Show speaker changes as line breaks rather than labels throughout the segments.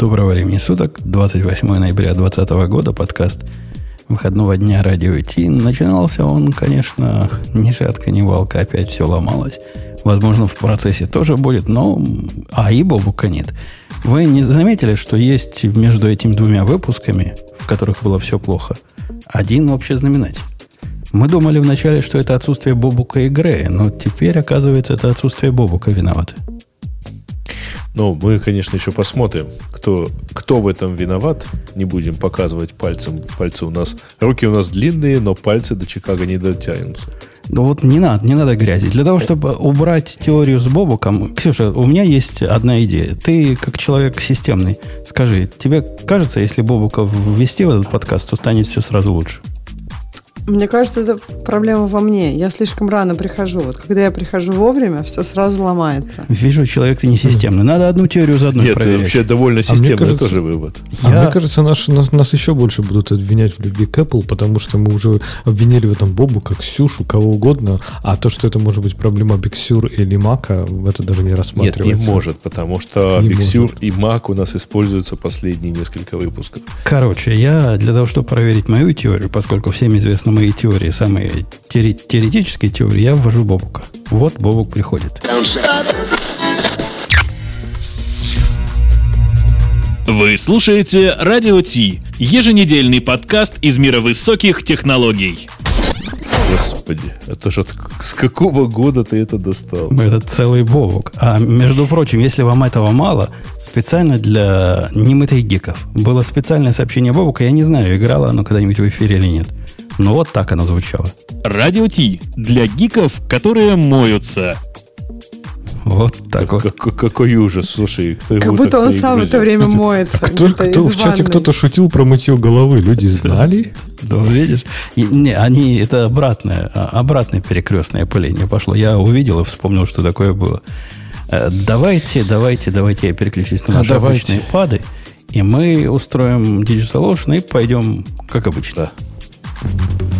Доброго времени суток, 28 ноября 2020 года, подкаст выходного дня радио идти. Начинался он, конечно, ни шатка, ни валка, опять все ломалось. Возможно, в процессе тоже будет, но... А и Бобука нет. Вы не заметили, что есть между этими двумя выпусками, в которых было все плохо, один общий знаменатель? Мы думали вначале, что это отсутствие Бобука и Грея, но теперь, оказывается, это отсутствие Бобука виноваты.
Ну, мы, конечно, еще посмотрим, кто, кто в этом виноват. Не будем показывать пальцем. Пальцы у нас, руки у нас длинные, но пальцы до Чикаго не дотянутся.
Ну вот не надо, не надо грязи. Для того, чтобы убрать теорию с Бобуком, Ксюша, у меня есть одна идея. Ты, как человек системный, скажи, тебе кажется, если Бобука ввести в этот подкаст, то станет все сразу лучше?
Мне кажется, это проблема во мне. Я слишком рано прихожу. Вот когда я прихожу вовремя, все сразу ломается.
Вижу, человек ты не системный. Надо одну теорию за одной
Нет,
проверять.
это вообще довольно системный а кажется, тоже вывод.
А я... мне кажется, наш, нас, нас еще больше будут обвинять в любви к Apple, потому что мы уже обвинили в этом Бобу, как Сюшу, кого угодно, а то, что это может быть проблема Big Sur или Мака, это даже не рассматривается.
Нет, не может, потому что не Big Sur и Mac у нас используются последние несколько выпусков.
Короче, я для того, чтобы проверить мою теорию, поскольку всем известно мои теории, самые теоретические теории, я ввожу Бобука. Вот Бобук приходит.
Вы слушаете Радио Ти, еженедельный подкаст из мира высоких технологий.
Господи, это же с какого года ты это достал?
Это целый бобок. А между прочим, если вам этого мало, специально для немытых гиков было специальное сообщение Бобука. Я не знаю, играло оно когда-нибудь в эфире или нет. Но вот так оно звучало.
Радио Ти для гиков, которые моются.
Вот так
как,
вот.
Как, какой ужас, слушай.
Кто как будто он сам в это время моется. А
кто, кто, в чате кто-то шутил про мытье головы, люди знали?
Да, видишь? И, не, они, это обратное, а, обратное перекрестное опыление пошло. Я увидел и вспомнил, что такое было. Э, давайте, давайте, давайте я переключусь на наши а обычные пады, и мы устроим Digital Ocean и пойдем, как обычно. Да. Thank you.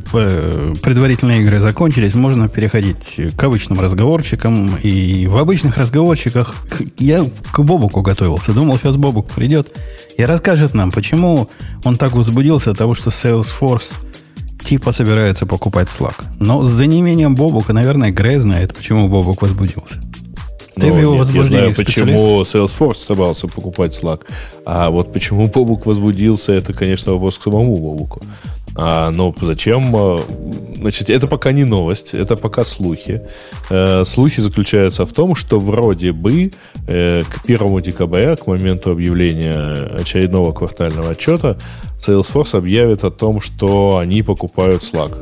предварительные игры закончились, можно переходить к обычным разговорчикам. И в обычных разговорчиках я к Бобуку готовился. Думал, сейчас Бобук придет и расскажет нам, почему он так возбудился от того, что Salesforce типа собирается покупать Slack. Но за неимением Бобука, наверное, Грей знает, почему Бобук возбудился.
Ты ну, в его нет, я знаю, почему Salesforce собрался покупать Slack. А вот почему Бобук возбудился, это, конечно, вопрос к самому Бобуку. А, но зачем? А, значит, это пока не новость, это пока слухи. Э, слухи заключаются в том, что вроде бы э, к 1 декабря, к моменту объявления очередного квартального отчета, Salesforce объявит о том, что они покупают Slack.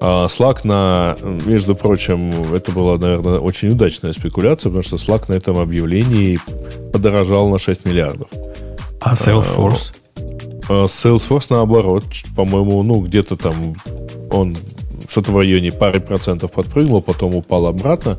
А Slack на, между прочим, это была, наверное, очень удачная спекуляция, потому что Slack на этом объявлении подорожал на 6 миллиардов.
А Salesforce?
А, Salesforce, наоборот, по-моему, ну, где-то там он что-то в районе пары процентов подпрыгнул, потом упал обратно.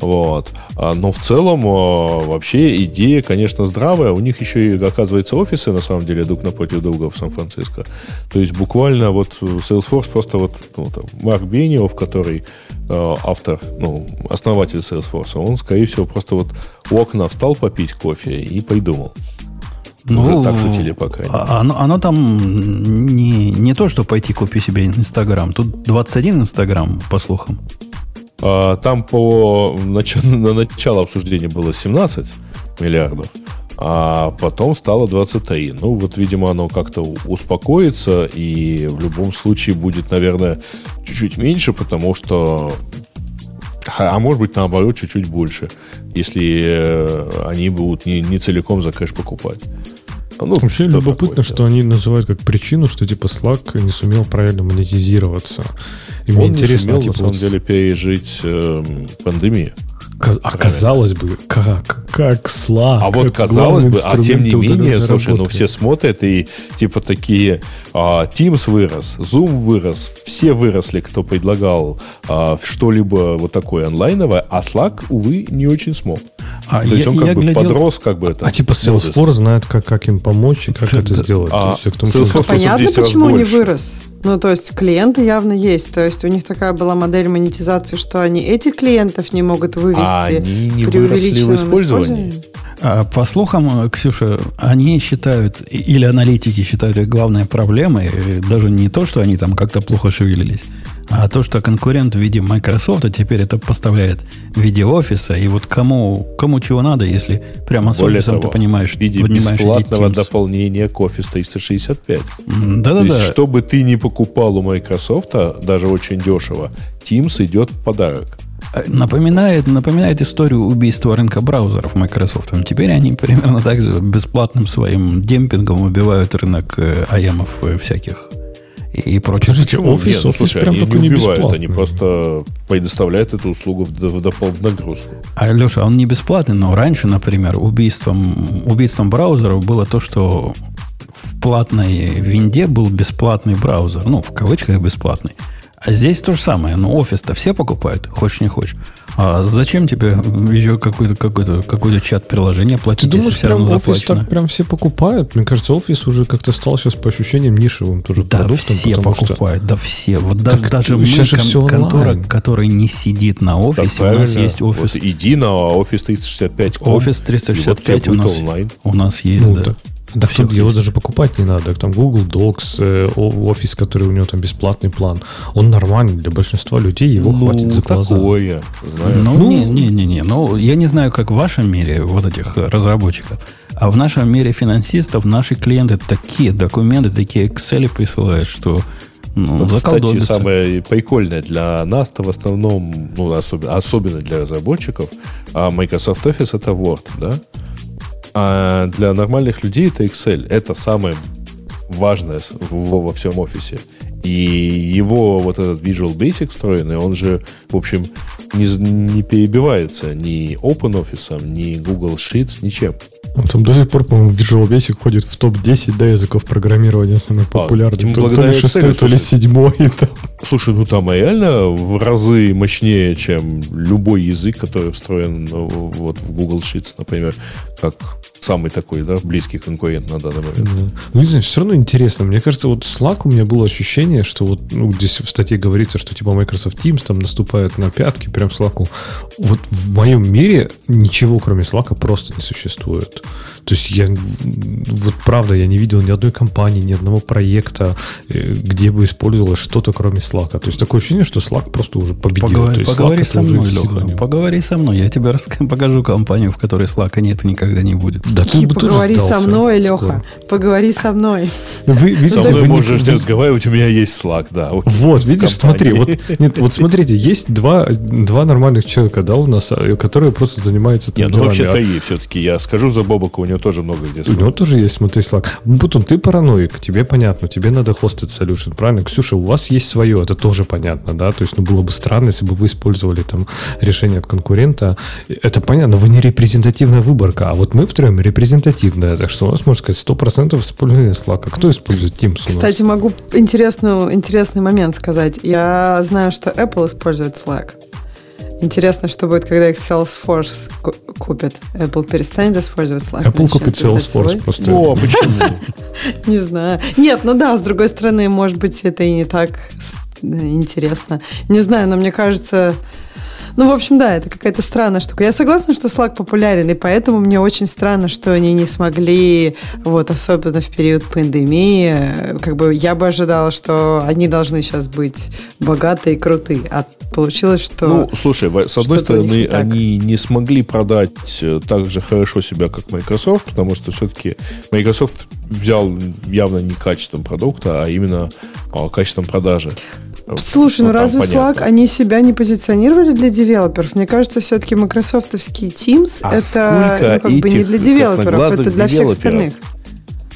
Вот. А, но в целом а, вообще идея, конечно, здравая. У них еще и, оказывается, офисы, на самом деле, друг напротив друга в Сан-Франциско. То есть буквально вот Salesforce просто вот ну, там, Марк Бениов, который э, автор, ну, основатель Salesforce, он, скорее всего, просто вот у окна встал попить кофе и придумал.
Ну, Уже так шутили пока. А, оно, оно там не, не то, что пойти купи себе Инстаграм. Тут 21 Инстаграм, по слухам.
А, там по нач... на начало обсуждения было 17 миллиардов, а потом стало 23. Ну, вот, видимо, оно как-то успокоится, и в любом случае будет, наверное, чуть-чуть меньше, потому что А, а может быть, наоборот, чуть-чуть больше, если э, они будут не, не целиком за кэш покупать.
Ну, Вообще любопытно, такое, что да. они называют как причину, что типа Slack не сумел правильно монетизироваться.
И Он мне интересно, не сумел, типа, на самом деле, пережить э, пандемию.
А казалось бы, как, как Slack.
А вот казалось бы, а тем не менее, слушай, работы. ну все смотрят и типа такие, а, Teams вырос, Zoom вырос, все выросли, кто предлагал а, что-либо вот такое онлайновое, а Slack, увы, не очень смог. А То я, есть он как бы глядел... подрос, как бы это.
А типа Salesforce знает, как, как им помочь и как это, сделать. А,
есть, Salesforce. Понятно, почему не вырос. Ну, то есть клиенты явно есть. То есть у них такая была модель монетизации, что они этих клиентов не могут вывести а
они не при выросли в использовании.
А, по слухам, Ксюша, они считают, или аналитики считают их главной проблемой, даже не то, что они там как-то плохо шевелились, а то, что конкурент в виде Microsoft теперь это поставляет в виде офиса, и вот кому, кому чего надо, если прямо с Более офисом того, ты понимаешь,
в виде бесплатного дополнения к Office 365. Да-да-да. Что бы ты ни покупал у Microsoft, даже очень дешево, Teams идет в подарок.
Э, напоминает, напоминает историю убийства рынка браузеров Microsoft. Теперь они примерно так же бесплатным своим демпингом убивают рынок IAM э, всяких и прочее.
Подождите, офис, Нет, ну, слушай, прям они не убивают, они просто предоставляют эту услугу в, в, в нагрузку.
А, Леша, он не бесплатный, но раньше, например, убийством, убийством браузеров было то, что в платной винде был бесплатный браузер. Ну, в кавычках бесплатный. А здесь то же самое. Но офис-то все покупают, хочешь не хочешь. А зачем тебе еще какой-то какой-то какой-то чат приложения платить?
Ты думаешь, прям офис так прям все покупают? Мне кажется, офис уже как-то стал сейчас по ощущениям нишевым тоже
да, продуктом. все покупают, что... да все. Вот даже, так, даже мы, кон- все контора, который не сидит на офисе, так, у нас есть офис. Вот
иди на офис 365.
Офис 365 у нас, онлайн. у нас есть, ну, да. Так.
Да все, его даже покупать не надо. Там Google Docs, э, офис, который у него там бесплатный план, он нормальный для большинства людей, его ну, хватит за глаза.
Такое,
знаешь. Ну, ну, не, не, не, не. Ну, я не знаю, как в вашем мире вот этих разработчиков, а в нашем мире финансистов наши клиенты такие документы, такие Excel присылают, что
ну, ну кстати, самое прикольное для нас то в основном, ну, особенно, особенно для разработчиков, а Microsoft Office это Word, да? А для нормальных людей это Excel. Это самое важное во, во всем офисе. И его вот этот Visual Basic встроенный, он же, в общем, не, не перебивается ни OpenOffice, ни Google Sheets, ничем.
Там до сих пор, по-моему, Visual Basic входит в топ-10 да, языков программирования самых а, популярных. То, то ли шестой, то ли седьмой.
Слушай, ну там реально в разы мощнее, чем любой язык, который встроен ну, вот в Google Sheets, например, как самый такой, да, близкий конкурент на данный момент. Да.
Ну, не знаю, все равно интересно. Мне кажется, вот Slack у меня было ощущение, что вот, ну, здесь в статье говорится, что типа Microsoft Teams там наступает на пятки прям Slack. Вот в моем мире ничего, кроме Slack, просто не существует. То есть я, вот правда, я не видел ни одной компании, ни одного проекта, э, где бы использовалось что-то, кроме Slack. То есть такое ощущение, что Slack просто уже победил.
Поговори,
То есть
поговори Slack со мной, Леха, поговори со мной. Я тебе покажу компанию, в которой Slack нет и никогда не будет.
Да ты бы поговори со мной, Леха. Поговори со мной.
Вы, видите, со мной можешь не разговаривать, у меня есть Slack, да.
Вот, видишь, смотри, вот, нет, вот смотрите, есть два, два нормальных человека, да, у нас, а, которые просто занимаются
там Нет, ну вообще-то и все-таки. Я скажу за Бобока, у него тоже много где.
У него тоже есть, смотри, Slack. Ну, потом ты параноик, тебе понятно, тебе надо хостить solution, правильно? Ксюша, у вас есть свое, это тоже понятно, да? То есть, ну, было бы странно, если бы вы использовали там решение от конкурента. Это понятно, вы не репрезентативная выборка, а вот мы втроем репрезентативная, так что у нас, можно сказать, 100% использования Slack. Кто использует Teams
Кстати, могу интересную, интересный момент сказать. Я знаю, что Apple использует Slack. Интересно, что будет, когда их Salesforce купит. Apple перестанет использовать Slack.
Apple купит Salesforce свой. просто.
О, почему?
Не знаю. Нет, ну да, с другой стороны, может быть, это и не так интересно. Не знаю, но мне кажется, ну, в общем, да, это какая-то странная штука. Я согласна, что Slack популярен, и поэтому мне очень странно, что они не смогли, вот, особенно в период пандемии, как бы я бы ожидала, что они должны сейчас быть богатые и крутые, а получилось, что...
Ну, слушай, с одной стороны, не они не смогли продать э, так же хорошо себя, как Microsoft, потому что все-таки Microsoft взял явно не качеством продукта, а именно а, качеством продажи.
Слушай, ну, ну разве Slack, они себя не позиционировали для девелоперов? Мне кажется, все-таки майкрософтовский Teams а это ну, как бы не для девелоперов, это для всех остальных.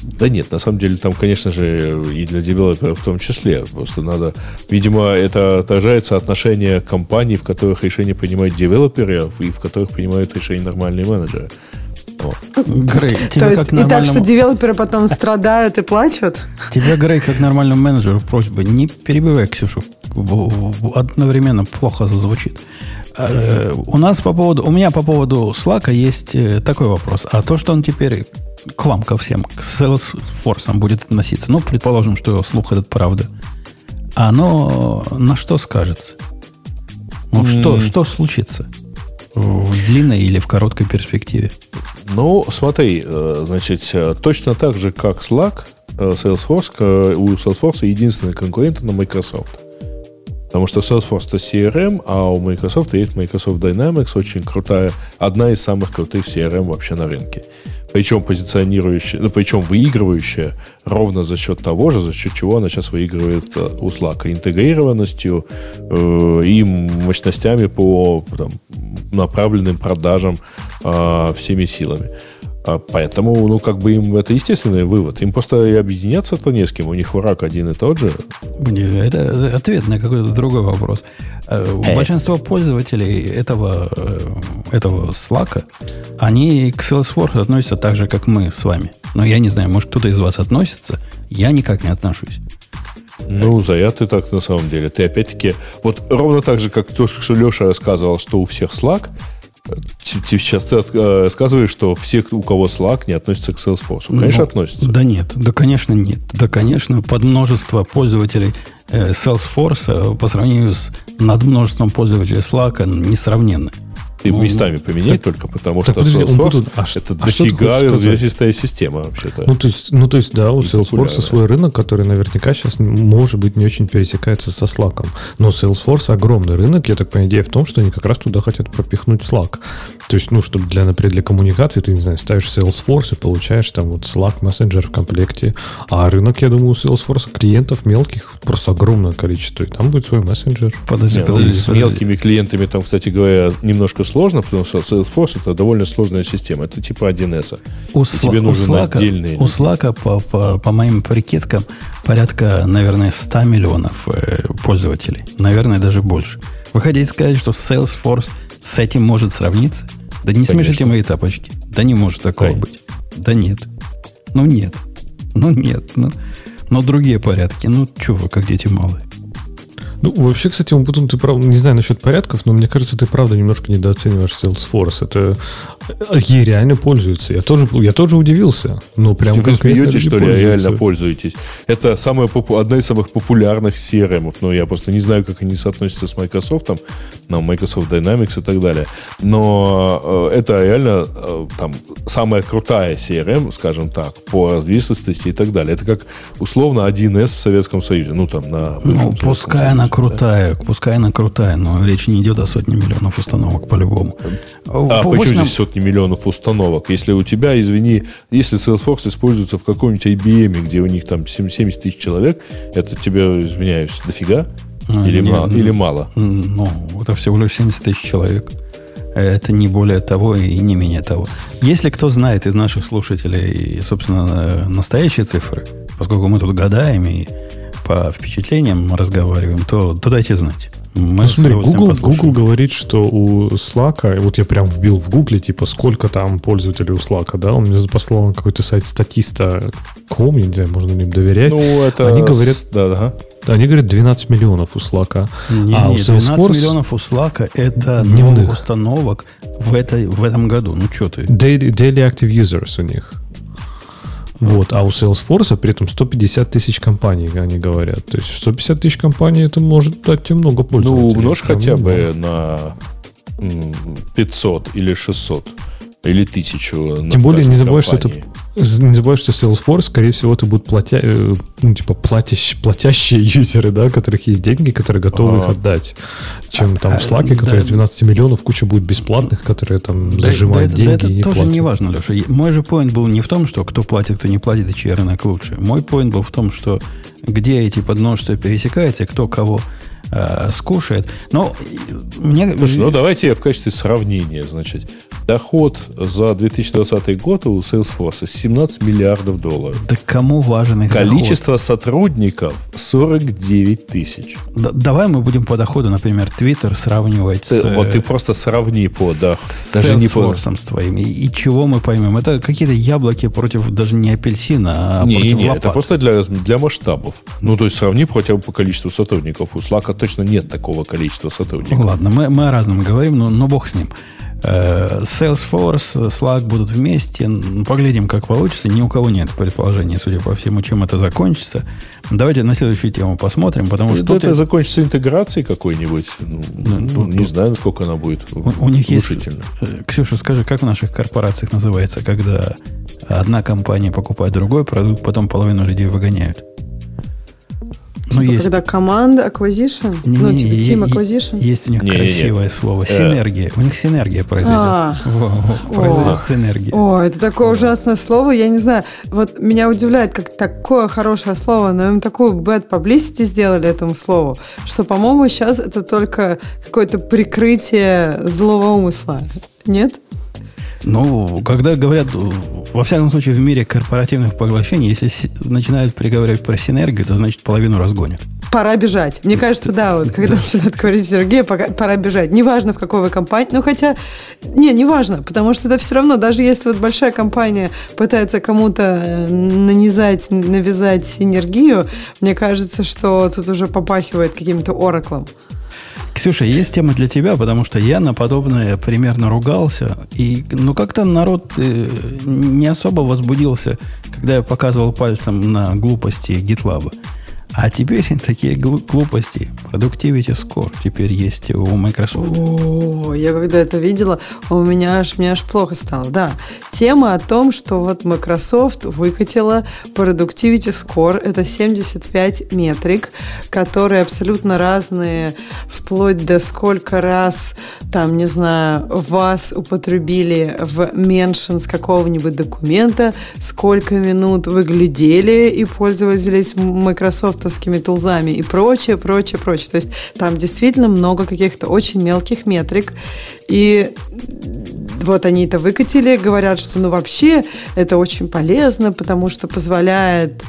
Да нет, на самом деле там, конечно же, и для девелоперов в том числе. Просто надо... Видимо, это отражается отношение компаний, в которых решения принимают девелоперы, и в которых принимают решения нормальные менеджеры.
Грей, То есть и так, что девелоперы потом страдают и плачут?
Тебе, Грей, как нормальному менеджеру, просьба, не перебивай Ксюшу. Одновременно плохо зазвучит. Э, у нас по поводу, у меня по поводу Slack есть э, такой вопрос. А то, что он теперь к вам, ко всем, к Salesforce будет относиться, ну, предположим, что слух этот правда, оно на что скажется? Ну, mm. что, что случится? В длинной или в короткой перспективе?
Ну, смотри, э, значит, э, точно так же, как Slack, э, Salesforce, у Salesforce единственный конкурент на Microsoft. Потому что Salesforce это CRM, а у Microsoft есть Microsoft Dynamics, очень крутая, одна из самых крутых CRM вообще на рынке. Причем позиционирующая, ну, причем выигрывающая ровно за счет того же, за счет чего она сейчас выигрывает у Slack. Интегрированностью э, и мощностями по там, направленным продажам э, всеми силами. А поэтому, ну, как бы им это естественный вывод. Им просто и объединяться-то не с кем. У них враг один и тот же.
Это ответ на какой-то другой вопрос. Э, э. Большинство пользователей этого, э, этого Slack, они к Salesforce относятся так же, как мы с вами. Но я не знаю, может, кто-то из вас относится. Я никак не отношусь.
Ну, Зая, ты так на самом деле. Ты опять-таки... Вот ровно так же, как то, что Леша рассказывал, что у всех Slack, ты сейчас ты сказываешь, что все, у кого Slack, не относятся к Salesforce. Конечно, ну, относятся.
Да нет, да, конечно, нет. Да, конечно, под множество пользователей э, Salesforce по сравнению с над множеством пользователей Slack несравненны.
Ты ну, местами поменять так, только потому, так, что подожди, Salesforce тут, а, это а дофига развесистая система вообще-то.
Ну то, есть, ну, то есть, да, у Salesforce свой рынок, который наверняка сейчас, может быть, не очень пересекается со Slack. Но Salesforce огромный рынок, я так понимаю, идея в том, что они как раз туда хотят пропихнуть Slack. То есть, ну, чтобы для, например, для коммуникации ты, не знаю, ставишь Salesforce и получаешь там вот Slack Messenger в комплекте. А рынок, я думаю, у Salesforce клиентов мелких просто огромное количество. И там будет свой мессенджер.
Подожди, подожди, ну, подожди. С мелкими клиентами там, кстати говоря, немножко сложно, потому что Salesforce это довольно сложная система. Это типа 1С.
У, тебе нужен у Slack, отдельный... У Slack, по, по, по моим прикидкам, порядка, наверное, 100 миллионов э, пользователей. Наверное, даже больше. Вы хотите сказать, что Salesforce с этим может сравниться? Да не Конечно. смешите мои тапочки. Да не может такого Конечно. быть. Да нет. Ну нет. Ну нет. Ну, но другие порядки. Ну, вы, как дети малые.
Ну, вообще, кстати, потом ты прав, не знаю насчет порядков, но мне кажется, ты правда немножко недооцениваешь Salesforce. Это ей реально пользуются. Я тоже, я тоже удивился. Ну, прям
Вы смеетесь, что ли, реально пользуетесь? Это самая, одна из самых популярных CRM. Но я просто не знаю, как они соотносятся с Microsoft, там, на Microsoft Dynamics и так далее. Но э, это реально э, там самая крутая CRM, скажем так, по развесистости и так далее. Это как условно 1С в Советском Союзе. Ну, там, на
ну, пускай она крутая, пускай она крутая, но речь не идет о сотне миллионов установок по-любому.
А по почему нам... здесь сотни миллионов установок? Если у тебя, извини, если Salesforce используется в каком-нибудь IBM, где у них там 70 тысяч человек, это тебе, извиняюсь, дофига? Ну, или, не, мало, или мало?
Ну, это всего лишь 70 тысяч человек. Это не более того и не менее того. Если кто знает из наших слушателей, собственно, настоящие цифры, поскольку мы тут гадаем и по впечатлениям разговариваем, то, то дайте знать.
Мы ну, смотри, Google, Google говорит, что у Slack, вот я прям вбил в Google, типа, сколько там пользователей у Slack, да, он мне послал на какой-то сайт статиста.com, я не знаю, можно ли им доверять.
Ну, это...
Они говорят, да, да. Они говорят 12 миллионов у Slack.
Не, а не, у Salesforce... 12 миллионов у Slack это новых установок в, этой, в этом году. Ну, что ты?
Daily, daily Active Users у них. Вот, а у Salesforce при этом 150 тысяч компаний, они говорят. То есть 150 тысяч компаний это может дать тебе много пользователей.
Ну, умножь хотя бы на 500 или 600. Или тысячу.
Тем более не забывай, что это не забывай, что Salesforce, скорее всего, это будут платя, э, ну, типа платящ, платящие юзеры, да, у которых есть деньги, которые готовы А-а-а. их отдать. Чем там в а, Slack, который да. 12 миллионов, куча будет бесплатных, которые там да, зажимают да, деньги да, это и не
тоже
платят.
не важно, Леша. Мой же поинт был не в том, что кто платит, кто не платит, и чей рынок лучше. Мой поинт был в том, что где эти подножества пересекаются, кто кого э, скушает. Но мне...
Слушай, ну давайте в качестве сравнения, значит, доход за 2020 год у Salesforce 17 миллиардов долларов.
Да кому важен их
Количество
доход?
сотрудников 49 тысяч.
Да, давай мы будем по доходу, например, Twitter сравнивать
ты, с... Вот ты просто сравни по, да.
С даже не по... с твоим. И, и чего мы поймем? Это какие-то яблоки против даже не апельсина, а
не,
против
не,
лопат.
это просто для, для масштабов. Ну, то есть сравни против по количеству сотрудников. У Slack точно нет такого количества сотрудников.
Ладно, мы, мы о разном говорим, но, но бог с ним. Э, Salesforce, Slack будут вместе. Поглядим, как получится. Ни у кого нет предположения, судя по всему, чем это закончится. Давайте на следующую тему посмотрим, потому что...
Это закончится интеграцией какой-нибудь. Ну, ну, ну, не знаю, насколько она будет
у, у них есть... Э, Ксюша, скажи, как в наших корпорациях называется, когда одна компания покупает другой продукт, потом половину людей выгоняют?
Ну, типа, есть... когда команда acquisition? Не, ну, типа team acquisition?
Есть у них не, красивое не, не. слово. Э. Синергия. У них синергия произойдет. А, произойдет синергия.
О, это такое ужасное слово. Я не знаю. Вот меня удивляет, как такое хорошее слово, но им такую bad publicity сделали этому слову, что, по-моему, сейчас это только какое-то прикрытие злого умысла. Нет?
Ну, когда говорят, во всяком случае, в мире корпоративных поглощений, если начинают приговаривать про синергию, то значит половину разгонят.
Пора бежать. Мне кажется, да, вот когда начинают говорить Сергей, пора бежать. Неважно, в какой вы компании. Ну, хотя, не, неважно, потому что это все равно, даже если вот большая компания пытается кому-то э, нанизать, навязать синергию, мне кажется, что тут уже попахивает каким-то ораклом.
Ксюша, есть тема для тебя, потому что я на подобное примерно ругался. И, ну, как-то народ э, не особо возбудился, когда я показывал пальцем на глупости GitLab. А теперь такие глупости. Productivity Score теперь есть у Microsoft.
О, я когда это видела, у меня аж, мне аж плохо стало. Да, тема о том, что вот Microsoft выкатила Productivity Score. Это 75 метрик, которые абсолютно разные, вплоть до сколько раз, там, не знаю, вас употребили в mentions какого-нибудь документа, сколько минут вы глядели и пользовались Microsoft марафтовскими тулзами и прочее, прочее, прочее. То есть там действительно много каких-то очень мелких метрик. И вот они это выкатили, говорят, что ну вообще это очень полезно, потому что позволяет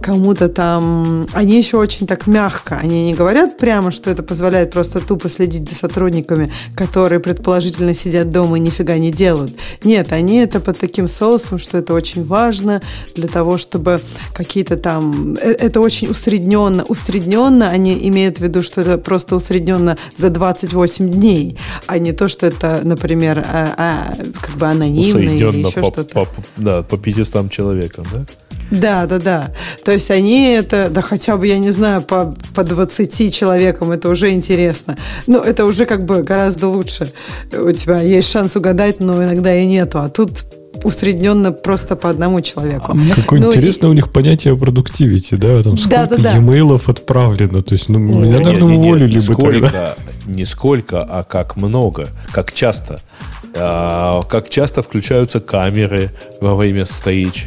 кому-то там... Они еще очень так мягко, они не говорят прямо, что это позволяет просто тупо следить за сотрудниками, которые предположительно сидят дома и нифига не делают. Нет, они это под таким соусом, что это очень важно для того, чтобы какие-то там... Э, это очень усредненно. Усредненно они имеют в виду, что это просто усредненно за 28 дней, а не то, что это, например, а, а, как бы анонимно или еще что-то.
По, да, по 500 человекам, да?
Да, да, да. То есть они это, да хотя бы, я не знаю, по, по 20 человекам это уже интересно. Но это уже как бы гораздо лучше. У тебя есть шанс угадать, но иногда и нету. А тут усредненно просто по одному человеку. А
мне какое ну, интересное и... у них понятие продуктивити, да? Там сколько да, да, да. e-mail отправлено. То есть, ну, О, меня, наверное, уволили бы
сколько, тогда. Не сколько, а как много, как часто. А, как часто включаются камеры во время стейдж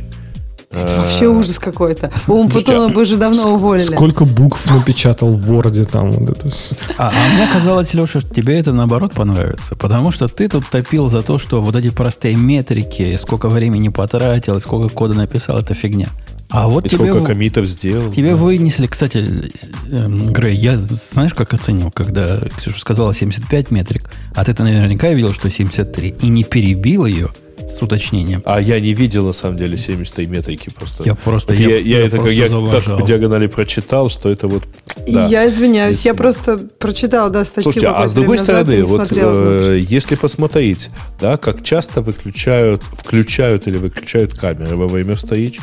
это вообще ужас какой-то. У Путона бы уже давно уволили.
Сколько букв напечатал в Word там. Вот это.
А, а мне казалось, Леша, что тебе это наоборот понравится. Потому что ты тут топил за то, что вот эти простые метрики, сколько времени потратил, сколько кода написал, это фигня. А вот
и
тебе,
сколько комитов сделал.
Тебе да. вынесли, кстати, э, Грей, я знаешь, как оценил, когда Ксюша сказала 75 метрик, а ты-то наверняка видел, что 73, и не перебил ее – с уточнением.
А я не видел, на самом деле, 70 метрики просто.
Я просто,
вот я, я, я, я, это, просто я так по диагонали прочитал, что это вот...
Да, я извиняюсь, я просто прочитал, да, статью
Слушайте, а с другой стороны, вот э, если посмотреть, да, как часто выключают, включают или выключают камеры во время встреч,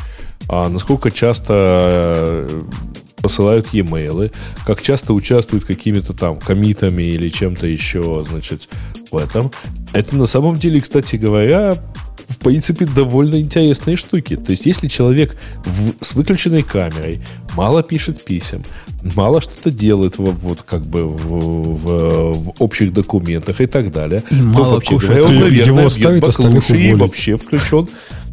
а насколько часто э, посылают e-mail, как часто участвуют какими-то там комитами или чем-то еще, значит, в этом. Это на самом деле, кстати говоря, в принципе, довольно интересные штуки. То есть, если человек в, с выключенной камерой мало пишет писем, мало что-то делает в, вот как бы в, в, в общих документах и так далее,
и
то
мало
вообще
кушает.
говоря, он, наверное,
его оставить, остальных
и вообще включен.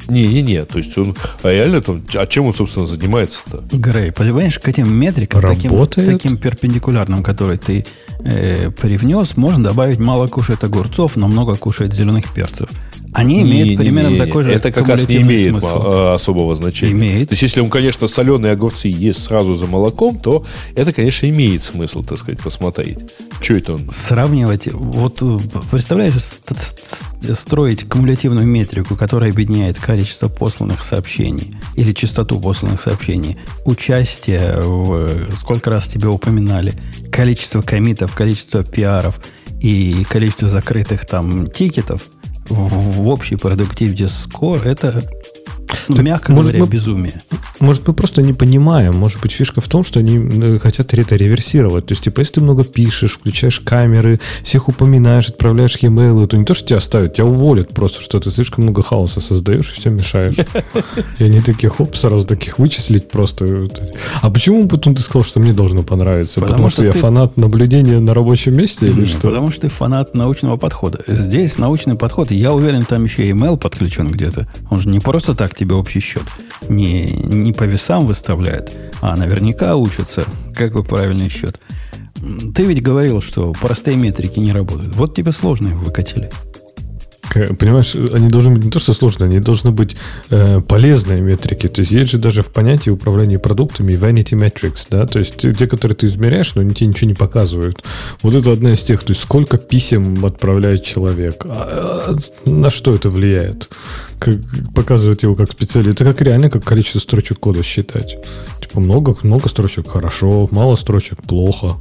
Не-не-не, то есть он а реально там, а чем он, собственно, занимается-то?
Грей, понимаешь, к этим метрикам, таким,
Работает.
таким перпендикулярным, который ты э, привнес, можно добавить мало кушает огурцов, но много кушает зеленых перцев. Они имеют
Не-не-не,
примерно такой же
Это как раз не имеет
смысл.
а, особого значения.
Имеет.
То есть, если он, конечно, соленые огурцы ест сразу за молоком, то это, конечно, имеет смысл, так сказать, посмотреть. Что это он?
Сравнивать, вот э, представляешь, ст- ст- строить кумулятивную метрику, которая объединяет количество посланных сообщений или частоту посланных сообщений, участие в сколько раз тебя упоминали, количество комитов, количество пиаров и количество закрытых там тикетов в, в общей продуктивити скор, это, ну,
Так,
мягко
может,
говоря,
мы-
безумие.
Может, мы просто не понимаем. Может быть, фишка в том, что они э, хотят это реверсировать. То есть, типа, если ты много пишешь, включаешь камеры, всех упоминаешь, отправляешь e-mail, то не то, что тебя оставят, тебя уволят просто, что ты слишком много хаоса создаешь и все мешаешь. И они такие, хоп, сразу таких вычислить просто. А почему потом ты сказал, что мне должно понравиться?
Потому
Потому,
что
что я
ты-
фанат наблюдения на рабочем месте или
Не,
что?
Потому что ты фанат научного подхода. Здесь научный подход, я уверен, там еще и email подключен где-то. Он же не просто так тебе общий счет не, не по весам выставляет, а наверняка учится, какой правильный счет. Ты ведь говорил, что простые метрики не работают. Вот тебе сложно их выкатили.
Понимаешь, они должны быть не то, что сложные, они должны быть э, полезные метрики. То есть есть же даже в понятии управления продуктами vanity metrics, да, то есть те, которые ты измеряешь, но они тебе ничего не показывают. Вот это одна из тех, то есть сколько писем отправляет человек, а, а, на что это влияет, как, показывает его как специалист. Это как реально как количество строчек кода считать. Типа много, много строчек хорошо, мало строчек плохо.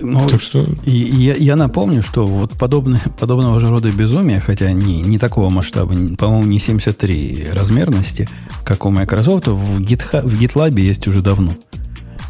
Ну,
Так что
и, я, я напомню, что вот подобное, подобного же рода безумия, хотя не, не такого масштаба, по-моему, не 73 размерности, как у Microsoft, в, GitHub, в GitLab есть уже давно.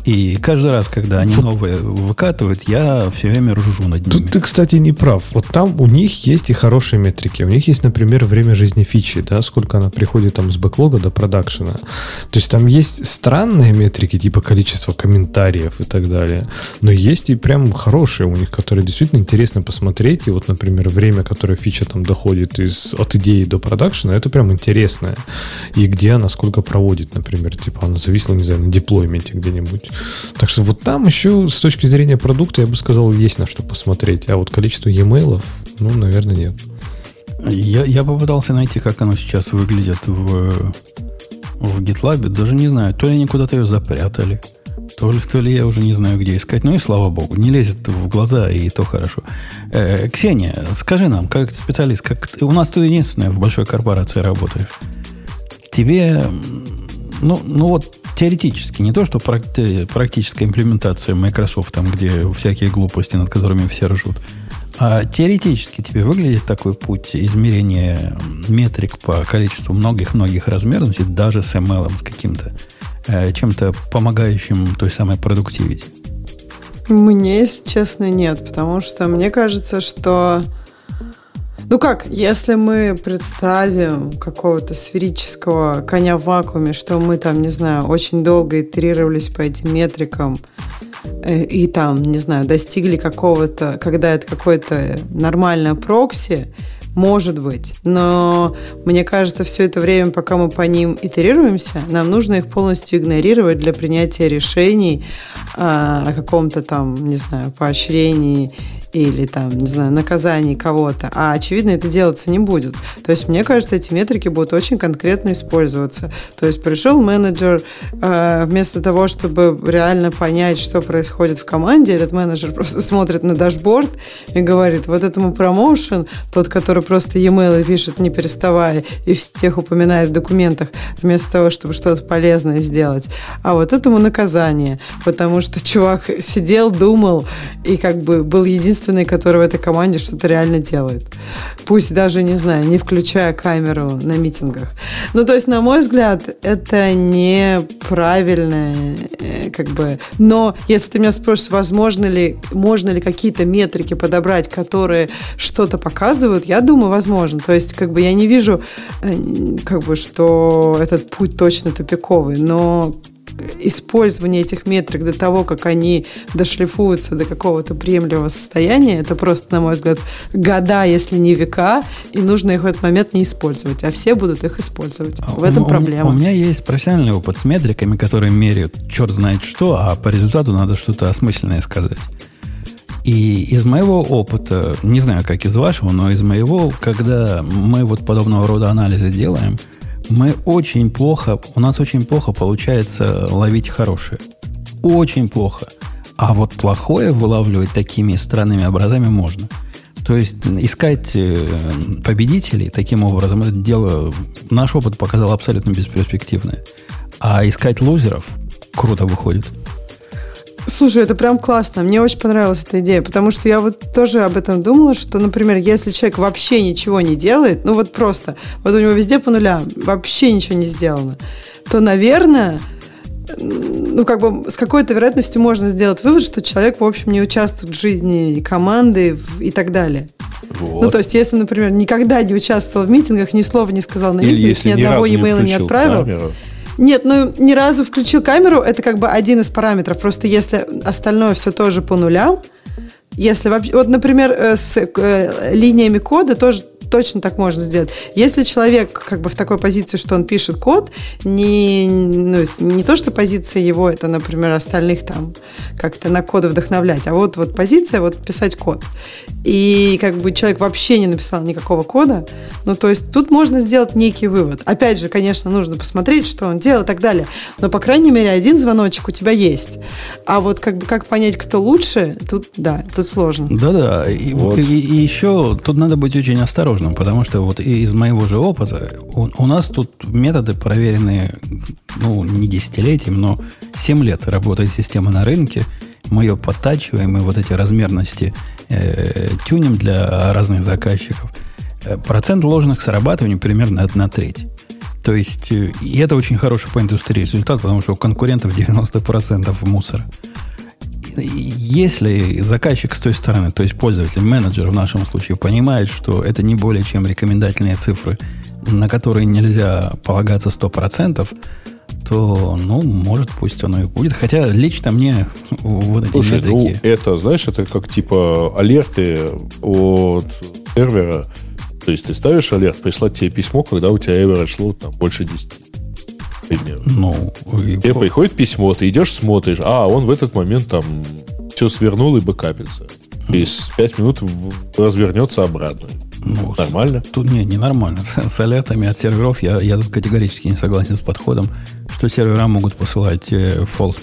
И каждый раз, когда они новые выкатывают, я все время ржу над ними.
Тут ты, кстати, не прав. Вот там у них есть и хорошие метрики. У них есть, например, время жизни фичи, да, сколько она приходит там с бэклога до продакшена. То есть там есть странные метрики, типа количество комментариев и так далее. Но есть и прям хорошие у них, которые действительно интересно посмотреть. И вот, например, время, которое фича там доходит из, от идеи до продакшена, это прям интересное. И где она сколько проводит, например. Типа она зависла, не знаю, на деплойменте где-нибудь. Так что вот там еще с точки зрения продукта, я бы сказал, есть на что посмотреть. А вот количество e-mail, ну, наверное, нет.
Я, я попытался найти, как оно сейчас выглядит в, в GitLab. Даже не знаю, то ли они куда-то ее запрятали, то ли, то ли я уже не знаю, где искать. Ну и слава богу, не лезет в глаза, и то хорошо. Э, Ксения, скажи нам, как специалист, как у нас ты единственная в большой корпорации работаешь. Тебе, ну, ну вот теоретически, не то, что практи- практическая имплементация Microsoft, там, где всякие глупости, над которыми все ржут, а теоретически тебе выглядит такой путь измерения метрик по количеству многих-многих размерностей, даже с ML, с каким-то э, чем-то помогающим той самой продуктивити?
Мне, если честно, нет, потому что мне кажется, что... Ну как, если мы представим какого-то сферического коня в вакууме, что мы там, не знаю, очень долго итерировались по этим метрикам, э, и там, не знаю, достигли какого-то, когда это какое-то нормальное прокси, может быть. Но мне кажется, все это время, пока мы по ним итерируемся, нам нужно их полностью игнорировать для принятия решений а, о каком-то там, не знаю, поощрении или там, не знаю, наказании кого-то. А очевидно, это делаться не будет. То есть, мне кажется, эти метрики будут очень конкретно использоваться. То есть, пришел менеджер, э, вместо того, чтобы реально понять, что происходит в команде, этот менеджер просто смотрит на дашборд и говорит, вот этому промоушен, тот, который просто e-mail пишет, не переставая, и всех упоминает в документах, вместо того, чтобы что-то полезное сделать. А вот этому наказание, потому что чувак сидел, думал и как бы был единственным единственный, который в этой команде что-то реально делает. Пусть даже, не знаю, не включая камеру на митингах. Ну, то есть, на мой взгляд, это неправильно, э, как бы... Но если ты меня спросишь, возможно ли, можно ли какие-то метрики подобрать, которые что-то показывают, я думаю, возможно. То есть, как бы я не вижу, э, как бы, что этот путь точно тупиковый, но использование этих метрик до того, как они дошлифуются до какого-то приемлемого состояния, это просто, на мой взгляд, года, если не века, и нужно их в этот момент не использовать, а все будут их использовать. В этом
у,
проблема.
У меня есть профессиональный опыт с метриками, которые меряют черт знает что, а по результату надо что-то осмысленное сказать. И из моего опыта, не знаю, как из вашего, но из моего, когда мы вот подобного рода анализы делаем – мы очень плохо, у нас очень плохо получается ловить хорошее. Очень плохо. А вот плохое вылавливать такими странными образами можно. То есть искать э, победителей таким образом, это дело, наш опыт показал абсолютно бесперспективное. А искать лузеров круто выходит.
Слушай, это прям классно. Мне очень понравилась эта идея, потому что я вот тоже об этом думала, что, например, если человек вообще ничего не делает, ну вот просто, вот у него везде по нулям, вообще ничего не сделано, то, наверное, ну, как бы с какой-то вероятностью можно сделать вывод, что человек, в общем, не участвует в жизни команды и так далее. Вот. Ну, то есть, если, например, никогда не участвовал в митингах, ни слова не сказал на митингах, ни одного e-mail не отправил, камеру нет, ну ни разу включил камеру, это как бы один из параметров. Просто если остальное все тоже по нулям, если вообще, вот, например, э, с э, линиями кода тоже точно так можно сделать. Если человек как бы в такой позиции, что он пишет код, не, ну, не то, что позиция его, это, например, остальных там как-то на коды вдохновлять, а вот, вот позиция, вот писать код. И как бы человек вообще не написал никакого кода, ну, то есть тут можно сделать некий вывод. Опять же, конечно, нужно посмотреть, что он делал и так далее, но, по крайней мере, один звоночек у тебя есть. А вот как бы как понять, кто лучше, тут, да, тут сложно.
Да-да, и, вот. и, и еще тут надо быть очень осторожным сложным, потому что вот из моего же опыта у, у нас тут методы проверенные, ну, не десятилетием, но 7 лет работает система на рынке. Мы ее подтачиваем, и вот эти размерности э, тюним для разных заказчиков. Э, процент ложных срабатываний примерно на треть. То есть, э, и это очень хороший по индустрии результат, потому что у конкурентов 90% мусора если заказчик с той стороны, то есть пользователь, менеджер в нашем случае, понимает, что это не более чем рекомендательные цифры, на которые нельзя полагаться 100%, то, ну, может, пусть оно и будет. Хотя лично мне вот эти
Слушай,
метрики...
ну, это, знаешь, это как типа алерты от сервера. То есть ты ставишь алерт, прислать тебе письмо, когда у тебя average шло там больше 10 примерно.
Ну,
и... Тебе приходит письмо, ты идешь, смотришь, а он в этот момент там все свернул и бэкапится. И с 5 минут развернется обратно. Ну, нормально?
Тут не, не нормально. С алертами от серверов я, я категорически не согласен с подходом, что сервера могут посылать э, false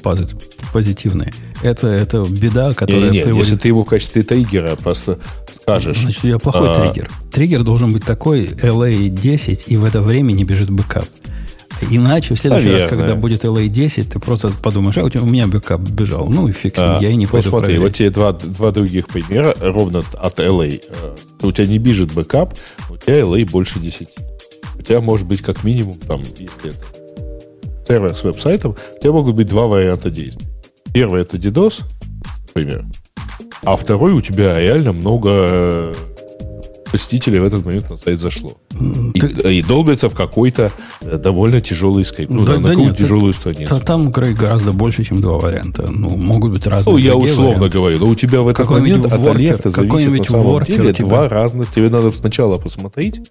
позитивные. Это, это беда, которая
не, не, приводит... Если ты его в качестве триггера просто скажешь...
Значит, у тебя плохой а... триггер. Триггер должен быть такой LA 10, и в это время не бежит бэкап. Иначе в следующий Наверное. раз, когда будет LA10, ты просто подумаешь, а у, тебя, у меня бэкап бежал. Ну и фиг а, я и не пойду
смотри, проверять. вот тебе два, два других примера ровно от LA. Э, у тебя не бежит бэкап, у тебя LA больше 10. У тебя может быть как минимум, там, если это сервер с веб-сайтом, у тебя могут быть два варианта действий. Первый это DDoS, например, а второй у тебя реально много э, посетителей в этот момент на сайт зашло. И, и долбится в какой-то э, довольно тяжелый скайп. Ну, да, на да нет, тяжелую страницу.
Там, Грей, гораздо больше, чем два варианта. Ну, могут быть разные. Ну,
я условно варианты. говорю. Но у тебя в этот момент от алерта зависит на самом деле два разных. Тебе надо сначала посмотреть,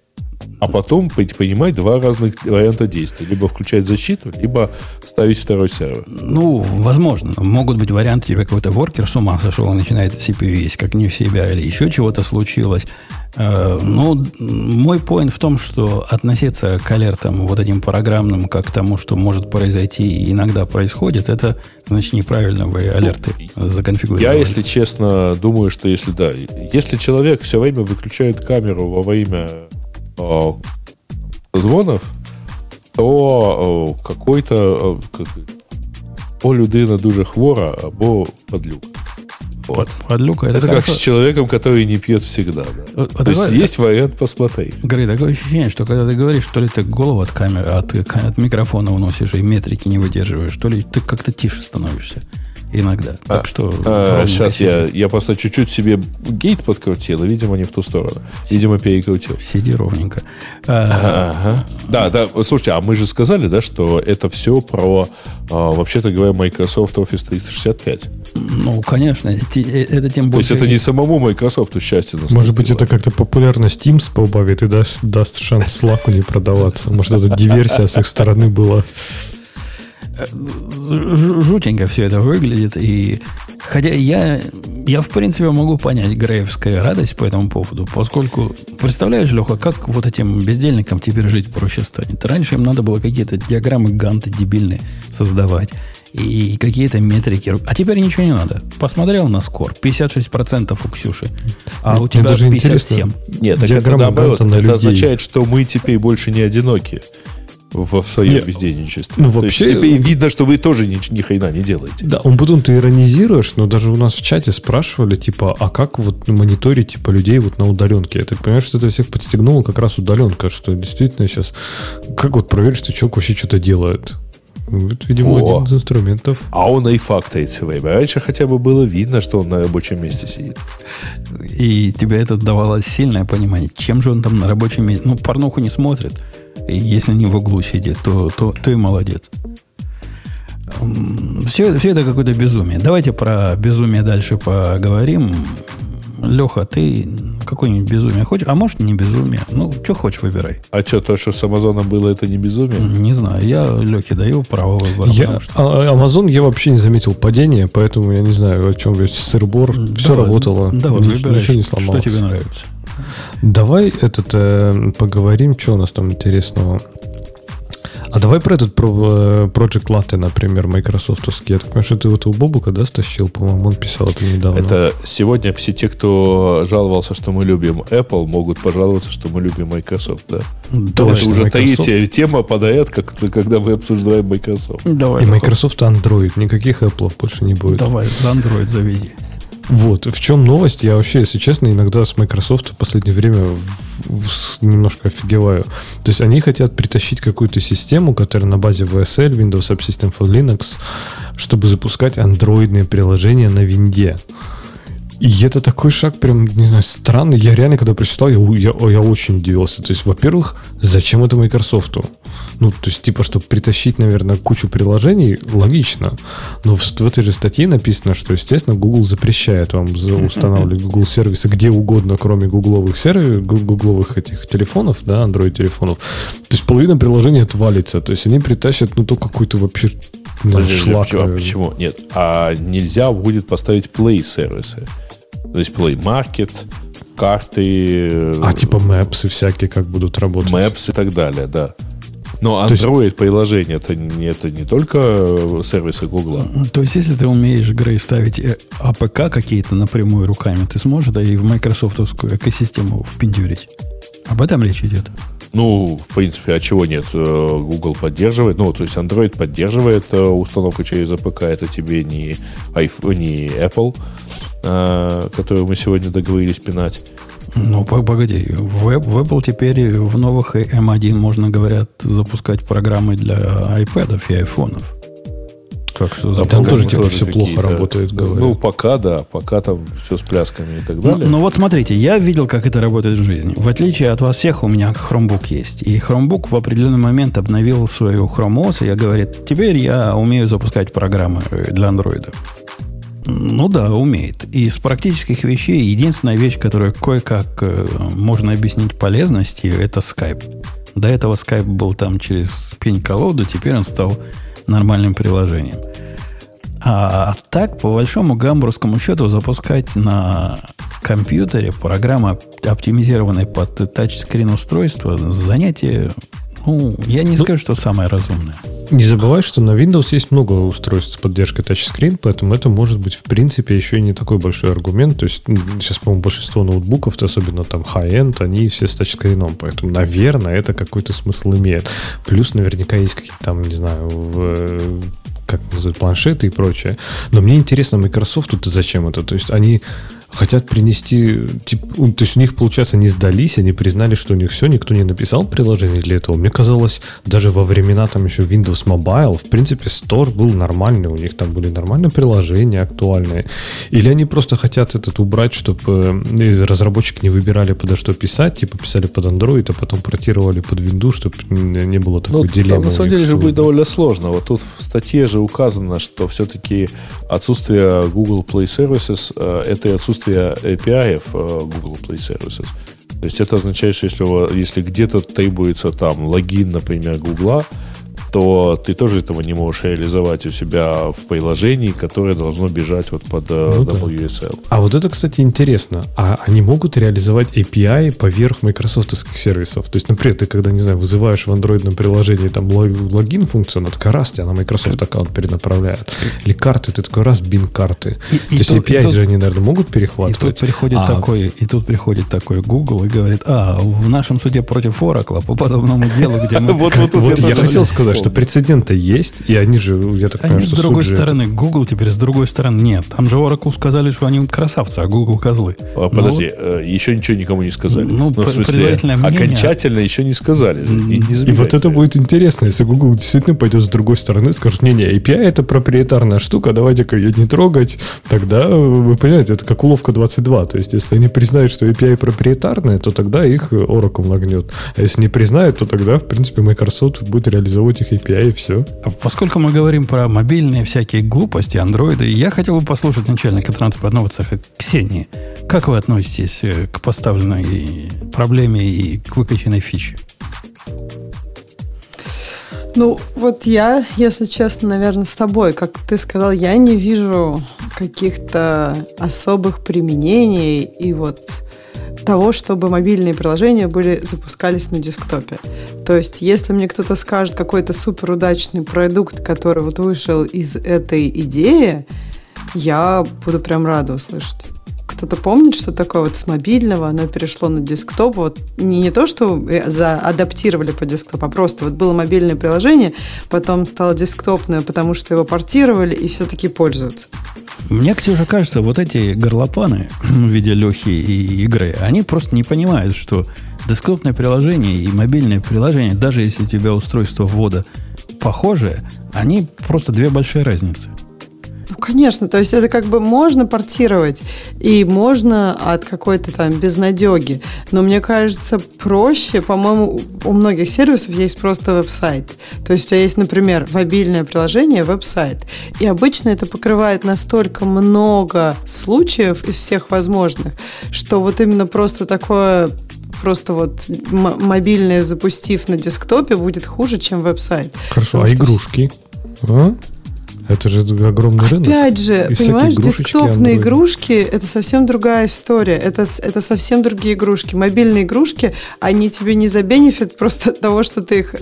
а потом понимать два разных варианта действий. Либо включать защиту, либо ставить второй сервер.
Ну, возможно. Могут быть варианты, тебе какой-то воркер с ума сошел, он начинает CPU есть, как не у себя, или еще чего-то случилось. Э, ну, мой поинт в том, что относиться к алертам вот этим программным, как к тому, что может произойти и иногда происходит, это, значит, неправильно вы алерты ну, законфигурировали.
Я, если честно, думаю, что если да, если человек все время выключает камеру во время о, звонов, то какой-то о, людина дуже хвора або падлюк. Вот. Подлюка это, это как с человеком, который не пьет всегда. Да. Вот, То есть это, есть вариант посмотреть.
Говорит, такое ощущение, что когда ты говоришь, то ли ты голову от камеры, от, от микрофона уносишь и метрики не выдерживаешь, то ли ты как-то тише становишься иногда. А, так что...
А, сейчас я, я просто чуть-чуть себе гейт подкрутил, и, видимо, не в ту сторону. Видимо, перекрутил.
Сиди ровненько.
А, ага. Да, да, слушайте, а мы же сказали, да, что это все про, а, вообще-то говоря, Microsoft Office 365.
Ну, конечно, это, это тем больше...
То есть это не самому Microsoft счастье
наступило. Может быть, это как-то популярность Teams поубавит и даст, даст шанс Slack не продаваться. Может, это диверсия с их стороны была
жутенько все это выглядит. И хотя я, я в принципе могу понять Греевская радость по этому поводу, поскольку представляешь, Леха, как вот этим бездельникам теперь жить проще станет. Раньше им надо было какие-то диаграммы ганты дебильные создавать и какие-то метрики. А теперь ничего не надо. Посмотрел на скор. 56% у Ксюши. А у тебя даже 57.
Нет, так это наоборот. Это людей. означает, что мы теперь больше не одиноки в, своем Нет. бездельничестве. Ну, вообще, То есть, видно, что вы тоже ни, ни хрена не делаете.
Да, он потом ты иронизируешь, но даже у нас в чате спрашивали, типа, а как вот мониторить, типа, людей вот на удаленке? Я так понимаю, что это всех подстегнуло как раз удаленка, что действительно сейчас... Как вот проверить, что человек вообще что-то делает? Вот, видимо, О. один из инструментов.
А он и фактает время. Раньше хотя бы было видно, что он на рабочем месте сидит.
И тебе это давало сильное понимание, чем же он там на рабочем месте... Ну, порнуху не смотрит. И если не в углу сидит, то, то, то и молодец. Все, все это какое-то безумие. Давайте про безумие дальше поговорим. Леха, ты какое-нибудь безумие хочешь? А может, не безумие? Ну, что хочешь, выбирай.
А что, то, что с Амазоном было, это не безумие?
Не знаю. Я Лехе даю право выбора.
Я, что... А, Амазон я вообще не заметил падения, поэтому я не знаю, о чем весь сырбор. Давай, Все работало.
Давай, ничего, выбирай, ничего не сломалось. Что тебе нравится?
Давай этот э, поговорим, что у нас там интересного. А давай про этот про, э, Project Latte, например, майкрософтовский. Я так понимаю, что ты вот у Бобука, да, стащил, по-моему, он писал это недавно.
Это сегодня все те, кто жаловался, что мы любим Apple, могут пожаловаться, что мы любим Microsoft, да? Точно, это уже Microsoft. третья тема подряд, как, когда мы обсуждаем Microsoft.
Давай, И Microsoft Android, никаких Apple больше не будет.
Давай, за Android заведи.
Вот, в чем новость? Я вообще, если честно, иногда с Microsoft в последнее время немножко офигеваю. То есть они хотят притащить какую-то систему, которая на базе VSL, Windows App System for Linux, чтобы запускать андроидные приложения на винде. И это такой шаг прям, не знаю, странный. Я реально, когда прочитал, я, я, я очень удивился. То есть, во-первых, зачем это Microsoft? Ну, то есть, типа, чтобы притащить, наверное, кучу приложений, логично. Но в, в этой же статье написано, что, естественно, Google запрещает вам устанавливать Google сервисы где угодно, кроме гугловых сервисов, гугловых этих телефонов, да, Android телефонов. То есть, половина приложений отвалится. То есть, они притащат, ну, то какой-то вообще
ну, шлак. Почему? почему? Нет, а нельзя будет поставить Play сервисы. То есть Play Market, карты.
А типа Maps и всякие как будут работать.
Maps и так далее, да. Но Android есть... приложение это не, это не только сервисы Google.
То есть, если ты умеешь, Грей, ставить APK э, какие-то напрямую руками, ты сможешь да и в майкрософтовскую экосистему впендюрить. Об этом речь идет.
Ну, в принципе, а чего нет? Э, Google поддерживает, ну, то есть Android поддерживает э, установку через APK, это тебе не, iPhone, не Apple, э, которую мы сегодня договорились пинать.
Ну, погоди, в, в Apple теперь в новых M1 можно, говорят, запускать программы для iPad и айфонов.
Как что Там тоже типа все плохо работает, говорят.
Ну, пока, да, пока там все с плясками и так далее.
Ну, ну вот смотрите, я видел, как это работает в жизни. В отличие от вас всех, у меня Chromebook есть. И Chromebook в определенный момент обновил свою Chrome OS, и я говорит, теперь я умею запускать программы для Android. Ну да, умеет. Из практических вещей единственная вещь, которая кое-как э, можно объяснить полезностью, это Skype. До этого Skype был там через пень-колоду, теперь он стал нормальным приложением. А так, по большому гамбургскому счету, запускать на компьютере программа, оптимизированная под тачскрин устройство, занятие, ну, я не ну, скажу, что самое разумное.
Не забывай, что на Windows есть много устройств с поддержкой тачскрин, поэтому это может быть, в принципе, еще и не такой большой аргумент. То есть сейчас, по-моему, большинство ноутбуков, особенно там high-end, они все с тачскрином, поэтому, наверное, это какой-то смысл имеет. Плюс наверняка есть какие-то там, не знаю, в как называют, планшеты и прочее. Но мне интересно, Microsoft тут зачем это? То есть они хотят принести, типа, то есть у них, получается, не сдались, они признали, что у них все, никто не написал приложение для этого. Мне казалось, даже во времена там еще Windows Mobile, в принципе, Store был нормальный, у них там были нормальные приложения актуальные. Или они просто хотят этот убрать, чтобы э, разработчики не выбирали, подо что писать, типа писали под Android, а потом портировали под Windows, чтобы не было такой ну, дилеммы.
На самом деле же будет довольно сложно. Вот тут в статье же указано, что все-таки отсутствие Google Play Services э, это и отсутствие API э, Google Play Services. То есть это означает, что если, если где-то требуется там логин, например, Google, то ты тоже этого не можешь реализовать у себя в приложении, которое должно бежать вот под э, ну, WSL.
Да. А вот это, кстати, интересно. А они могут реализовать API поверх майкрософтовских сервисов? То есть, например, ты когда, не знаю, вызываешь в андроидном приложении там логин функцию, она такая раз, тебя на Microsoft аккаунт перенаправляет. Или карты, ты такой раз, бин карты. И, То и есть тут, API тут, же они, наверное, могут перехватывать.
И тут приходит а, такой, и тут приходит такой Google и говорит, а, в нашем суде против Oracle по подобному делу, где мы...
Вот я хотел сказать, что прецеденты есть, и они же, я так
понимаю, что с другой стороны, это... Google теперь с другой стороны нет. Там же Oracle сказали, что они красавцы, а Google козлы.
А, подожди, ну, вот, еще ничего никому не сказали. Ну, ну в смысле, мнение... окончательно еще не сказали.
И, не и вот это будет интересно, если Google действительно пойдет с другой стороны, скажет, не-не, API это проприетарная штука, давайте-ка ее не трогать, тогда, вы понимаете, это как уловка 22. То есть, если они признают, что API проприетарная, то тогда их Oracle нагнет. А если не признают, то тогда, в принципе, Microsoft будет реализовывать их API и все.
А поскольку мы говорим про мобильные всякие глупости, андроиды, я хотел бы послушать начальника транспортного цеха Ксении. Как вы относитесь э, к поставленной проблеме и к выкачанной фиче?
Ну, вот я, если честно, наверное, с тобой. Как ты сказал, я не вижу каких-то особых применений и вот того, чтобы мобильные приложения были, запускались на десктопе. То есть, если мне кто-то скажет какой-то супер удачный продукт, который вот вышел из этой идеи, я буду прям рада услышать. Кто-то помнит, что такое вот с мобильного, оно перешло на десктоп. Вот не, не то, что за, адаптировали по десктопу, а просто вот было мобильное приложение, потом стало десктопное, потому что его портировали и все-таки пользуются.
Мне, Ксюша, кажется, вот эти горлопаны в виде Лехи и игры, они просто не понимают, что десктопное приложение и мобильное приложение, даже если у тебя устройство ввода похожее, они просто две большие разницы.
Ну, конечно, то есть это как бы можно портировать, и можно от какой-то там безнадеги. Но мне кажется, проще, по-моему, у многих сервисов есть просто веб-сайт. То есть у тебя есть, например, мобильное приложение, веб-сайт. И обычно это покрывает настолько много случаев из всех возможных, что вот именно просто такое просто вот мобильное запустив на десктопе будет хуже, чем веб-сайт.
Хорошо, а игрушки? А? Это же огромный рынок.
Опять же, и понимаешь, десктопные игрушки – это совсем другая история. Это, это совсем другие игрушки. Мобильные игрушки, они тебе не за бенефит просто того, что ты их,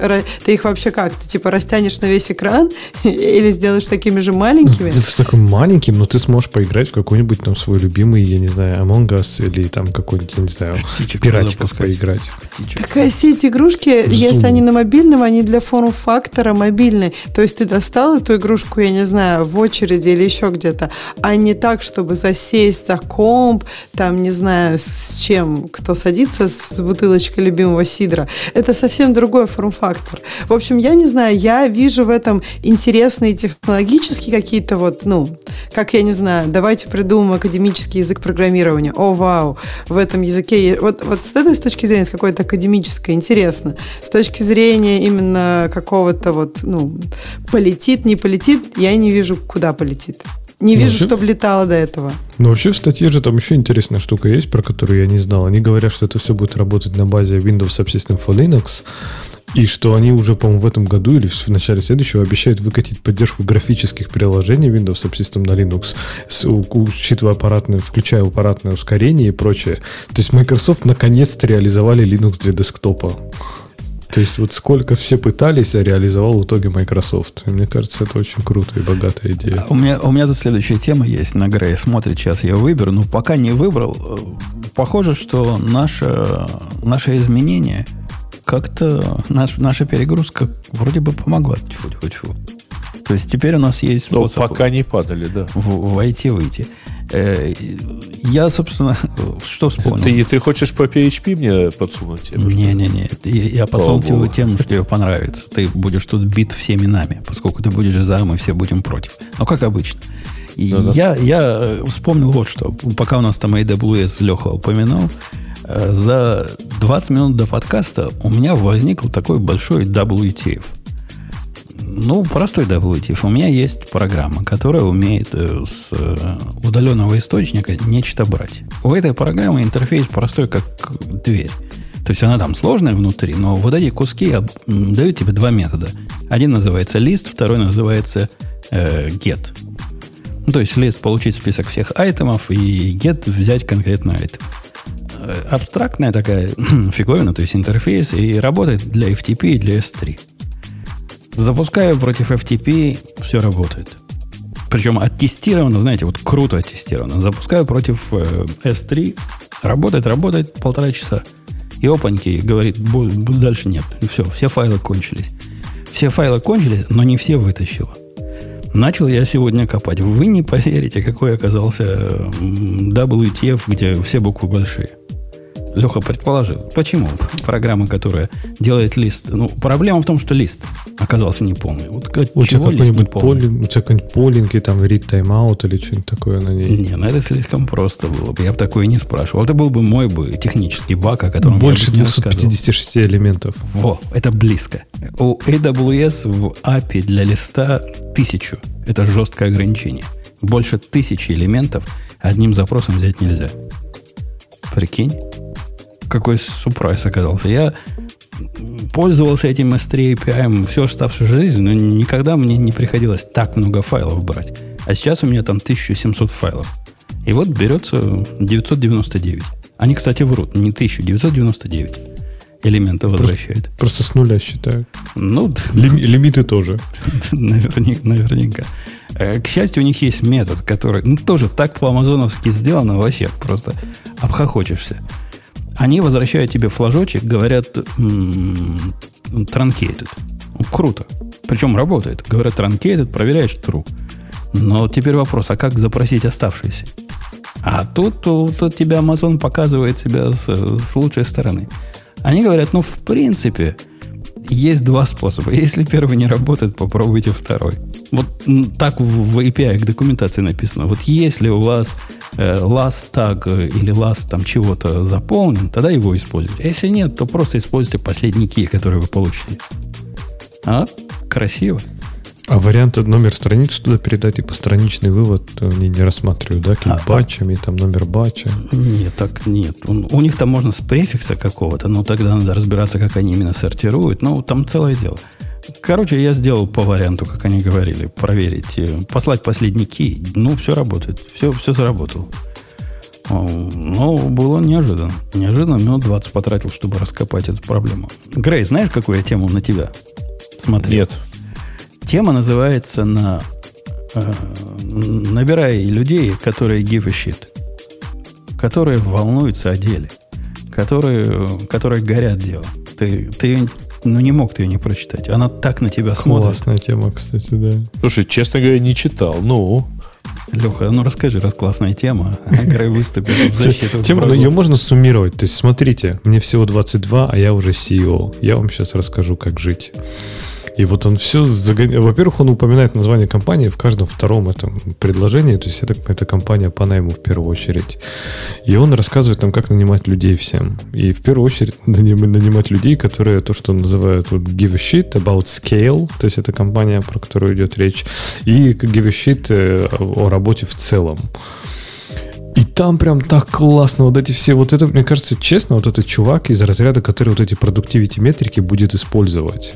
ты их вообще как? Ты типа растянешь на весь экран или сделаешь такими же маленькими?
Ты с таким маленьким, но ты сможешь поиграть в какой-нибудь там свой любимый, я не знаю, Among Us или там какой-нибудь, я не знаю, Птичек пиратиков поиграть.
Птичек. Такая все эти игрушки, Zoom. если они на мобильном, они для форм-фактора мобильные. То есть ты достал эту игрушку, я не знаю, в очереди или еще где-то, а не так, чтобы засесть за комп, там, не знаю, с чем, кто садится с бутылочкой любимого сидра. Это совсем другой форм-фактор. В общем, я не знаю, я вижу в этом интересные технологические какие-то вот, ну, как я не знаю, давайте придумаем академический язык программирования. О, вау, в этом языке... Вот, вот с этой с точки зрения, с какой-то академической, интересно. С точки зрения именно какого-то вот, ну, полетит, не полетит, я не вижу, куда полетит. Не вижу, вообще, чтобы летало до этого.
Ну, вообще в статье же там еще интересная штука есть, про которую я не знал. Они говорят, что это все будет работать на базе Windows Subsystem for Linux. И что они уже, по-моему, в этом году или в начале следующего обещают выкатить поддержку графических приложений Windows Subsystem на Linux, учитывая аппаратное, включая аппаратное ускорение и прочее. То есть Microsoft наконец-то реализовали Linux для десктопа. То есть вот сколько все пытались, а реализовал в итоге Microsoft. И мне кажется, это очень круто и богатая идея.
У меня, у меня тут следующая тема есть на Грей. Смотрит, сейчас я выберу. Но пока не выбрал, похоже, что наше, наше изменение как-то, наш, наша перегрузка вроде бы помогла. Тьфу, тьфу, тьфу. То есть теперь у нас есть
способ... Но пока не падали, да.
Войти, выйти. Э, я, собственно, что вспомнил?
Ты, ты хочешь по PHP мне подсунуть?
Не-не-не. Я подсунул тебе тем, что тебе понравится. Ты будешь тут бит всеми нами, поскольку ты будешь за, мы все будем против. Но как обычно. И да, я, я вспомнил вот что. Пока у нас там AWS Леха упомянул, э, за 20 минут до подкаста у меня возникл такой большой WTF – ну, простой WTF. У меня есть программа, которая умеет э, с э, удаленного источника нечто брать. У этой программы интерфейс простой, как дверь. То есть она там сложная внутри, но вот эти куски дают тебе два метода. Один называется list, второй называется э, get. Ну, то есть list получить список всех айтемов и get взять конкретный айтем. Э, абстрактная такая фиговина, то есть интерфейс, и работает для FTP и для S3. Запускаю против FTP, все работает. Причем оттестировано, знаете, вот круто оттестировано. Запускаю против э, S3, работает, работает полтора часа. И опаньки говорит, дальше нет. Все, все файлы кончились. Все файлы кончились, но не все вытащило. Начал я сегодня копать. Вы не поверите, какой оказался WTF, где все буквы большие. Леха предположил. Почему? Программа, которая делает лист. Ну, проблема в том, что лист оказался неполный. Вот
у тебя какой-нибудь полинг, у тебя какой-нибудь полинг, и там read timeout или что-нибудь такое на ней?
Не, ну это слишком просто было бы. Я бы такое не спрашивал. Это был бы мой бы технический баг, о котором
Больше я бы 256 элементов.
Во, это близко. У AWS в API для листа тысячу. Это жесткое ограничение. Больше тысячи элементов одним запросом взять нельзя. Прикинь? Какой сюрприз оказался. Я пользовался этим S3 API всю оставшую жизнь, но никогда мне не приходилось так много файлов брать. А сейчас у меня там 1700 файлов. И вот берется 999. Они, кстати, врут. Не 1999 элементы возвращают.
Просто, просто с нуля считают.
Ну,
Лим, лимиты тоже.
Наверняка. наверняка. Э, к счастью, у них есть метод, который ну, тоже так по-амазоновски сделано, вообще просто обхохочешься. Они возвращают тебе флажочек, говорят truncated. Круто. Причем работает. Говорят truncated, проверяешь true. Но теперь вопрос, а как запросить оставшиеся? А тут, тут, тут тебе Amazon показывает себя с, с лучшей стороны. Они говорят, ну, в принципе, есть два способа. Если первый не работает, попробуйте второй. Вот так в API документации написано. Вот если у вас э, last tag или last там чего-то заполнен, тогда его используйте. А если нет, то просто используйте последний key, который вы получили. А? Красиво.
А вариант номер страницы туда передать и постраничный вывод они не рассматривают, да? Какими а, батчами, там номер батча.
Нет, так нет. У, у них там можно с префикса какого-то, но тогда надо разбираться, как они именно сортируют. Ну, там целое дело. Короче, я сделал по варианту, как они говорили, проверить, э, послать последний кей. Ну, все работает. Все, все заработало. Но было неожиданно. Неожиданно минут 20 потратил, чтобы раскопать эту проблему. Грей, знаешь, какую я тему на тебя смотрел?
Нет.
Тема называется на э, набирай людей, которые give a shit, которые волнуются о деле, которые, которые горят делом. Ты, ты ну, не мог ты ее не прочитать. Она так на тебя смотрит.
Классная тема, кстати, да.
Слушай, честно говоря, не читал. Ну,
Леха, ну расскажи, раз классная тема. Грей выступил в защиту.
Тема, ее можно суммировать. То есть, смотрите, мне всего 22, а я уже CEO. Я вам сейчас расскажу, как жить. И вот он все загоняет. Во-первых, он упоминает название компании в каждом втором этом предложении. То есть это, это компания по найму в первую очередь. И он рассказывает нам, как нанимать людей всем. И в первую очередь нанимать людей, которые то, что называют вот give a shit about scale. То есть это компания, про которую идет речь. И give a shit э, о работе в целом. Там прям так классно, вот эти все, вот это, мне кажется, честно, вот этот чувак из разряда, который вот эти продуктивити метрики будет использовать.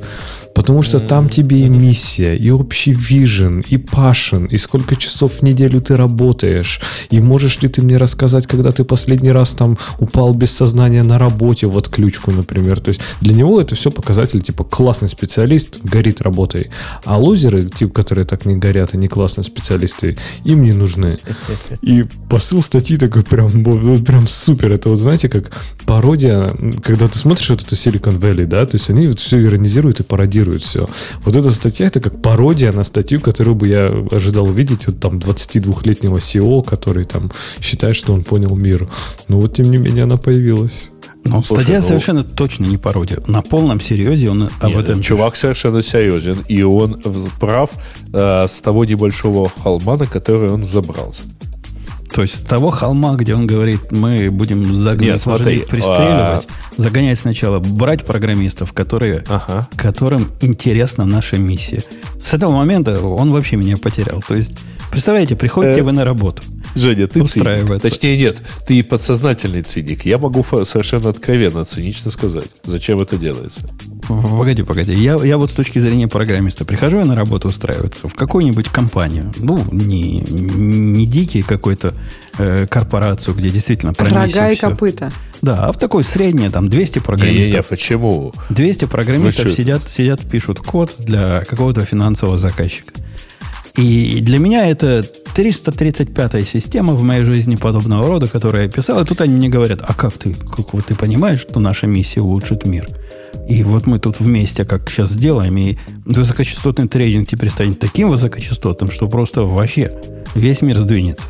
Потому что там тебе и миссия, и общий вижен, и пашен, и сколько часов в неделю ты работаешь, и можешь ли ты мне рассказать, когда ты последний раз там упал без сознания на работе, в отключку, например. То есть для него это все показатель, типа, классный специалист, горит работой. А лузеры, типа, которые так не горят, и не классные специалисты, им не нужны. И посыл статьи статьи такой прям, вот, прям супер. Это вот, знаете, как пародия, когда ты смотришь вот эту Silicon Valley, да, то есть они вот все иронизируют и пародируют все. Вот эта статья, это как пародия на статью, которую бы я ожидал увидеть вот там 22-летнего SEO, который там считает, что он понял мир. Но вот, тем не менее, она появилась.
Но Слушай, статья ну... совершенно точно не пародия. На полном серьезе он об Нет, этом
Чувак пишет. совершенно серьезен, и он прав э, с того небольшого холма, на который он забрался.
То есть с того холма, где он говорит, мы будем загнать смотри, пристреливать, а... загонять сначала, брать программистов, которые, ага. которым интересна наша миссия. С этого момента он вообще меня потерял. То есть, представляете, приходите э... вы на работу.
Женя, ты циник. Точнее, нет, ты подсознательный циник. Я могу совершенно откровенно, цинично сказать, зачем это делается.
Погоди, погоди. Я, я вот с точки зрения программиста прихожу я на работу устраиваться в какую-нибудь компанию. Ну, не, не дикий какой-то э, корпорацию, где действительно
Рога и все. копыта.
Да, а в такой среднее, там, 200 программистов. Не, не,
почему?
200 программистов сидят, сидят, пишут код для какого-то финансового заказчика. И для меня это 335-я система в моей жизни подобного рода, которую я писал. И тут они мне говорят, а как ты, как вот ты понимаешь, что наша миссия улучшит мир? И вот мы тут вместе, как сейчас сделаем, и высокочастотный трейдинг теперь станет таким высокочастотным, что просто вообще весь мир сдвинется.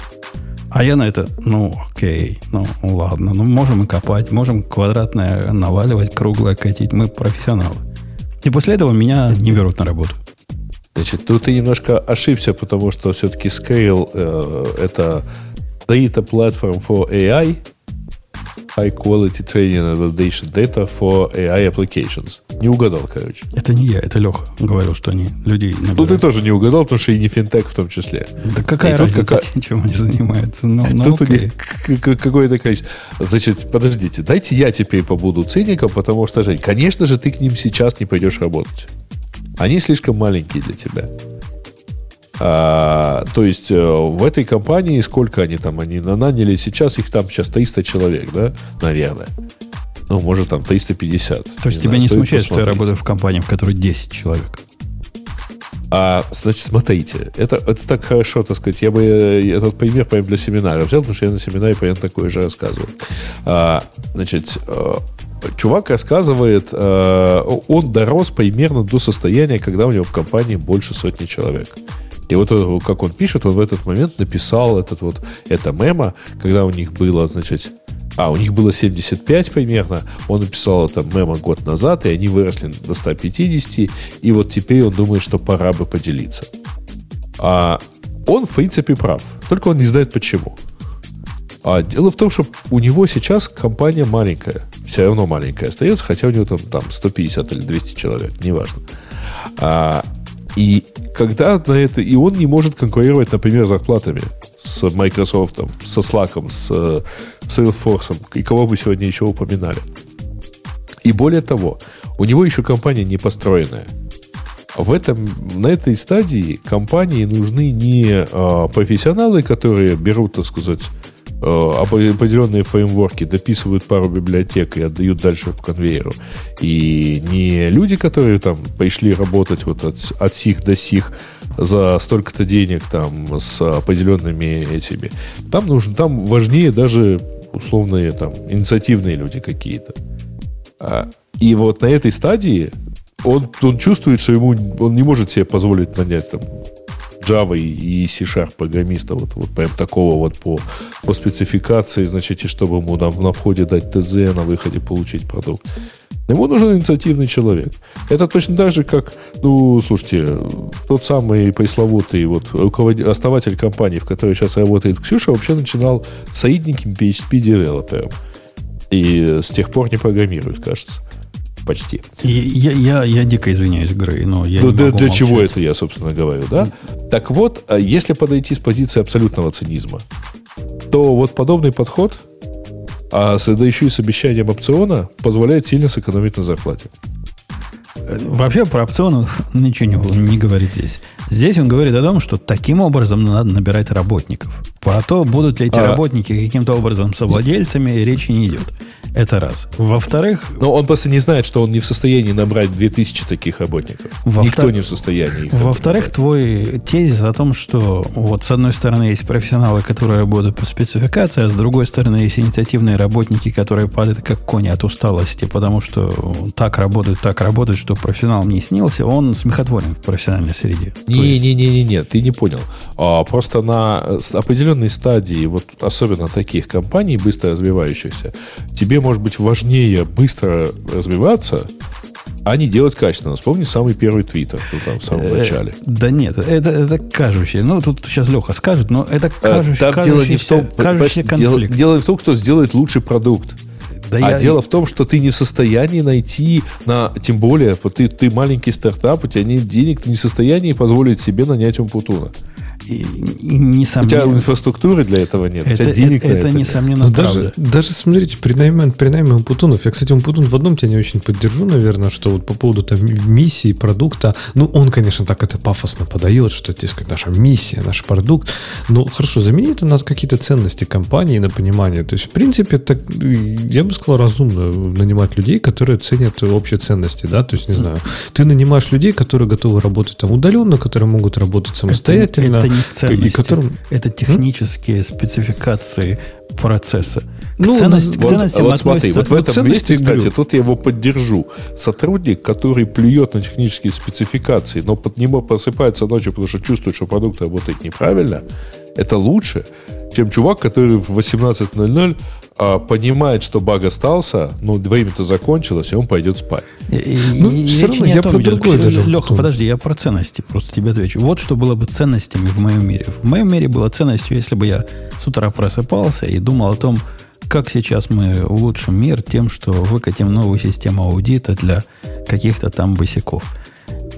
А я на это, ну, окей, ну, ладно, ну, можем и копать, можем квадратное наваливать, круглое катить, мы профессионалы. И после этого меня не берут на работу.
Значит, тут ты немножко ошибся, потому что все-таки Scale э, это Data Platform for AI, High Quality Training and Validation Data for AI Applications. Не угадал, короче.
Это не я, это Леха говорил, что они людей
набирают. Ну, ты тоже не угадал, потому что и не финтех в том числе.
Да какая и разница, какая... чем они занимаются? Ну, ну,
тут окей. какое-то количество. Значит, подождите, дайте я теперь побуду циником, потому что, Жень, конечно же, ты к ним сейчас не пойдешь работать. Они слишком маленькие для тебя. А, то есть э, в этой компании сколько они там, они наняли сейчас, их там сейчас 300 человек, да, наверное. Ну, может, там 350.
То есть не тебя знаю, не смущает, что я работаю в компании, в которой 10 человек?
А, значит, смотрите, это, это так хорошо, так сказать, я бы э, этот пример прям для семинара взял, потому что я на семинаре примерно такое же рассказываю. А, значит, э, чувак рассказывает, э, он дорос примерно до состояния, когда у него в компании больше сотни человек. И вот э, как он пишет, он в этот момент написал этот вот, это мемо, когда у них было, значит, а, у них было 75 примерно, он написал это мемо год назад, и они выросли до 150, и вот теперь он думает, что пора бы поделиться. А он, в принципе, прав, только он не знает почему. А дело в том, что у него сейчас компания маленькая. Все равно маленькая остается, хотя у него там, там 150 или 200 человек, неважно. А, и когда на это... И он не может конкурировать, например, зарплатами с Microsoft, со Slack, с э, Salesforce, и кого бы сегодня еще упоминали. И более того, у него еще компания не построенная. В этом, на этой стадии компании нужны не а, профессионалы, которые берут, так сказать, определенные фреймворки, дописывают пару библиотек и отдают дальше по конвейеру. И не люди, которые там пришли работать вот от, от сих до сих за столько-то денег там с определенными этими. Там нужно, там важнее даже условные там инициативные люди какие-то. А, и вот на этой стадии он, он чувствует, что ему он не может себе позволить нанять там Java и C-Sharp программиста, вот, вот прям такого вот по, по спецификации, значит, и чтобы ему там на входе дать ТЗ, на выходе получить продукт. Ему нужен инициативный человек. Это точно так же, как, ну, слушайте, тот самый пресловутый вот руководитель, основатель компании, в которой сейчас работает Ксюша, вообще начинал соидником PHP-девелопером. И с тех пор не программирует, кажется почти.
Я, я, я дико извиняюсь, Грей, но я
ну, для, для чего это я, собственно, говорю, да? Так вот, а если подойти с позиции абсолютного цинизма, то вот подобный подход, а да еще и с обещанием опциона, позволяет сильно сэкономить на зарплате.
Вообще про опционы ничего не, не говорит здесь. Здесь он говорит о том, что таким образом надо набирать работников. Про то, будут ли эти а... работники каким-то образом совладельцами, речи не идет. Это раз. Во-вторых...
Но он просто не знает, что он не в состоянии набрать 2000 таких работников. Во Никто не в состоянии.
Во-вторых, твой тезис о том, что вот с одной стороны есть профессионалы, которые работают по спецификации, а с другой стороны есть инициативные работники, которые падают как кони от усталости, потому что так работают, так работают, что профессионал не снился, он смехотворен в профессиональной среде.
Не-не-не-не, ты не понял. А, просто на определенной стадии, вот особенно таких компаний, быстро развивающихся, тебе может быть важнее быстро развиваться, а не делать качественно. Вспомни самый первый твиттер ну, там, в самом э, начале.
Да нет, это, это кажущее. Ну, тут сейчас Леха скажет, но это кажущий,
там дело не в том, кажущий конфликт. Дело, дело в том, кто сделает лучший продукт. Да а я... дело в том, что ты не в состоянии найти, на, тем более, ты, ты маленький стартап, у тебя нет денег, ты не в состоянии позволить себе нанять Умпутуна.
И, и несомненно,
у тебя инфраструктуры для этого нет.
Это,
у тебя
денег это, это, это несомненно
нет. Даже, даже смотрите, при найме, при найме Умпутунов, я, кстати, Умпутун в одном тебя не очень поддержу, наверное, что вот по поводу там, миссии, продукта, ну, он, конечно, так это пафосно подает, что, это сказать, наша миссия, наш продукт, но хорошо, замени это на какие-то ценности компании, на понимание. То есть, в принципе, это, я бы сказал, разумно нанимать людей, которые ценят общие ценности, да, то есть, не знаю, ты нанимаешь людей, которые готовы работать там удаленно, которые могут работать самостоятельно.
Это, это не ценности, которым... это технические спецификации процесса.
К ну, ценности, вот, ценностям вот смотри, вот в этом месте, кстати, тут я его поддержу. Сотрудник, который плюет на технические спецификации, но под него просыпается ночью, потому что чувствует, что продукт работает неправильно, это лучше, чем чувак, который в 18.00 а, понимает, что баг остался, но время-то закончилось, и он пойдет спать.
И, ну, и все равно я про другое даже. Леха, подожди, я про ценности просто тебе отвечу. Вот что было бы ценностями в моем мире. В моем мире было ценностью, если бы я с утра просыпался и думал о том, как сейчас мы улучшим мир тем, что выкатим новую систему аудита для каких-то там босиков.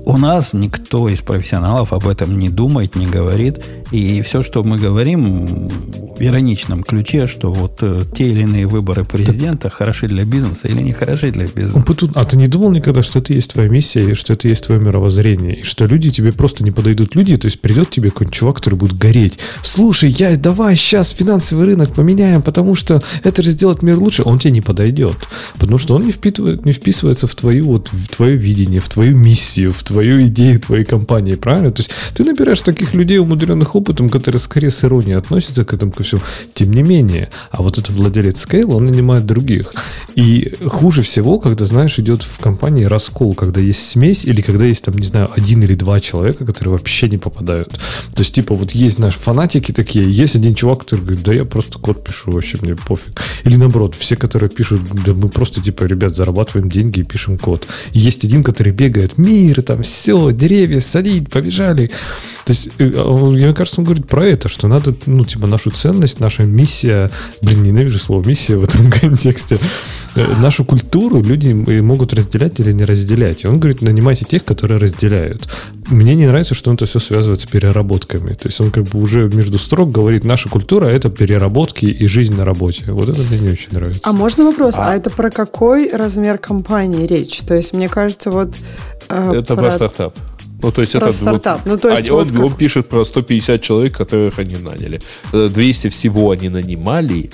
У нас никто из профессионалов об этом не думает, не говорит. И все, что мы говорим в ироничном ключе, что вот э, те или иные выборы президента хороши для бизнеса или не хороши для бизнеса.
А ты не думал никогда, что это есть твоя миссия, и что это есть твое мировоззрение, и что люди тебе просто не подойдут люди, то есть придет тебе какой-нибудь чувак, который будет гореть. Слушай, я давай сейчас финансовый рынок поменяем, потому что это же сделать мир лучше. Он тебе не подойдет, потому что он не, впитывает, не вписывается в твою вот в твое видение, в твою миссию, в твою идею твоей компании, правильно? То есть ты набираешь таких людей, умудренных опытом, которые скорее с иронией относятся к этому ко всему. Тем не менее, а вот этот владелец Scale, он нанимает других. И хуже всего, когда, знаешь, идет в компании раскол, когда есть смесь или когда есть, там, не знаю, один или два человека, которые вообще не попадают. То есть, типа, вот есть наши фанатики такие, есть один чувак, который говорит, да я просто код пишу, вообще мне пофиг. Или наоборот, все, которые пишут, да мы просто, типа, ребят, зарабатываем деньги и пишем код. есть один, который бегает, мир, там, все, деревья садить, побежали. То есть, э, а мне кажется, он говорит про это, что надо, ну, типа, нашу ценность, наша миссия, блин, ненавижу слово миссия в этом контексте, э, нашу культуру люди могут разделять или не разделять. И он говорит, нанимайте тех, которые разделяют. Мне не нравится, что он это все связывает с переработками. То есть он как бы уже между строк говорит, наша культура это переработки и жизнь на работе. Вот это мне не очень нравится.
А можно вопрос? А, а это про какой размер компании речь? То есть мне кажется, вот
Э, это про, про стартап. Ну, то есть
про это стартап. Вот, ну, то есть
они, вот он, как... он пишет про 150 человек, которых они наняли. 200 э, всего они нанимали,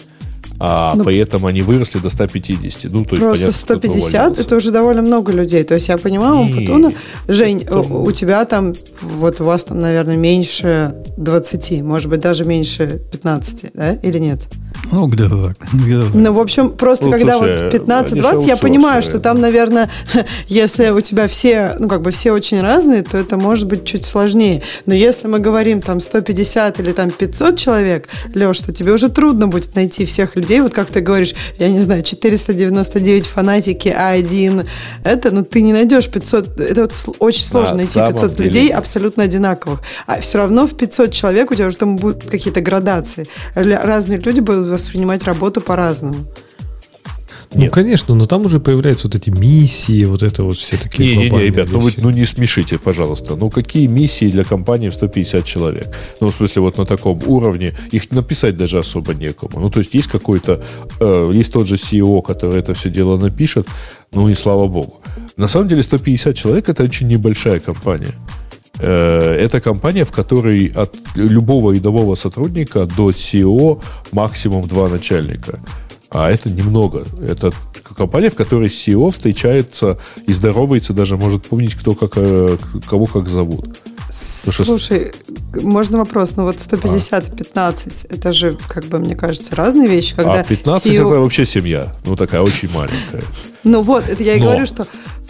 а ну, поэтому они выросли до 150. Ну, то есть,
просто понятно, 150 это уже довольно много людей. То есть я понимаю, у Путуна, Жень, это... у, у тебя там, вот у вас там, наверное, меньше 20, может быть, даже меньше 15, да, или нет?
Ну, где-то так. Где так.
Ну, в общем, просто ну, когда слушай, вот 15-20, я понимаю, что там, наверное, если у тебя все, ну, как бы все очень разные, то это может быть чуть сложнее. Но если мы говорим там 150 или там 500 человек, Леш, то тебе уже трудно будет найти всех людей. Вот как ты говоришь, я не знаю, 499 фанатики, а один это, ну, ты не найдешь 500, это вот очень сложно найти 500 деле. людей абсолютно одинаковых. А все равно в 500 человек у тебя уже там будут какие-то градации. Разные люди будут воспринимать работу по-разному.
Ну, конечно, но там уже появляются вот эти миссии, вот это вот все такие
Не, не, не, ребят, ну, вы, ну не смешите, пожалуйста. Ну какие миссии для компании в 150 человек? Ну, в смысле, вот на таком уровне их написать даже особо некому. Ну, то есть есть какой-то, э, есть тот же CEO, который это все дело напишет, ну и слава богу. На самом деле 150 человек это очень небольшая компания. Э, это компания, в которой от любого рядового сотрудника до CEO максимум два начальника. А это немного. Это компания, в которой CEO встречается и здоровается, даже может помнить, кто как, э, кого как зовут.
Слушай, можно вопрос? Ну вот 150 и 15, это же, как бы, мне кажется, разные вещи.
Когда а 15 CEO... это вообще семья. Ну, такая очень маленькая.
Ну вот, это я и Но... говорю, что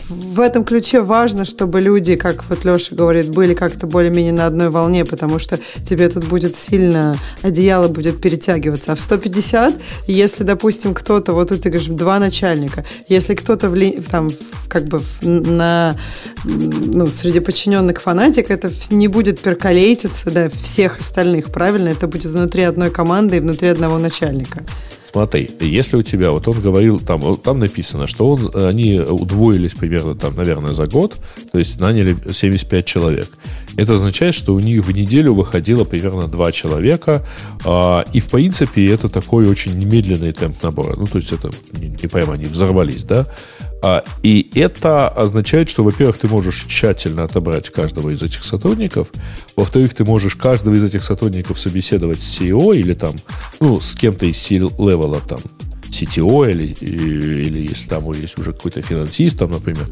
в этом ключе важно, чтобы люди, как вот Леша говорит, были как-то более-менее на одной волне, потому что тебе тут будет сильно, одеяло будет перетягиваться. А в 150, если, допустим, кто-то, вот тут ты говоришь, два начальника, если кто-то в, там, как бы на, ну, среди подчиненных фанатик, это не будет перколейтиться, да, всех остальных, правильно? Это будет внутри одной команды и внутри одного начальника.
Смотри, если у тебя, вот он говорил, там, там написано, что он, они удвоились примерно, там, наверное, за год, то есть наняли 75 человек. Это означает, что у них в неделю выходило примерно 2 человека, а, и, в принципе, это такой очень немедленный темп набора. Ну, то есть это не, не прямо они взорвались, да? А, и это означает, что, во-первых, ты можешь тщательно отобрать каждого из этих сотрудников, во-вторых, ты можешь каждого из этих сотрудников собеседовать с CEO или там, ну, с кем-то из C-левела, там, CTO или, или если там есть уже какой-то финансист, там, например.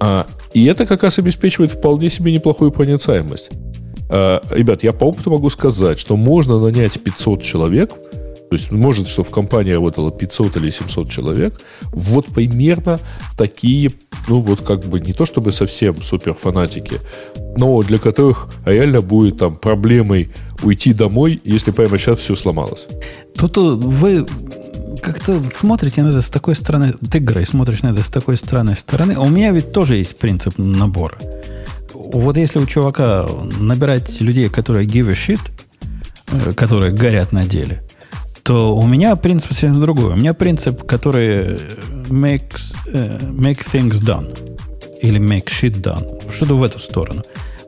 А, и это как раз обеспечивает вполне себе неплохую проницаемость. А, ребят, я по опыту могу сказать, что можно нанять 500 человек – то есть, может, что в компании работало 500 или 700 человек. Вот примерно такие, ну, вот как бы не то чтобы совсем супер фанатики, но для которых реально будет там проблемой уйти домой, если прямо сейчас все сломалось.
Тут вы как-то смотрите на это с такой стороны, ты, Грей, смотришь на это с такой стороны, стороны. А у меня ведь тоже есть принцип набора. Вот если у чувака набирать людей, которые give a shit, э, которые горят на деле, то у меня принцип совсем другой. У меня принцип, который makes, uh, make things done. Или make shit done. Что-то в эту сторону.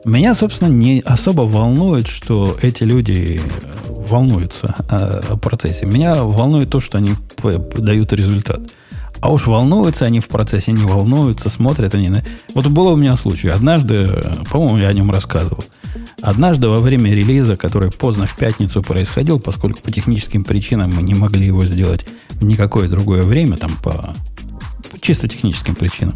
Меня, собственно, не особо волнует, что эти люди волнуются о, о процессе. Меня волнует то, что они дают результат. А уж волнуются они в процессе, не волнуются, смотрят они на... Вот было у меня случай. Однажды, по-моему, я о нем рассказывал. Однажды во время релиза, который поздно в пятницу происходил, поскольку по техническим причинам мы не могли его сделать в никакое другое время, там по чисто техническим причинам,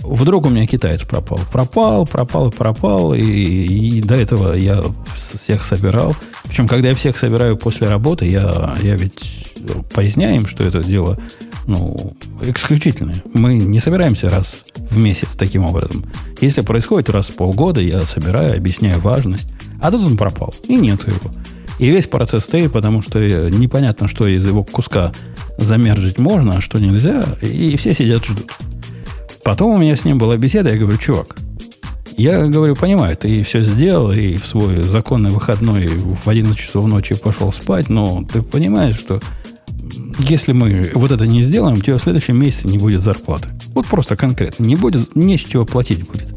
вдруг у меня китаец пропал. Пропал, пропал, пропал. И, и до этого я всех собирал. Причем, когда я всех собираю после работы, я, я ведь поясняю им, что это дело ну, исключительное. Мы не собираемся раз в месяц таким образом. Если происходит раз в полгода, я собираю, объясняю важность, а тут он пропал, и нет его. И весь процесс стоит, потому что непонятно, что из его куска замержить можно, а что нельзя, и все сидят ждут. Потом у меня с ним была беседа, я говорю, чувак, я говорю, понимаю, ты все сделал и в свой законный выходной в 11 часов ночи пошел спать, но ты понимаешь, что если мы вот это не сделаем, у тебя в следующем месяце не будет зарплаты. Вот просто конкретно. Не будет, не с чего платить будет.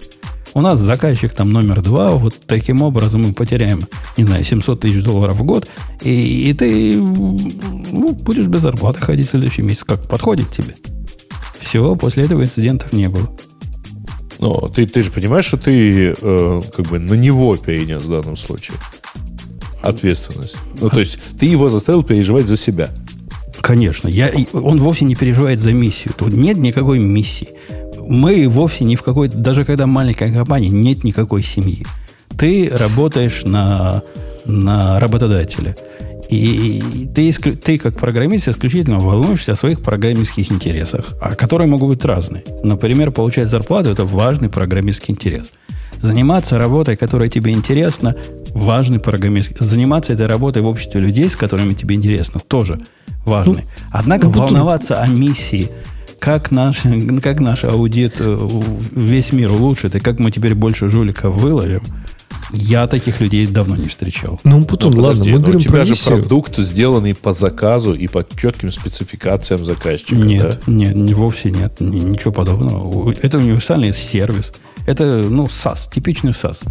У нас заказчик там номер два, вот таким образом мы потеряем, не знаю, 700 тысяч долларов в год, и, и ты ну, будешь без зарплаты ходить в следующий месяц. Как подходит тебе? Все, после этого инцидентов не было.
Но ты, ты же понимаешь, что ты э, как бы на него перенес в данном случае ответственность. Ну, то есть ты его заставил переживать за себя.
Конечно. Я, он вовсе не переживает за миссию. Тут нет никакой миссии. Мы вовсе ни в какой... Даже когда маленькая компания, нет никакой семьи. Ты работаешь на, на работодателя. И ты, ты, как программист, исключительно волнуешься о своих программистских интересах, а которые могут быть разные. Например, получать зарплату – это важный программистский интерес. Заниматься работой, которая тебе интересна, важный программист. Заниматься этой работой в обществе людей, с которыми тебе интересно, тоже важный. Ну, Однако ну, волноваться о миссии, как наш, как наш аудит э, весь мир улучшит, и как мы теперь больше жуликов выловим, Я таких людей давно не встречал.
Ну, потом, ну, ладно, мы говорим у тебя про же продукт, сделанный по заказу и по четким спецификациям заказчика.
Нет, да? нет, не, вовсе нет, ничего подобного. Это универсальный сервис. Это, ну, SaaS, типичный SaaS.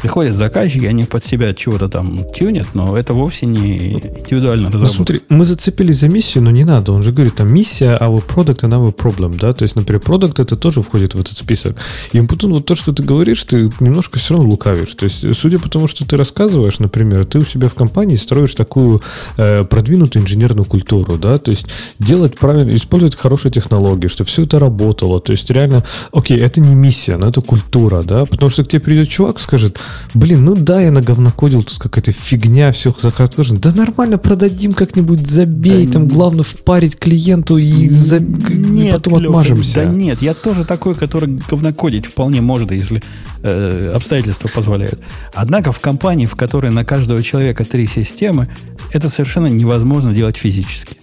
Приходят заказчики, они под себя чего-то там тюнят, но это вовсе не индивидуально разработка. Ну,
смотри, мы зацепились за миссию, но не надо. Он же говорит, там миссия, our product and our problem, да? То есть, например, продукт это тоже входит в этот список. И потом вот то, что ты говоришь, ты немножко все равно лукавишь. То есть, судя по тому, что ты рассказываешь, например, ты у себя в компании строишь такую э, продвинутую инженерную культуру, да? То есть, делать правильно, использовать хорошие технологии, чтобы все это работало. То есть, реально, окей, это не миссия, но это культура, да? Потому что к тебе придет чувак, скажет, Блин, ну да, я наговнокодил, тут какая-то фигня, все захардкожено. Да нормально продадим как-нибудь, забей, да, там главное впарить клиенту и, за... нет, и потом Леха, отмажемся.
Да нет, я тоже такой, который говнокодить вполне может, если э, обстоятельства позволяют. Однако в компании, в которой на каждого человека три системы, это совершенно невозможно делать физически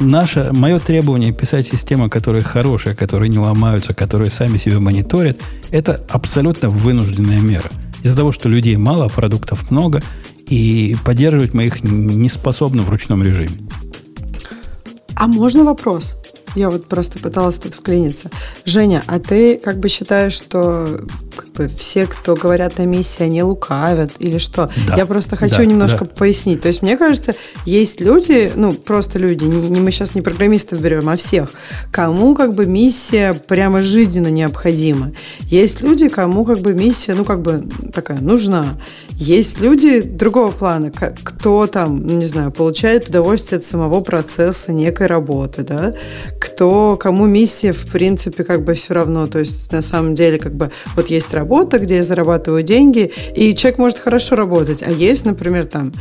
наше, мое требование писать системы, которые хорошие, которые не ломаются, которые сами себя мониторят, это абсолютно вынужденная мера. Из-за того, что людей мало, продуктов много, и поддерживать мы их не способны в ручном режиме.
А можно вопрос? Я вот просто пыталась тут вклиниться. Женя, а ты как бы считаешь, что как бы, все, кто говорят о миссии, они лукавят или что? Да. Я просто хочу да, немножко да. пояснить. То есть, мне кажется, есть люди, ну, просто люди, не, не мы сейчас не программистов берем, а всех, кому как бы миссия прямо жизненно необходима. Есть люди, кому как бы миссия, ну, как бы такая нужна. Есть люди другого плана, кто там, ну, не знаю, получает удовольствие от самого процесса некой работы, да, кто, кому миссия, в принципе, как бы все равно, то есть на самом деле, как бы, вот есть работа, где я зарабатываю деньги, и человек может хорошо работать, а есть, например, там,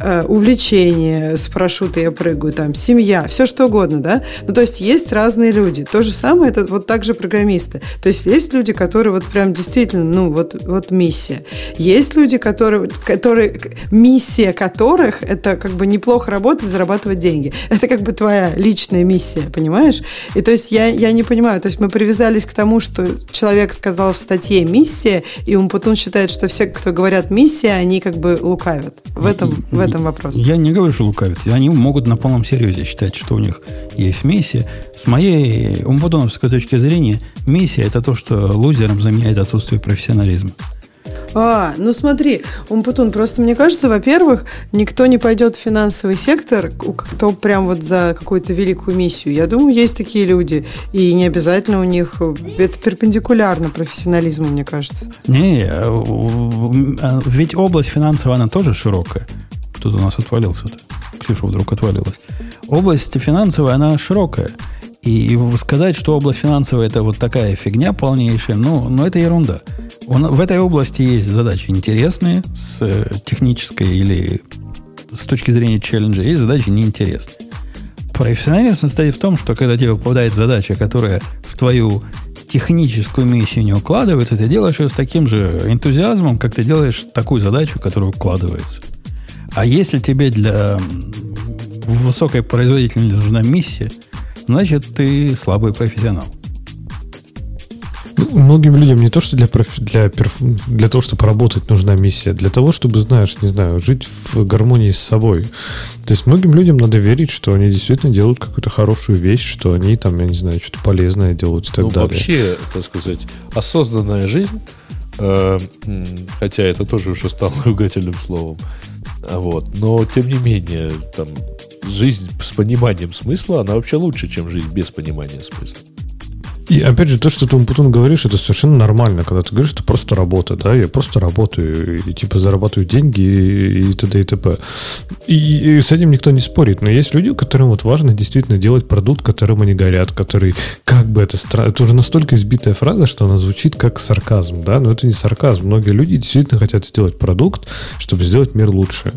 э, увлечение, с парашюта я прыгаю, там, семья, все что угодно, да, ну, то есть есть разные люди, то же самое, это вот так же программисты, то есть есть люди, которые вот прям действительно, ну, вот, вот миссия, есть люди, которые, которые, миссия которых это как бы неплохо работать, зарабатывать деньги. Это как бы твоя личная миссия, понимаешь? И то есть я, я не понимаю, то есть мы привязались к тому, что человек сказал в статье «миссия», и Умпутун считает, что все, кто говорят «миссия», они как бы лукавят. В этом, в этом вопрос.
Я не говорю, что лукавят. Они могут на полном серьезе считать, что у них есть миссия. С моей умпутуновской точки зрения, миссия – это то, что лузером заменяет отсутствие профессионализма.
А, ну смотри, Умпутун, просто мне кажется, во-первых, никто не пойдет в финансовый сектор, кто прям вот за какую-то великую миссию. Я думаю, есть такие люди, и не обязательно у них это перпендикулярно профессионализму, мне кажется.
Не, а, а, ведь область финансовая, она тоже широкая. Тут у нас отвалился-то. Ксюша вдруг отвалилась. Область финансовая, она широкая. И сказать, что область финансовая это вот такая фигня полнейшая, ну, ну это ерунда. Он, в этой области есть задачи интересные с э, технической или с точки зрения челленджа, есть задачи неинтересные. Профессионализм состоит в том, что когда тебе попадает задача, которая в твою техническую миссию не укладывается, ты делаешь ее с таким же энтузиазмом, как ты делаешь такую задачу, которая укладывается. А если тебе для высокой производительности нужна миссия – значит, ты слабый профессионал.
Ну, многим людям не то, что для, профи, для, для того, чтобы работать, нужна миссия, для того, чтобы, знаешь, не знаю, жить в гармонии с собой. То есть многим людям надо верить, что они действительно делают какую-то хорошую вещь, что они там, я не знаю, что-то полезное делают и так
ну,
далее.
Вообще, так сказать, осознанная жизнь, э, хотя это тоже уже стало ругательным словом, вот, но тем не менее, там, жизнь с пониманием смысла, она вообще лучше, чем жизнь без понимания смысла.
И опять же, то, что ты потом говоришь, это совершенно нормально, когда ты говоришь, это просто работа, да, я просто работаю, и типа зарабатываю деньги и, и т.д. и т.п. И, и с этим никто не спорит, но есть люди, которым вот важно действительно делать продукт, которым они горят, который, как бы это странно, это уже настолько избитая фраза, что она звучит как сарказм, да, но это не сарказм. Многие люди действительно хотят сделать продукт, чтобы сделать мир лучше.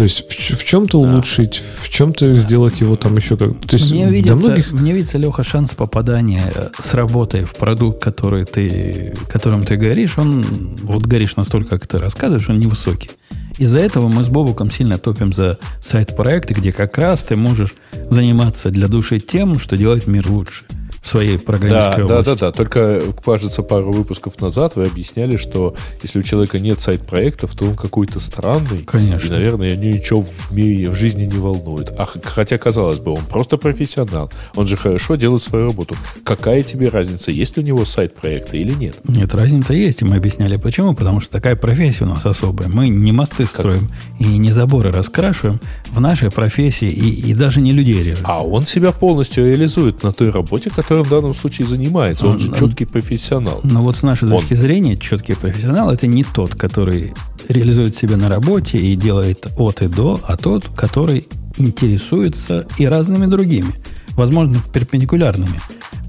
То есть в, в чем-то улучшить, в чем-то сделать его там еще как. То есть
мне видится, многих... мне видится, Леха, шанс попадания э, с работой в продукт, который ты, которым ты горишь, он вот горишь настолько, как ты рассказываешь, он невысокий. Из-за этого мы с Бобуком сильно топим за сайт-проекты, где как раз ты можешь заниматься для души тем, что делает мир лучше. Своей программистской
да,
области.
Да, да, да. Только, кажется, пару выпусков назад вы объясняли, что если у человека нет сайт-проектов, то он какой-то странный.
Конечно.
И, наверное, ничего в мире, в жизни не волнует. А, хотя, казалось бы, он просто профессионал. Он же хорошо делает свою работу. Какая тебе разница, есть ли у него сайт-проекты или нет?
Нет, разница есть, и мы объясняли почему. Потому что такая профессия у нас особая. Мы не мосты как? строим и не заборы раскрашиваем. В нашей профессии и, и даже не людей режем.
А он себя полностью реализует на той работе, которой в данном случае занимается. Он, же четкий профессионал.
Но вот с нашей он. точки зрения, четкий профессионал это не тот, который реализует себя на работе и делает от и до, а тот, который интересуется и разными другими, возможно, перпендикулярными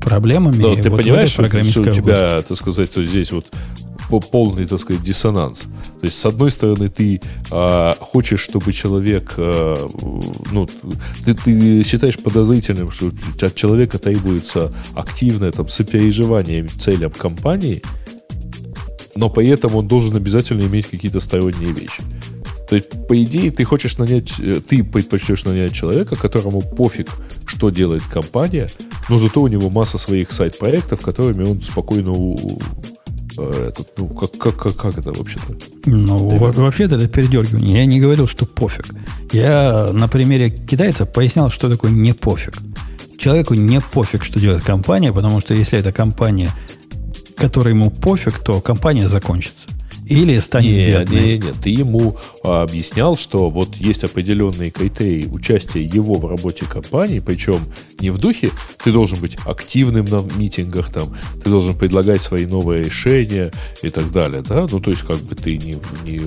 проблемами.
Но ты вот понимаешь, что, у тебя, области. так сказать, что здесь вот полный, так сказать, диссонанс. То есть, с одной стороны, ты а, хочешь, чтобы человек, а, ну, ты, ты считаешь подозрительным, что от человека требуется активное там сопереживание целям компании, но при этом он должен обязательно иметь какие-то сторонние вещи. То есть, по идее, ты хочешь нанять, э, ты предпочтешь нанять человека, которому пофиг, что делает компания, но зато у него масса своих сайт-проектов, которыми он спокойно Э, этот, ну, как, как, как, как это вообще-то?
Ну, вообще-то это передергивание. Я не говорил, что пофиг. Я на примере китайца пояснял, что такое не пофиг. Человеку не пофиг, что делает компания, потому что если это компания, которой ему пофиг, то компания закончится. Или станет
нет, бедной? Нет, нет, ты ему а, объяснял, что вот есть определенные критерии участия его в работе компании, причем не в духе, ты должен быть активным на митингах, там, ты должен предлагать свои новые решения и так далее, да, ну, то есть, как бы ты не, не,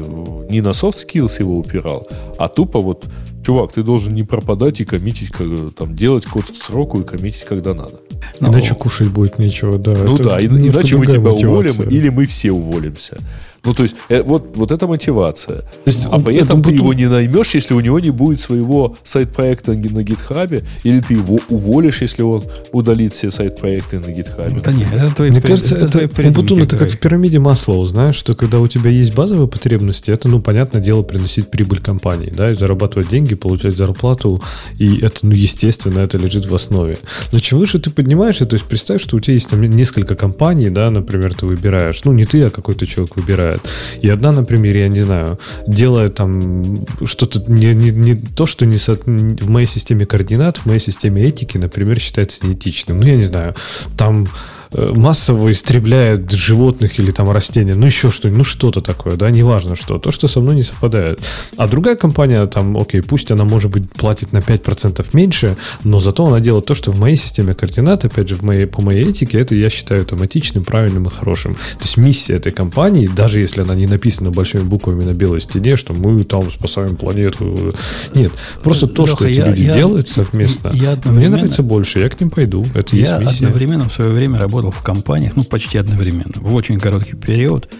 не на soft skills его упирал, а тупо вот, чувак, ты должен не пропадать и коммитить, как, там, делать код к сроку и коммитить, когда надо.
Иначе Но... кушать будет нечего, да.
Ну Это да, иначе мы тебя мотивация. уволим или мы все уволимся. Ну, то есть, э, вот, вот это мотивация. То есть, а при этом ты его не наймешь, если у него не будет своего сайт-проекта на гитхабе, или ты его уволишь, если он удалит все сайт-проекты на гитхабе.
Да нет, это твои Мне кажется, это, это, Бутун, это как в пирамиде Маслоу, знаешь, что когда у тебя есть базовые потребности, это, ну, понятное дело, приносить прибыль компании, да, и зарабатывать деньги, получать зарплату, и это, ну, естественно, это лежит в основе. Но чем выше ты поднимаешься, то есть представь, что у тебя есть там несколько компаний, да, например, ты выбираешь, ну, не ты, а какой-то человек выбирает, бывает. И одна, например, я не знаю, делает там что-то не, не, не то, что не со, в моей системе координат, в моей системе этики, например, считается неэтичным. Ну, я не знаю, там массово истребляет животных или там растения, ну еще что-нибудь, ну что-то такое, да, неважно что, то, что со мной не совпадает. А другая компания, там, окей, пусть она, может быть, платит на 5% меньше, но зато она делает то, что в моей системе координат, опять же, в моей, по моей этике, это я считаю автоматичным, правильным и хорошим. То есть миссия этой компании, даже если она не написана большими буквами на белой стене, что мы там спасаем планету. Нет, просто то, Леха, что эти я, люди я, делают совместно, я мне нравится больше, я к ним пойду. Это я есть миссия.
одновременно в свое время работал в компаниях, ну, почти одновременно, в очень короткий период.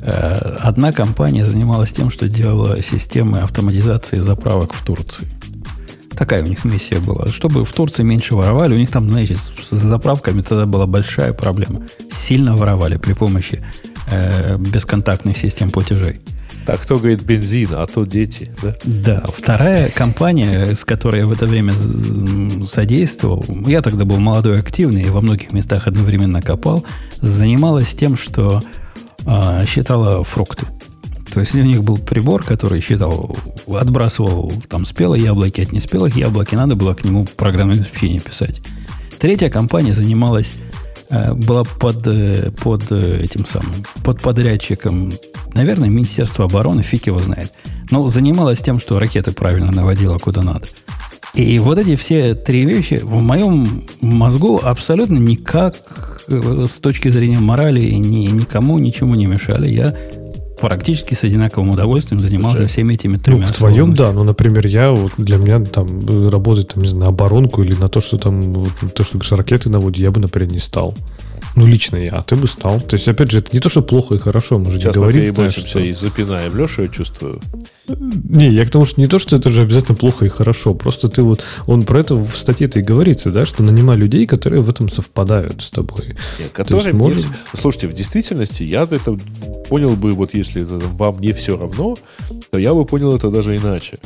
Э, одна компания занималась тем, что делала системы автоматизации заправок в Турции. Такая у них миссия была. Чтобы в Турции меньше воровали, у них там, знаете, с заправками тогда была большая проблема. Сильно воровали при помощи э, бесконтактных систем платежей.
Так, кто говорит бензин, а то дети, да?
Да. Вторая компания, с которой я в это время содействовал, я тогда был молодой, активный и во многих местах одновременно копал, занималась тем, что а, считала фрукты. То есть у них был прибор, который считал, отбрасывал там спелые яблоки от неспелых яблок, и надо было к нему программное обеспечение писать. Третья компания занималась Э, была под, э, под э, этим самым, под подрядчиком, наверное, Министерство обороны, фиг его знает. Но занималась тем, что ракеты правильно наводила куда надо. И вот эти все три вещи в моем мозгу абсолютно никак с точки зрения морали ни, никому ничему не мешали. Я практически с одинаковым удовольствием занимался Слушай, всеми этими тремя
Ну, в твоем, да. Ну, например, я вот для меня там работать, там, не знаю, на оборонку или на то, что там, то, что ракеты наводят, я бы, например, не стал. Ну, лично я, а ты бы стал. То есть, опять же, это не то, что плохо и хорошо, мы же Сейчас не говорим.
Сейчас что... и запинаем Лешу, я чувствую.
Не, я к тому, что не то, что это же обязательно плохо и хорошо. Просто ты вот, он про это в статье-то и говорится, да, что нанимай людей, которые в этом совпадают с тобой.
Нет, которые, есть, может... Слушайте, в действительности я это понял бы, вот если это, вам не все равно, то я бы понял это даже иначе.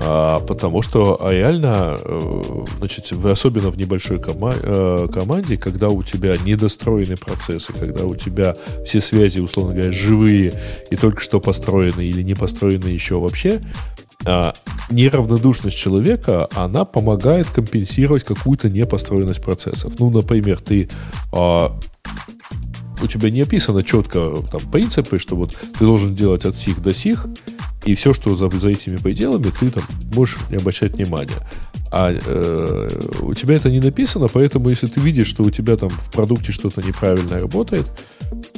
А, потому что а реально, э, значит, вы особенно в небольшой кома- э, команде, когда у тебя недостроены процессы, когда у тебя все связи, условно говоря, живые и только что построены или не построены еще вообще, а, неравнодушность человека, она помогает компенсировать какую-то непостроенность процессов. Ну, например, ты а, у тебя не описано четко там принципы, что вот ты должен делать от сих до сих, и все, что за, за этими пределами, ты там можешь не обращать внимания. А э, у тебя это не написано, поэтому если ты видишь, что у тебя там в продукте что-то неправильно работает,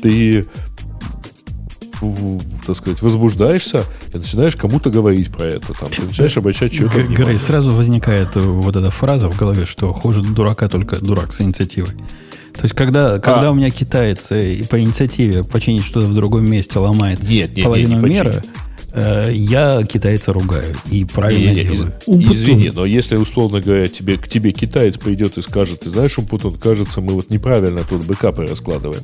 ты так сказать, возбуждаешься и начинаешь кому-то говорить про это. Там, ты начинаешь обращать что-то
Грей, сразу возникает вот эта фраза в голове, что хуже дурака только дурак с инициативой. То есть, когда, когда а. у меня китаец и по инициативе починить что-то в другом месте ломает нет, нет, половину нет, не мира, э, я китайца ругаю и правильно не, не, делаю.
Из, извини, но если, условно говоря, тебе, к тебе китаец придет и скажет, ты знаешь, Умпутун, кажется, мы вот неправильно тут бэкапы раскладываем.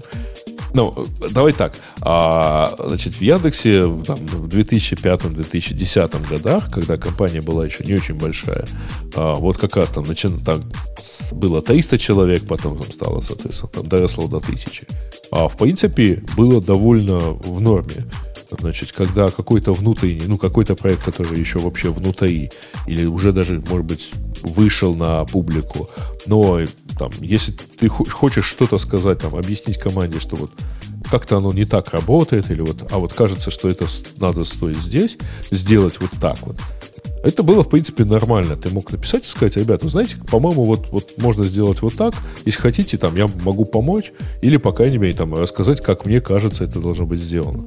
Ну, давай так. А, значит, в Яндексе там, в 2005-2010 годах, когда компания была еще не очень большая, а, вот как раз там, начи... там было 300 человек, потом там стало, соответственно, там доросло до 1000. А в принципе было довольно в норме. Значит, когда какой-то внутренний, ну, какой-то проект, который еще вообще внутри, или уже даже, может быть, вышел на публику, но там, если ты хочешь что-то сказать, там, объяснить команде, что вот как-то оно не так работает, или вот, а вот кажется, что это надо стоит здесь, сделать вот так вот. Это было, в принципе, нормально. Ты мог написать и сказать, ребята, знаете, по-моему, вот, вот можно сделать вот так. Если хотите, там, я могу помочь. Или, по крайней мере, там, рассказать, как мне кажется, это должно быть сделано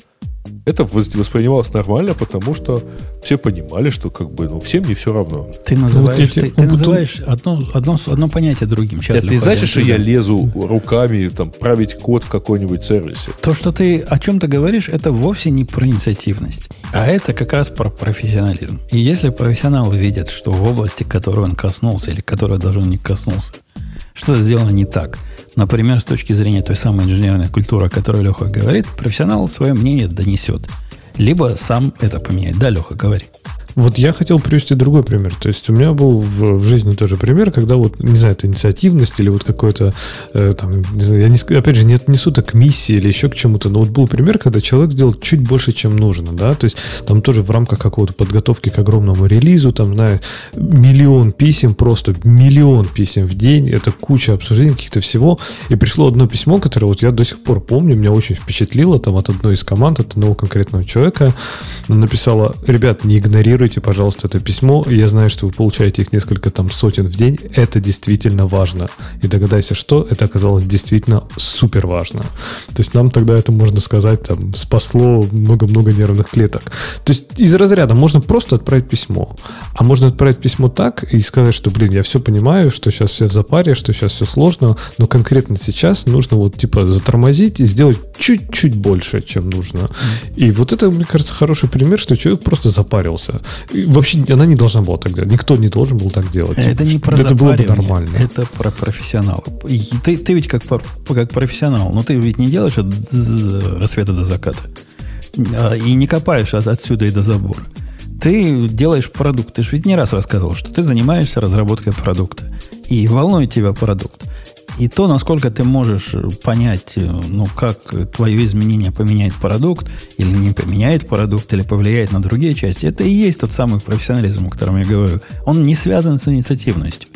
это воспринималось нормально, потому что все понимали, что как бы ну, всем не все равно.
Ты называешь, ты, ты называешь одно, одно, одно понятие другим.
Сейчас это не значит, что я лезу руками там, править код в какой-нибудь сервисе.
То, что ты о чем-то говоришь, это вовсе не про инициативность, а это как раз про профессионализм. И если профессионал видит, что в области, которой он коснулся или которой даже он не коснулся, что-то сделано не так – Например, с точки зрения той самой инженерной культуры, о которой Леха говорит, профессионал свое мнение донесет. Либо сам это поменяет. Да, Леха, говори.
Вот я хотел привести другой пример. То есть у меня был в, в жизни тоже пример, когда вот, не знаю, это инициативность или вот какой-то, э, там, не знаю, я не, опять же не отнесу это к миссии или еще к чему-то, но вот был пример, когда человек сделал чуть больше, чем нужно, да, то есть там тоже в рамках какого-то подготовки к огромному релизу, там, знаю, миллион писем, просто миллион писем в день, это куча обсуждений каких-то всего, и пришло одно письмо, которое вот я до сих пор помню, меня очень впечатлило, там, от одной из команд, от одного конкретного человека, написала, ребят, не игнорируйте распакуйте, пожалуйста, это письмо. Я знаю, что вы получаете их несколько там сотен в день. Это действительно важно. И догадайся, что это оказалось действительно супер важно. То есть нам тогда это, можно сказать, там, спасло много-много нервных клеток. То есть из разряда можно просто отправить письмо. А можно отправить письмо так и сказать, что, блин, я все понимаю, что сейчас все в запаре, что сейчас все сложно, но конкретно сейчас нужно вот типа затормозить и сделать чуть-чуть больше, чем нужно. И вот это, мне кажется, хороший пример, что человек просто запарился. Вообще она не должна была так делать. Никто не должен был так делать.
Это не про Это было бы нормально. Это про профессионала. Ты, ты ведь как, как профессионал, но ты ведь не делаешь от рассвета до заката. А, и не копаешь от, отсюда и до забора. Ты делаешь продукт. Ты же ведь не раз рассказывал, что ты занимаешься разработкой продукта. И волнует тебя продукт. И то, насколько ты можешь понять, э, ну, как твое изменение поменяет продукт, или не поменяет продукт, или повлияет на другие части, это и есть тот самый профессионализм, о котором я говорю. Он не связан с инициативностью.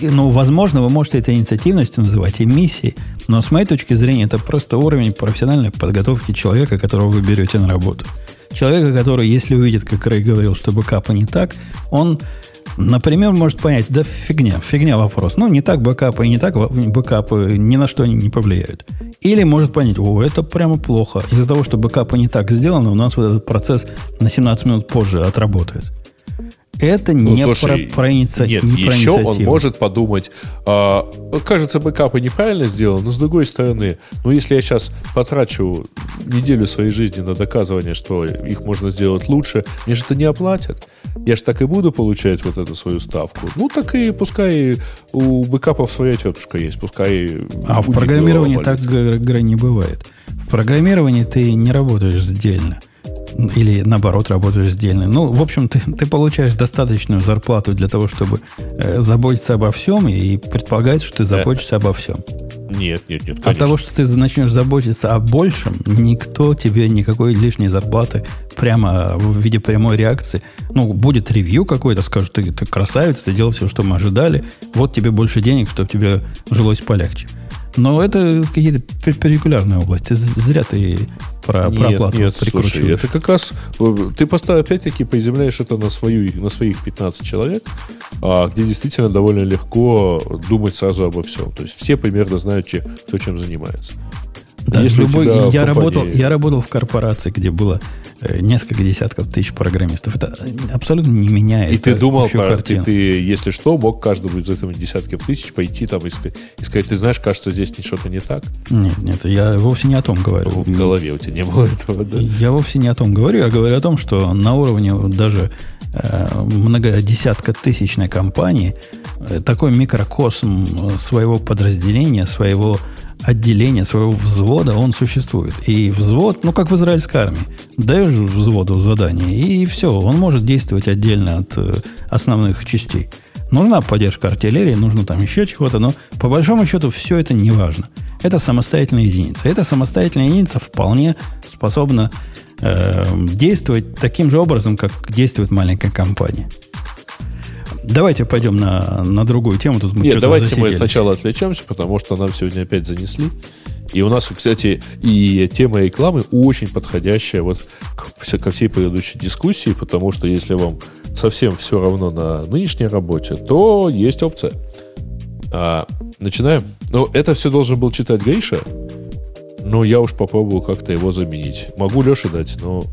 И, ну, возможно, вы можете это инициативностью называть и миссией, но с моей точки зрения это просто уровень профессиональной подготовки человека, которого вы берете на работу. Человека, который, если увидит, как Рэй говорил, что бэкапа не так, он Например, может понять, да фигня, фигня вопрос. Ну, не так бэкапы не так бэкапы ни на что не повлияют. Или может понять, о, это прямо плохо. Из-за того, что бэкапы не так сделаны, у нас вот этот процесс на 17 минут позже отработает. Это ну, не слушай, про, про, иници...
нет,
не
про еще он может подумать, э, кажется, бэкапы неправильно сделаны, но с другой стороны, ну если я сейчас потрачу неделю своей жизни на доказывание, что их можно сделать лучше, мне же это не оплатят. Я же так и буду получать вот эту свою ставку. Ну так и пускай у бэкапов своя тетушка есть, пускай...
А в программировании так, Грей, не бывает. В программировании ты не работаешь сдельно или наоборот работаешь сдельно. Ну, в общем, ты, ты получаешь достаточную зарплату для того, чтобы э, заботиться обо всем, и предполагается, что ты заботишься обо всем.
Нет, нет, нет.
Конечно. От того, что ты начнешь заботиться о большем, никто тебе никакой лишней зарплаты прямо в виде прямой реакции. Ну, будет ревью какой-то, скажут, ты, ты красавец, ты делал все, что мы ожидали, вот тебе больше денег, чтобы тебе жилось полегче. Но это какие-то перпендикулярные области. Зря ты про,
нет,
про оплату
нет, слушай, это как раз... Э, ты просто опять-таки приземляешь это на, свою, на своих 15 человек, а, где действительно довольно легко думать сразу обо всем. То есть все примерно знают, че, кто чем занимается.
Да, Если любой, я, компании... работал, я работал в корпорации, где было несколько десятков тысяч программистов. Это абсолютно не меняет.
И ты думал, про, ты, ты, если что, мог каждому из этих десятков тысяч пойти там и сказать, и сказать, ты знаешь, кажется, здесь что-то не так.
Нет, нет, я вовсе не о том говорю.
В голове у тебя не было этого, да?
Я вовсе не о том говорю, я говорю о том, что на уровне даже э, многодесятка тысячной компании э, такой микрокосм своего подразделения, своего отделения, своего взвода, он существует. И взвод, ну, как в израильской армии, даешь взводу задание, и все, он может действовать отдельно от э, основных частей. Нужна поддержка артиллерии, нужно там еще чего-то, но по большому счету все это не важно. Это самостоятельная единица. Эта самостоятельная единица вполне способна э, действовать таким же образом, как действует маленькая компания. Давайте пойдем на, на другую тему. Тут
мы Нет, давайте мы сначала отвлечемся, потому что нам сегодня опять занесли. И у нас, кстати, и тема рекламы очень подходящая вот к, ко всей предыдущей дискуссии, потому что если вам совсем все равно на нынешней работе, то есть опция. А, начинаем. Ну, это все должен был читать Гриша, но я уж попробую как-то его заменить. Могу Леше дать, но...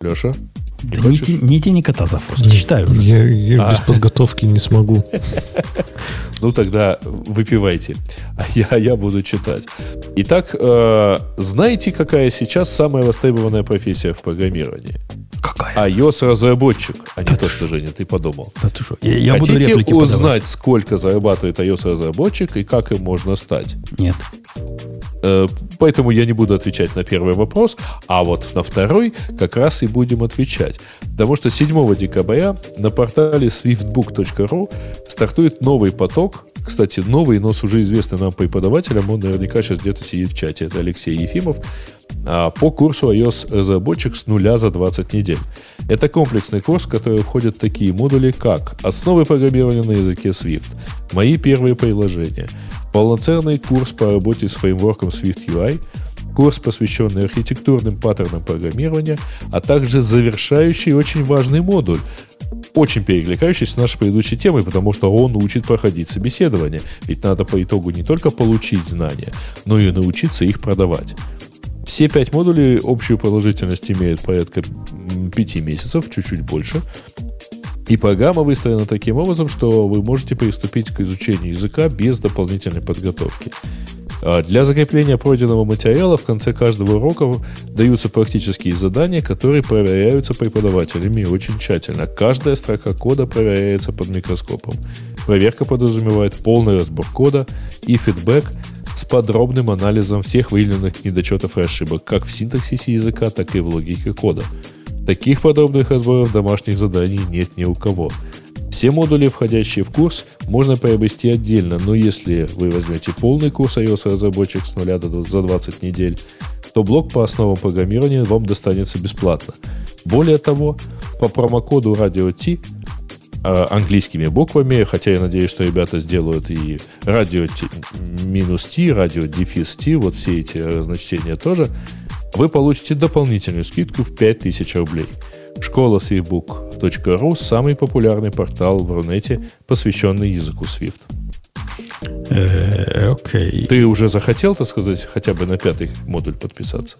Леша?
Не, да не, ти, не тяни кота за хвост, читай уже.
Я, я а. без подготовки не смогу.
Ну, тогда выпивайте, а я, я буду читать. Итак, э, знаете, какая сейчас самая востребованная профессия в программировании?
Какая?
iOS-разработчик, а не то, что, Женя, ты подумал.
Да ты что? Я, я
Хотите буду узнать, подавать? сколько зарабатывает iOS-разработчик и как им можно стать?
Нет.
Э, поэтому я не буду отвечать на первый вопрос, а вот на второй как раз и будем отвечать. Потому что 7 декабря на портале swiftbook.ru стартует новый поток, кстати, новый, но с уже известным нам преподавателем, он наверняка сейчас где-то сидит в чате, это Алексей Ефимов, а, по курсу iOS разработчик с нуля за 20 недель. Это комплексный курс, в который входят такие модули, как основы программирования на языке Swift, мои первые приложения, полноценный курс по работе с фреймворком Swift UI, курс, посвященный архитектурным паттернам программирования, а также завершающий очень важный модуль, очень перекликающийся с нашей предыдущей темой, потому что он учит проходить собеседование. Ведь надо по итогу не только получить знания, но и научиться их продавать. Все пять модулей общую продолжительность имеют порядка пяти месяцев, чуть-чуть больше. И программа выстроена таким образом, что вы можете приступить к изучению языка без дополнительной подготовки. А для закрепления пройденного материала в конце каждого урока даются практические задания, которые проверяются преподавателями очень тщательно. Каждая строка кода проверяется под микроскопом. Проверка подразумевает полный разбор кода и фидбэк с подробным анализом всех выявленных недочетов и ошибок, как в синтаксисе языка, так и в логике кода. Таких подробных разборов домашних заданий нет ни у кого. Все модули, входящие в курс, можно приобрести отдельно, но если вы возьмете полный курс iOS разработчик с нуля до за 20 недель, то блок по основам программирования вам достанется бесплатно. Более того, по промокоду Radio T а, английскими буквами, хотя я надеюсь, что ребята сделают и радио минус T, радио дефис T, вот все эти разночтения тоже, вы получите дополнительную скидку в 5000 рублей. Школа Swiftbook.ru – самый популярный портал в Рунете, посвященный языку Swift.
Э, окей.
Ты уже захотел, так сказать, хотя бы на пятый модуль подписаться?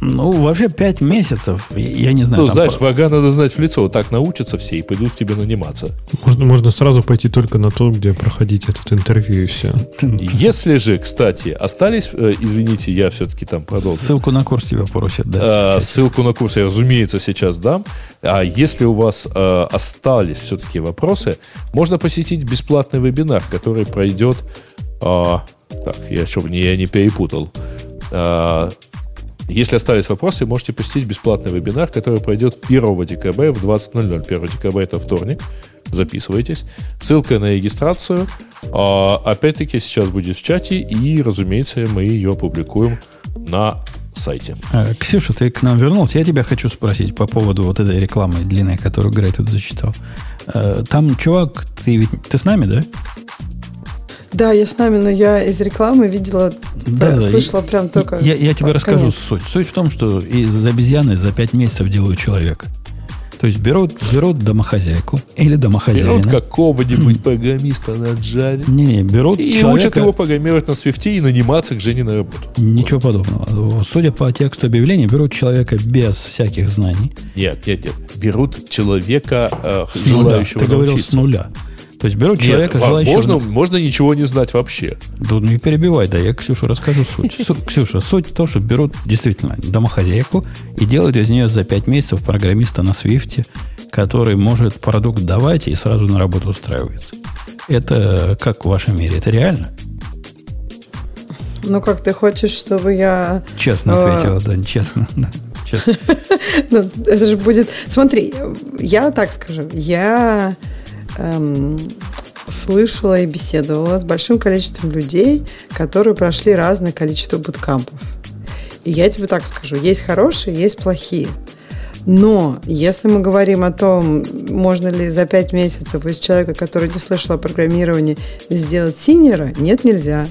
Ну, вообще пять месяцев, я не знаю.
Ну, знаешь, по... врага надо знать в лицо. Вот так научатся все и пойдут к тебе наниматься.
Можно, можно сразу пойти только на то, где проходить этот интервью и все.
Если же, кстати, остались, э, извините, я все-таки там продолжу.
Ссылку на курс тебя просят дать.
А, ссылку на курс я, разумеется, сейчас дам. А если у вас а, остались все-таки вопросы, можно посетить бесплатный вебинар, который пройдет... А, так, я чтобы не, я не перепутал. Если остались вопросы, можете посетить бесплатный вебинар, который пройдет 1 декабря в 20.00. 1 декабря это вторник. Записывайтесь. Ссылка на регистрацию. А, опять-таки сейчас будет в чате, и, разумеется, мы ее опубликуем на сайте.
А, Ксюша, ты к нам вернулся. Я тебя хочу спросить по поводу вот этой рекламы длинной, которую Грей тут зачитал. А, там, чувак, ты ведь ты с нами, да?
Да, я с нами, но я из рекламы видела, да, слышала да, прям только.
Я, я тебе расскажу суть. Суть в том, что из обезьяны за 5 месяцев делают человека. То есть берут, берут домохозяйку или домохозяина.
Берут какого-нибудь программиста на Java.
Не, не, берут
И человека... учат его программировать на Swift и наниматься к Жене на работу.
Ничего подобного. Судя по тексту объявления, берут человека без всяких знаний.
Нет, нет, нет. Берут человека, э, желающего
Ты говорил с нуля. То есть берут человека,
Нет,
желающего...
Можно, можно ничего не знать вообще.
Да не перебивай, да, я Ксюше расскажу суть. Ксюша, суть в том, что берут действительно домохозяйку и делают из нее за 5 месяцев программиста на Свифте, который может продукт давать и сразу на работу устраивается. Это как в вашем мире? Это реально?
Ну, как ты хочешь, чтобы я...
Честно э, ответила, да, честно. Да, честно.
ну, это же будет... Смотри, я так скажу. Я эм, слышала и беседовала с большим количеством людей, которые прошли разное количество буткампов. И я тебе так скажу, есть хорошие, есть плохие. Но если мы говорим о том, можно ли за пять месяцев из человека, который не слышал о программировании, сделать синера, нет, нельзя.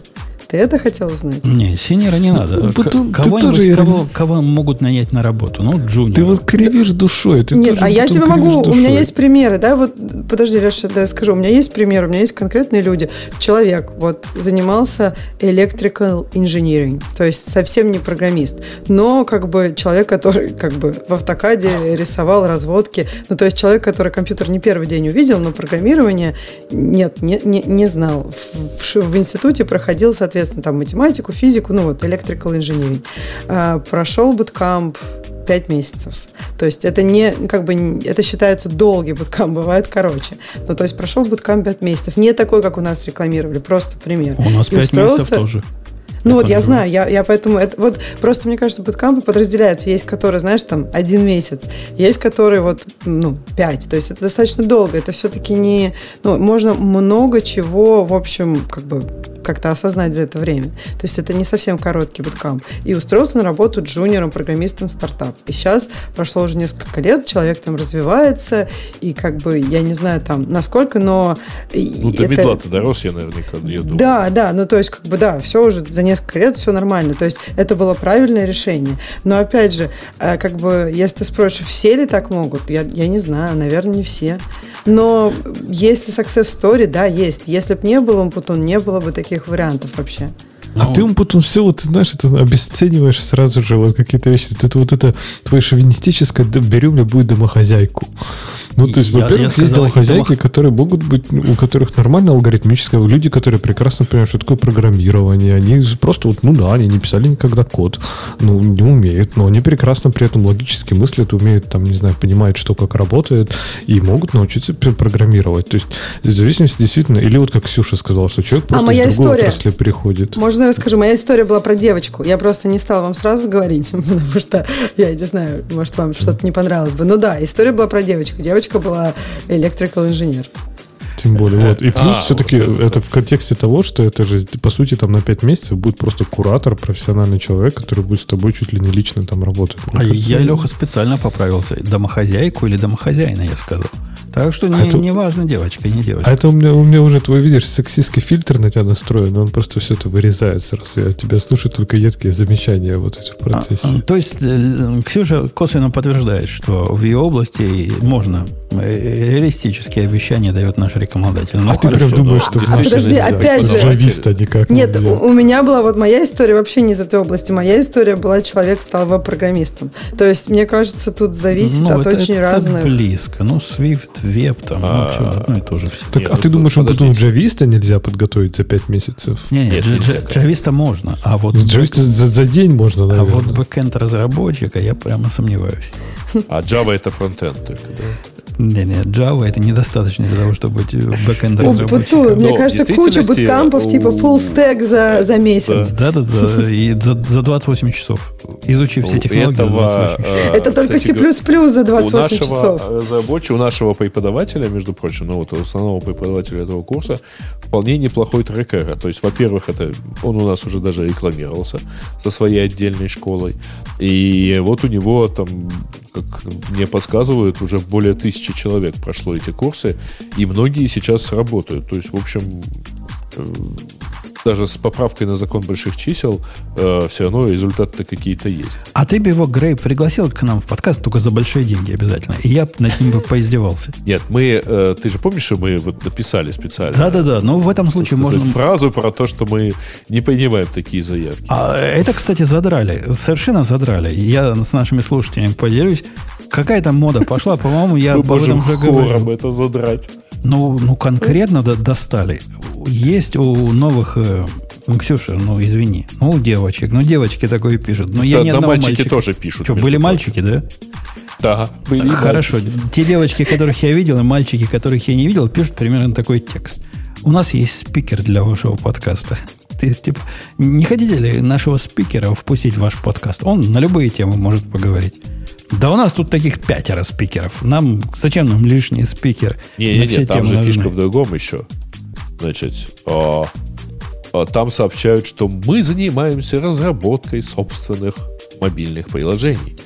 Ты это хотел узнать?
Не, синера не надо. Ну, потом, кого, тоже кого, кого могут нанять на работу? Ну, джуниор.
Ты вот кривишь душой. Ты
Нет, а я тебе могу... Душой. У меня есть примеры, да, вот, подожди, Леша, да, я скажу. У меня есть пример, у меня есть конкретные люди. Человек вот занимался electrical engineering, то есть совсем не программист, но как бы человек, который как бы в автокаде рисовал разводки, ну, то есть человек, который компьютер не первый день увидел, но программирование нет, не, не, не знал. В, в, в институте проходил, соответственно, соответственно, там математику, физику, ну вот, electrical engineering. А, прошел буткамп 5 месяцев. То есть это не, как бы, это считается долгий буткамп, бывает короче. Ну, то есть прошел буткамп 5 месяцев. Не такой, как у нас рекламировали, просто пример.
У нас 5 устроился... месяцев тоже.
Ну вот я знаю, я, я поэтому... Это, вот просто мне кажется, буткампы подразделяются. Есть, которые, знаешь, там один месяц. Есть, которые вот, ну, пять. То есть это достаточно долго. Это все-таки не... Ну, можно много чего, в общем, как бы как-то осознать за это время. То есть это не совсем короткий буткамп. И устроился на работу джуниором, программистом стартап. И сейчас прошло уже несколько лет, человек там развивается, и как бы, я не знаю там насколько, но...
Ну, до это... медла-то дорос я наверняка, я думаю.
Да, да, ну то есть как бы да, все уже за несколько лет все нормально. То есть это было правильное решение. Но опять же, э, как бы, если ты спросишь, все ли так могут, я, я не знаю, наверное, не все. Но если success story, да, есть. Если бы не было Умпутун, не было бы таких вариантов вообще.
А ну, ты потом все, вот, ты знаешь, это обесцениваешь сразу же вот какие-то вещи. Это вот это твое шовинистическое берем ли будет домохозяйку. Ну, то есть, во-первых, есть домохозяйки, домох... которые могут быть, у которых нормально алгоритмическое, люди, которые прекрасно понимают, что такое программирование. Они просто вот, ну да, они не писали никогда код, ну, не умеют, но они прекрасно при этом логически мыслят, умеют, там, не знаю, понимают, что как работает, и могут научиться программировать. То есть, в зависимости действительно, или вот как Ксюша сказала, что человек просто а моя из другой история. отрасли приходит.
Можно расскажу? Моя история была про девочку. Я просто не стала вам сразу говорить, потому что я не знаю, может, вам что-то не понравилось бы. Ну да, история была про девочку. Девочка девочка была electrical инженер.
Тем более, вот. И плюс а, все-таки вот это, это в контексте того, что это же, по сути, там на 5 месяцев будет просто куратор, профессиональный человек, который будет с тобой чуть ли не лично там работать.
Мне а кажется, я, Леха, специально поправился. Домохозяйку или домохозяина, я сказал. Так что не, а это, не важно, девочка, не девочка.
А это у меня, у меня уже, твой, видишь, сексистский фильтр на тебя настроен, он просто все это вырезает сразу. Я тебя слушаю только едкие замечания вот эти в процессе. А,
а, то есть э, Ксюша косвенно подтверждает, что в ее области можно э, реалистические обещания дает наш рекомендатель.
Ну, а хорошо, ты прям думаешь, что
а Подожди, опять же.
Джависта никак
Нет, не у, у меня была вот моя история вообще не из этой области. Моя история была, человек стал веб-программистом. То есть, мне кажется, тут зависит ну, от это, очень это разных...
близко. Ну, Swift, веб, там, ну, а, ну, что, одно и то же. Все.
Так, Нет, а ты думаешь, он потом джависта нельзя подготовить за 5 месяцев?
Не, не, джависта можно, а вот...
Джависта за, за день можно,
наверное. А вот бэкэнд разработчика я прямо сомневаюсь.
А Java это фронтенд только, да?
Не, не, Java это недостаточно для того, чтобы быть бэкэнд разработчиком.
Мне кажется, куча буткампов типа full stack за, за месяц.
Да, да, да, и за, за 28 часов. изучив все технологии
этого, 28
часов. Это только C++ за 28 у нашего часов.
Забочи, у нашего преподавателя, между прочим, ну вот у основного преподавателя этого курса, вполне неплохой трекер. То есть, во-первых, это он у нас уже даже рекламировался со своей отдельной школой. И вот у него там, как мне подсказывают, уже более тысячи человек прошло эти курсы, и многие сейчас работают. То есть, в общем, э, даже с поправкой на закон больших чисел, э, все равно результаты-то какие-то есть.
А ты бы его, Грей, пригласил к нам в подкаст только за большие деньги обязательно. И я над ним бы поиздевался.
Нет, мы, э, ты же помнишь, что мы вот написали специально?
Да-да-да, но в этом случае можно...
фразу про то, что мы не принимаем такие заявки.
А это, кстати, задрали. Совершенно задрали. Я с нашими слушателями поделюсь. Какая-то мода пошла, по-моему, я об этом уже говорил.
это задрать.
Ну, ну конкретно до, достали. Есть у новых э, Ксюша, ну извини, ну у девочек, ну девочки такое пишут. Но да, я
ни да мальчики мальчика. тоже пишут.
Что, были мальчики, да?
Да,
были Хорошо. Мальчики. Те девочки, которых я видел, и мальчики, которых я не видел, пишут примерно такой текст. У нас есть спикер для вашего подкаста. Ты, типа, не хотите ли нашего спикера впустить в ваш подкаст? Он на любые темы может поговорить. Да у нас тут таких пятеро спикеров. Нам зачем нам лишний спикер?
Не, не, не, там же нужны. фишка в другом еще. Значит, о, о, там сообщают, что мы занимаемся разработкой собственных мобильных приложений.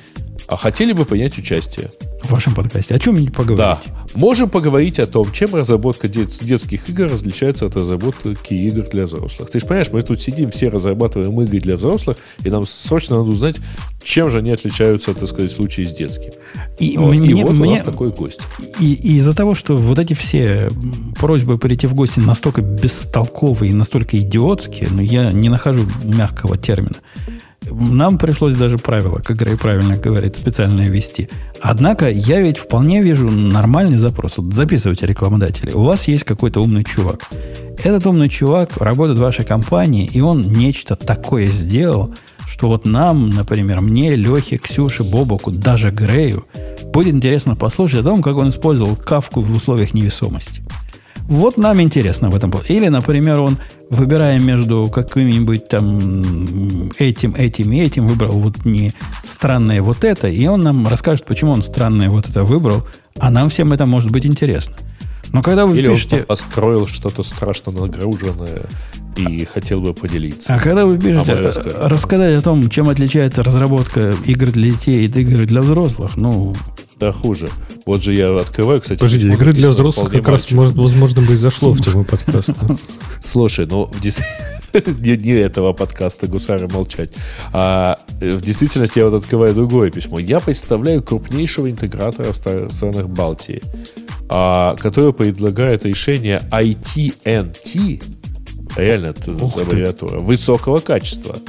А хотели бы принять участие
в вашем подкасте. О чем мне поговорить?
Да. Можем поговорить о том, чем разработка дет- детских игр различается от разработки игр для взрослых. Ты же понимаешь, мы тут сидим, все разрабатываем игры для взрослых, и нам срочно надо узнать, чем же они отличаются, так сказать, в случае с детским.
И, вот, мне,
и вот
мне,
у нас такой гость.
И, и из-за того, что вот эти все просьбы прийти в гости настолько бестолковые и настолько идиотские, но ну, я не нахожу мягкого термина, нам пришлось даже правила, как Грей правильно говорит, специально ввести. Однако я ведь вполне вижу нормальный запрос. Вот записывайте рекламодатели. У вас есть какой-то умный чувак. Этот умный чувак работает в вашей компании, и он нечто такое сделал, что вот нам, например, мне, Лехе, Ксюше, Бобоку, даже Грею, будет интересно послушать о том, как он использовал кавку в условиях невесомости. Вот нам интересно в этом. Или, например, он, выбирая между каким-нибудь там этим, этим и этим, выбрал вот не странное вот это, и он нам расскажет, почему он странное вот это выбрал, а нам всем это может быть интересно. Но когда вы
Или
пишете...
он построил что-то страшно нагруженное и хотел бы поделиться.
А когда вы пишете а рассказать о том, чем отличается разработка игр для детей от игр для взрослых, ну,
да хуже. Вот же я открываю, кстати.
Подожди, игры для взрослых как раз, может, возможно, бы и зашло в тему подкаста.
Слушай, ну, в не, не этого подкаста «Гусары молчать». А э, в действительности я вот открываю другое письмо. Я представляю крупнейшего интегратора в странах Балтии, а, который предлагает решение ITNT, реально это аббревиатура, высокого качества –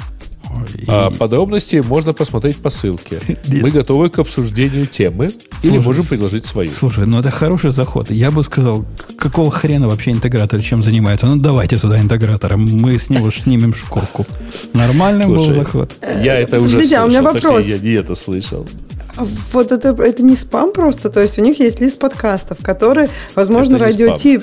и... А подробности можно посмотреть по ссылке. Мы готовы к обсуждению темы слушай, или можем предложить свою.
Слушай, ну это хороший заход. Я бы сказал, какого хрена вообще интегратор чем занимается? Ну давайте сюда интегратора, мы с него снимем шкурку. Нормальный слушай, был заход.
Я это уже Подождите, слышал, а у меня вопрос. Точнее, я не это слышал.
Вот это, это не спам просто, то есть у них есть лист подкастов, который, возможно, Радио Ти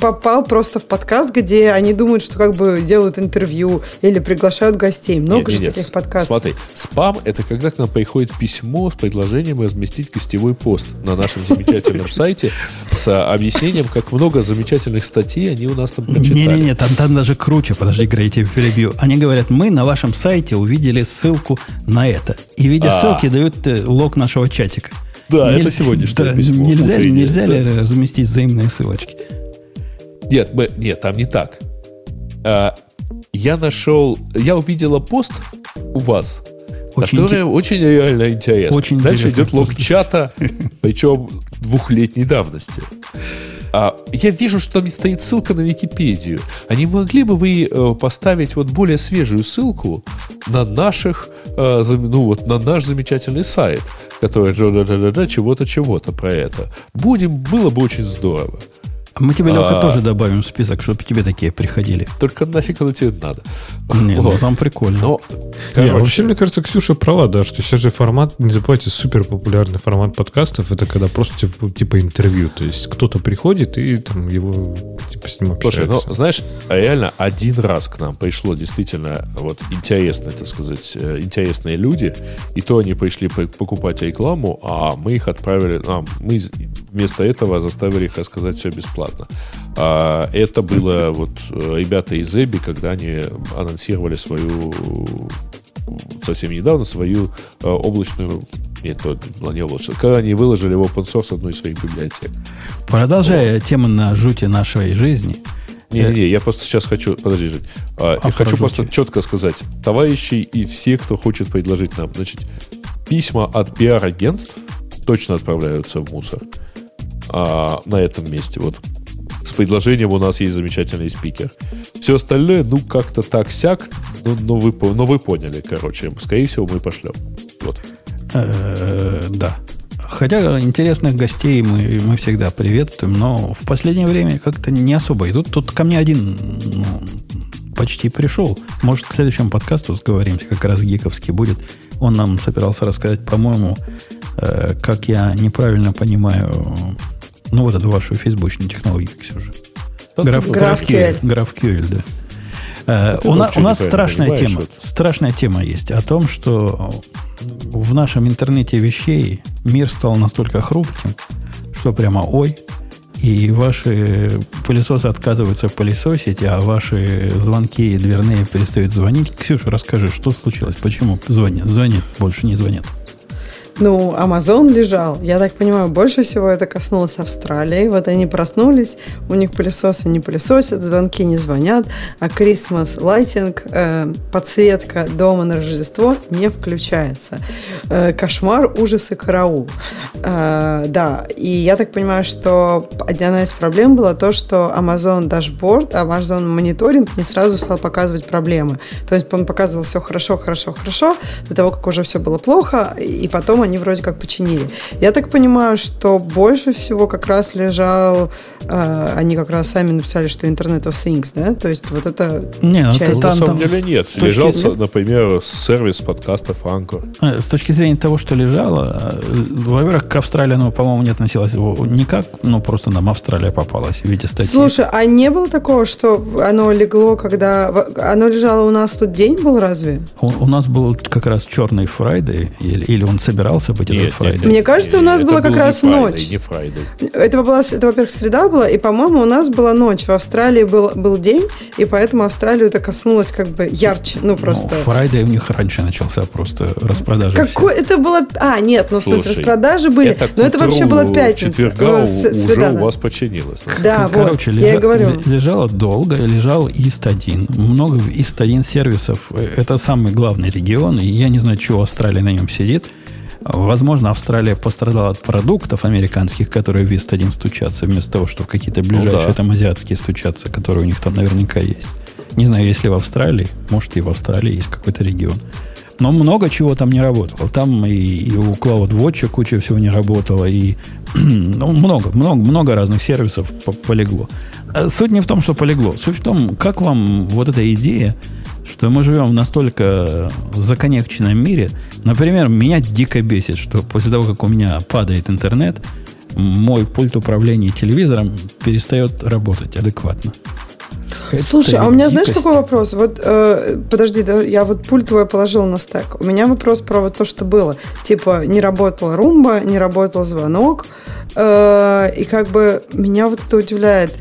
попал просто в подкаст, где они думают, что как бы делают интервью или приглашают гостей. Много нет, же нет, таких подкастов.
Смотри, спам это когда к нам приходит письмо с предложением разместить гостевой пост на нашем замечательном сайте с объяснением, как много замечательных статей они у нас там прочитали.
Не-не-не, там, там даже круче, подожди, Грей, тебе перебью. Они говорят, мы на вашем сайте увидели ссылку на это. И видя а. ссылки дают э, лог нашего чатика.
Да, Нель... это сегодняшнее да, письмо.
Нельзя, утреннее, нельзя да. ли разместить взаимные ссылочки?
Нет, мы, нет, там не так. А, я нашел, я увидела пост у вас, очень которая инте... очень реально интересна. Очень Дальше идет лог чата, причем двухлетней давности. А, я вижу, что там стоит ссылка на Википедию. А не могли бы вы э, поставить вот более свежую ссылку на наших, э, ну вот на наш замечательный сайт, который чего-то чего-то про это. Будем, было бы очень здорово.
Мы тебе, Леха, а... тоже добавим в список, чтобы тебе такие приходили.
Только нафиг оно тебе надо.
Не, ну, ну там прикольно.
Но
Короче. Не, вообще, мне кажется, Ксюша права, да, что сейчас же формат, не забывайте, супер популярный формат подкастов, это когда просто типа, типа интервью, то есть кто-то приходит и там его типа с ним общаются.
Слушай, ну, знаешь, реально один раз к нам пришло действительно вот интересные, так сказать, э, интересные люди, и то они пришли покупать рекламу, а мы их отправили, а, мы вместо этого заставили их рассказать все бесплатно. А, это было вот э, ребята из Эби, когда они анонсировали свою совсем недавно свою э, облачную нет, это была не облачная. Когда они выложили в open source одну из своих библиотек.
Продолжая вот. тему на жути нашей жизни.
Не-не-не, я просто сейчас хочу... Подожди, Жень. А, я хочу просто четко сказать. Товарищи и все, кто хочет предложить нам. Значит, письма от пиар-агентств точно отправляются в мусор. А, на этом месте. Вот с предложением у нас есть замечательный спикер. Все остальное, ну, как-то так-сяк, но, но, вы, но вы поняли, короче. Скорее всего, мы пошлем. Вот.
Э, да. Хотя интересных гостей мы, мы всегда приветствуем, но в последнее время как-то не особо идут. Тут ко мне один ну, почти пришел. Может, к следующему подкасту сговоримся, как раз гиковский будет. Он нам собирался рассказать, по-моему, э, как я неправильно понимаю, ну, вот эту вашу фейсбучную технологию, Ксюша.
Граф, GraphQL.
GraphQL, да. Э, у, на, у нас страшная тема, страшная тема есть о том, что в нашем интернете вещей мир стал настолько хрупким, что прямо ой, и ваши пылесосы отказываются пылесосить, а ваши звонки дверные перестают звонить. Ксюша, расскажи, что случилось? Почему звонят? Звонит, больше не звонят.
Ну, Amazon лежал. Я так понимаю, больше всего это коснулось Австралии. Вот они проснулись, у них пылесосы не пылесосят, звонки не звонят, а Christmas Lighting, э, подсветка дома на Рождество не включается. Э, кошмар, ужасы, караул. Э, да, и я так понимаю, что одна из проблем была то, что Amazon Dashboard, Amazon мониторинг не сразу стал показывать проблемы. То есть он показывал все хорошо, хорошо, хорошо, до того, как уже все было плохо, и потом они вроде как починили. Я так понимаю, что больше всего как раз лежал, э, они как раз сами написали, что Internet of Things, да? То есть вот это
не, ну, часть. Там, на самом деле нет. Лежал, точки... например, сервис подкаста Франко.
Э, с точки зрения того, что лежало, э, во-первых, к Австралии оно, по-моему, не относилось никак, ну просто нам Австралия попалась в виде статьи.
Слушай, а не было такого, что оно легло, когда... Оно лежало у нас тут день был разве?
У, у нас был как раз черный Friday, или, или он собирал собирался быть нет, этот Friday?
Мне кажется, у нас была как раз Friday, ночь. Не Friday. Это, была, это, во-первых, среда была, и, по-моему, у нас была ночь. В Австралии был, был день, и поэтому Австралию это коснулось как бы ярче. Ну, просто... Ну,
Friday у них раньше начался просто распродажа.
Какой это было... А, нет, ну, в смысле, Слушай, распродажи были. Это но это вообще была пятница.
Четверга э, среда, уже у вас починилось.
Да, Короче, вот, лежа, я говорю.
лежало долго, лежал ИСТ-1. Много ИСТ-1 сервисов. Это самый главный регион, и я не знаю, чего Австралия на нем сидит. Возможно, Австралия пострадала от продуктов американских, которые в ВИСТ-1 стучатся, вместо того, чтобы какие-то ближайшие ну, да. там азиатские стучатся, которые у них там наверняка есть. Не знаю, если в Австралии, может и в Австралии есть какой-то регион. Но много чего там не работало. Там и, и у CloudWatch куча всего не работало, и ну, много, много, много разных сервисов полегло. Суть не в том, что полегло. Суть в том, как вам вот эта идея что мы живем в настолько законекченном мире. Например, меня дико бесит, что после того, как у меня падает интернет, мой пульт управления телевизором перестает работать адекватно.
Это Слушай, а у меня дикость. знаешь какой вопрос? Вот э, подожди, да, я вот пульт твой положил на стек. У меня вопрос про вот то, что было. Типа не работала румба, не работал звонок, э, и как бы меня вот это удивляет.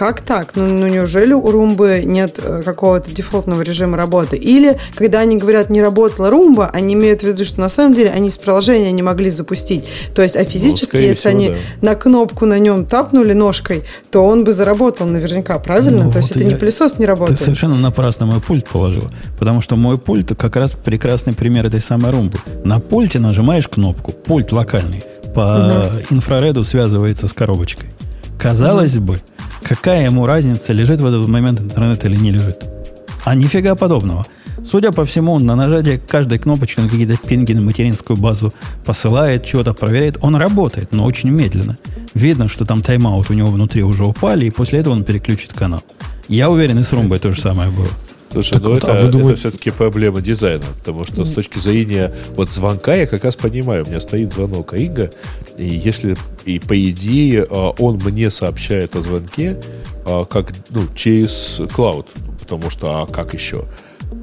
Как так? Ну, ну неужели у Румбы нет э, какого-то дефолтного режима работы? Или, когда они говорят «не работала Румба», они имеют в виду, что на самом деле они из приложения не могли запустить. То есть, а физически, ну, если всего, они да. на кнопку на нем тапнули ножкой, то он бы заработал наверняка, правильно? Ну, то есть, это я... не пылесос не работает.
Ты совершенно напрасно мой пульт положила. Потому что мой пульт как раз прекрасный пример этой самой Румбы. На пульте нажимаешь кнопку, пульт локальный, по угу. инфрареду связывается с коробочкой. Казалось угу. бы, Какая ему разница, лежит в этот момент интернет или не лежит? А нифига подобного. Судя по всему, на нажатие каждой кнопочки на какие-то пинги на материнскую базу посылает, чего-то проверяет. Он работает, но очень медленно. Видно, что там тайм-аут у него внутри уже упали, и после этого он переключит канал. Я уверен, и с Румбой то же самое было.
Слушай, так ну вот, это, а думаете... это все-таки проблема дизайна, потому что с точки зрения вот звонка я как раз понимаю, у меня стоит звонок Инга, и если и по идее а, он мне сообщает о звонке а, как ну через клауд, потому что а как еще?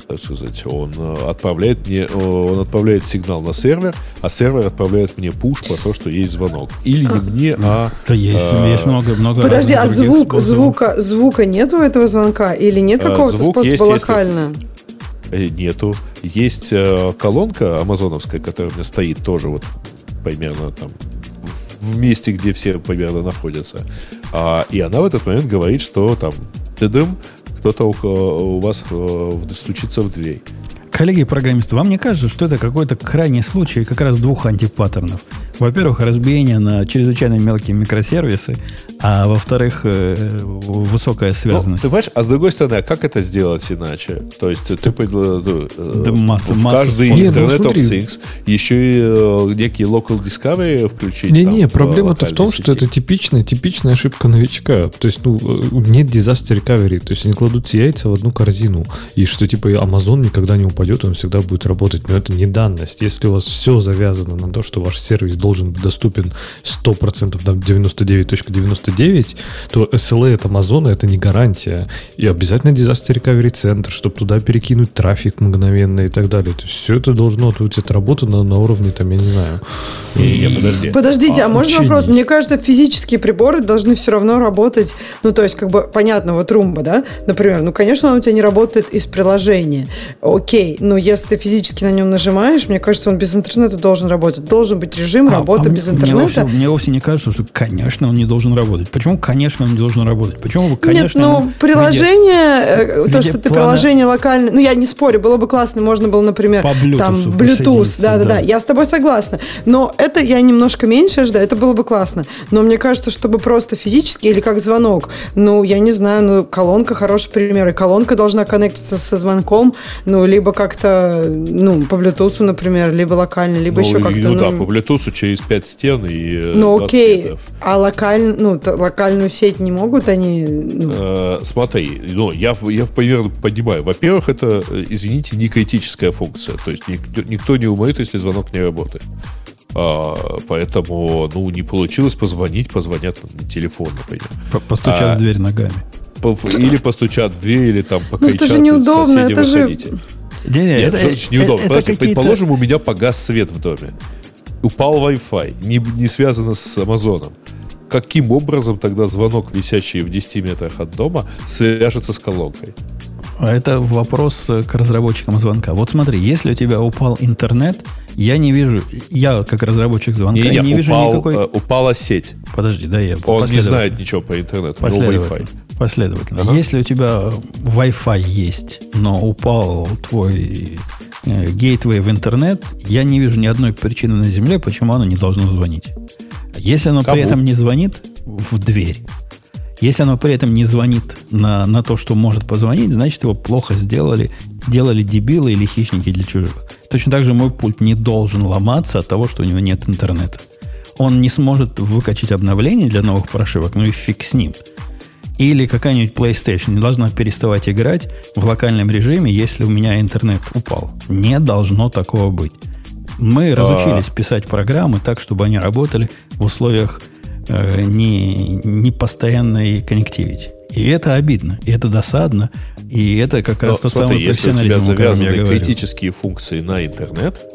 Так сказать, он э, отправляет мне, э, он отправляет сигнал на сервер, а сервер отправляет мне пуш про то, что есть звонок. Или не мне, а...
Да есть, а, есть много, много
Подожди, а звук, звука, звука нету этого звонка? Или нет а, какого-то способа есть, локально?
Если... Нету. Есть колонка амазоновская, которая у меня стоит тоже вот примерно там в месте, где все примерно находятся. А, и она в этот момент говорит, что там тыдым, кто-то у вас э, стучится в дверь.
Коллеги-программисты, вам не кажется, что это какой-то крайний случай как раз двух антипаттернов? Во-первых, разбиение на чрезвычайно мелкие микросервисы, а во-вторых, э, высокая связанность.
Ну, ты понимаешь, а с другой стороны, а как это сделать иначе? То есть ты, ты ну,
э, да масса,
в
масса
каждый
способов.
Internet of Things еще и э, некий local discovery включить.
Не-не, проблема-то в том, сети. что это типичная, типичная ошибка новичка. То есть, ну, нет disaster recovery. То есть они кладут яйца в одну корзину. И что типа Amazon никогда не упадет, он всегда будет работать. Но это не данность. Если у вас все завязано на то, что ваш сервис должен быть доступен 100%, там 99.99, то SLA от Amazon это не гарантия. И обязательно disaster recovery центр, чтобы туда перекинуть трафик мгновенно и так далее. То есть все это должно быть отработано на уровне, там, я не знаю.
И, не, подожди. Подождите, а, а можно вопрос? Мне кажется, физические приборы должны все равно работать, ну, то есть, как бы, понятно, вот румба, да, например, ну, конечно, он у тебя не работает из приложения. Окей, но если ты физически на нем нажимаешь, мне кажется, он без интернета должен работать. Должен быть режим а, работы а без интернета. Мне
вовсе, мне вовсе не кажется, что, конечно, он не должен работать. Почему, конечно, он не должен работать? Почему вы, конечно...
Нет, ну, приложение, виде, то, что ты плана... приложение локальное... Ну, я не спорю, было бы классно, можно было, например, По Bluetooth там, Bluetooth, да-да-да, я с тобой согласна. Но это я немножко меньше жду, это было бы классно. Но мне кажется, чтобы просто физически или как звонок, ну, я не знаю, ну, колонка хороший пример, и колонка должна коннектиться со звонком, ну, либо как-то, ну, по Bluetooth, например, либо локально, либо ну, еще как-то... Ну,
ну, да, по Bluetooth через 5 стен и
э, Ну, окей, метров. а локаль, ну, локальную сеть не могут они... Ну...
Э, смотри, ну, я, я примерно понимаю. Во-первых, это, э, извините, не критическая функция. То есть никто, никто не умрет, если звонок не работает. А, поэтому, ну, не получилось позвонить, позвонят на телефон, например.
Постучат а, в дверь ногами.
Или постучат в дверь, или там
покричат. Ну, это же неудобно, это же...
Не, не, Нет, это, это очень неудобно. Это, это предположим, у меня погас свет в доме. Упал Wi-Fi, не, не связано с Амазоном каким образом тогда звонок, висящий в 10 метрах от дома, свяжется с колонкой?
А это вопрос к разработчикам звонка. Вот смотри, если у тебя упал интернет, я не вижу, я как разработчик звонка не, не, вижу
упал,
никакой...
Э, упала сеть.
Подожди, да, я
Он не знает ничего по интернету,
последовательно. Wi-Fi. Последовательно. Ага. Если у тебя Wi-Fi есть, но упал твой э, гейтвей в интернет, я не вижу ни одной причины на Земле, почему оно не должно звонить. Если оно Кому? при этом не звонит в дверь, если оно при этом не звонит на, на то, что может позвонить, значит его плохо сделали, делали дебилы или хищники для чужих. Точно так же мой пульт не должен ломаться от того, что у него нет интернета. Он не сможет выкачать обновление для новых прошивок, ну и фиг с ним. Или какая-нибудь PlayStation не должна переставать играть в локальном режиме, если у меня интернет упал. Не должно такого быть. Мы а... разучились писать программы так, чтобы они работали в условиях э, не, не постоянной коннективити. И это обидно, и это досадно, и это как раз Но, тот смотри, самый
если у тебя завязаны критические функции на интернет,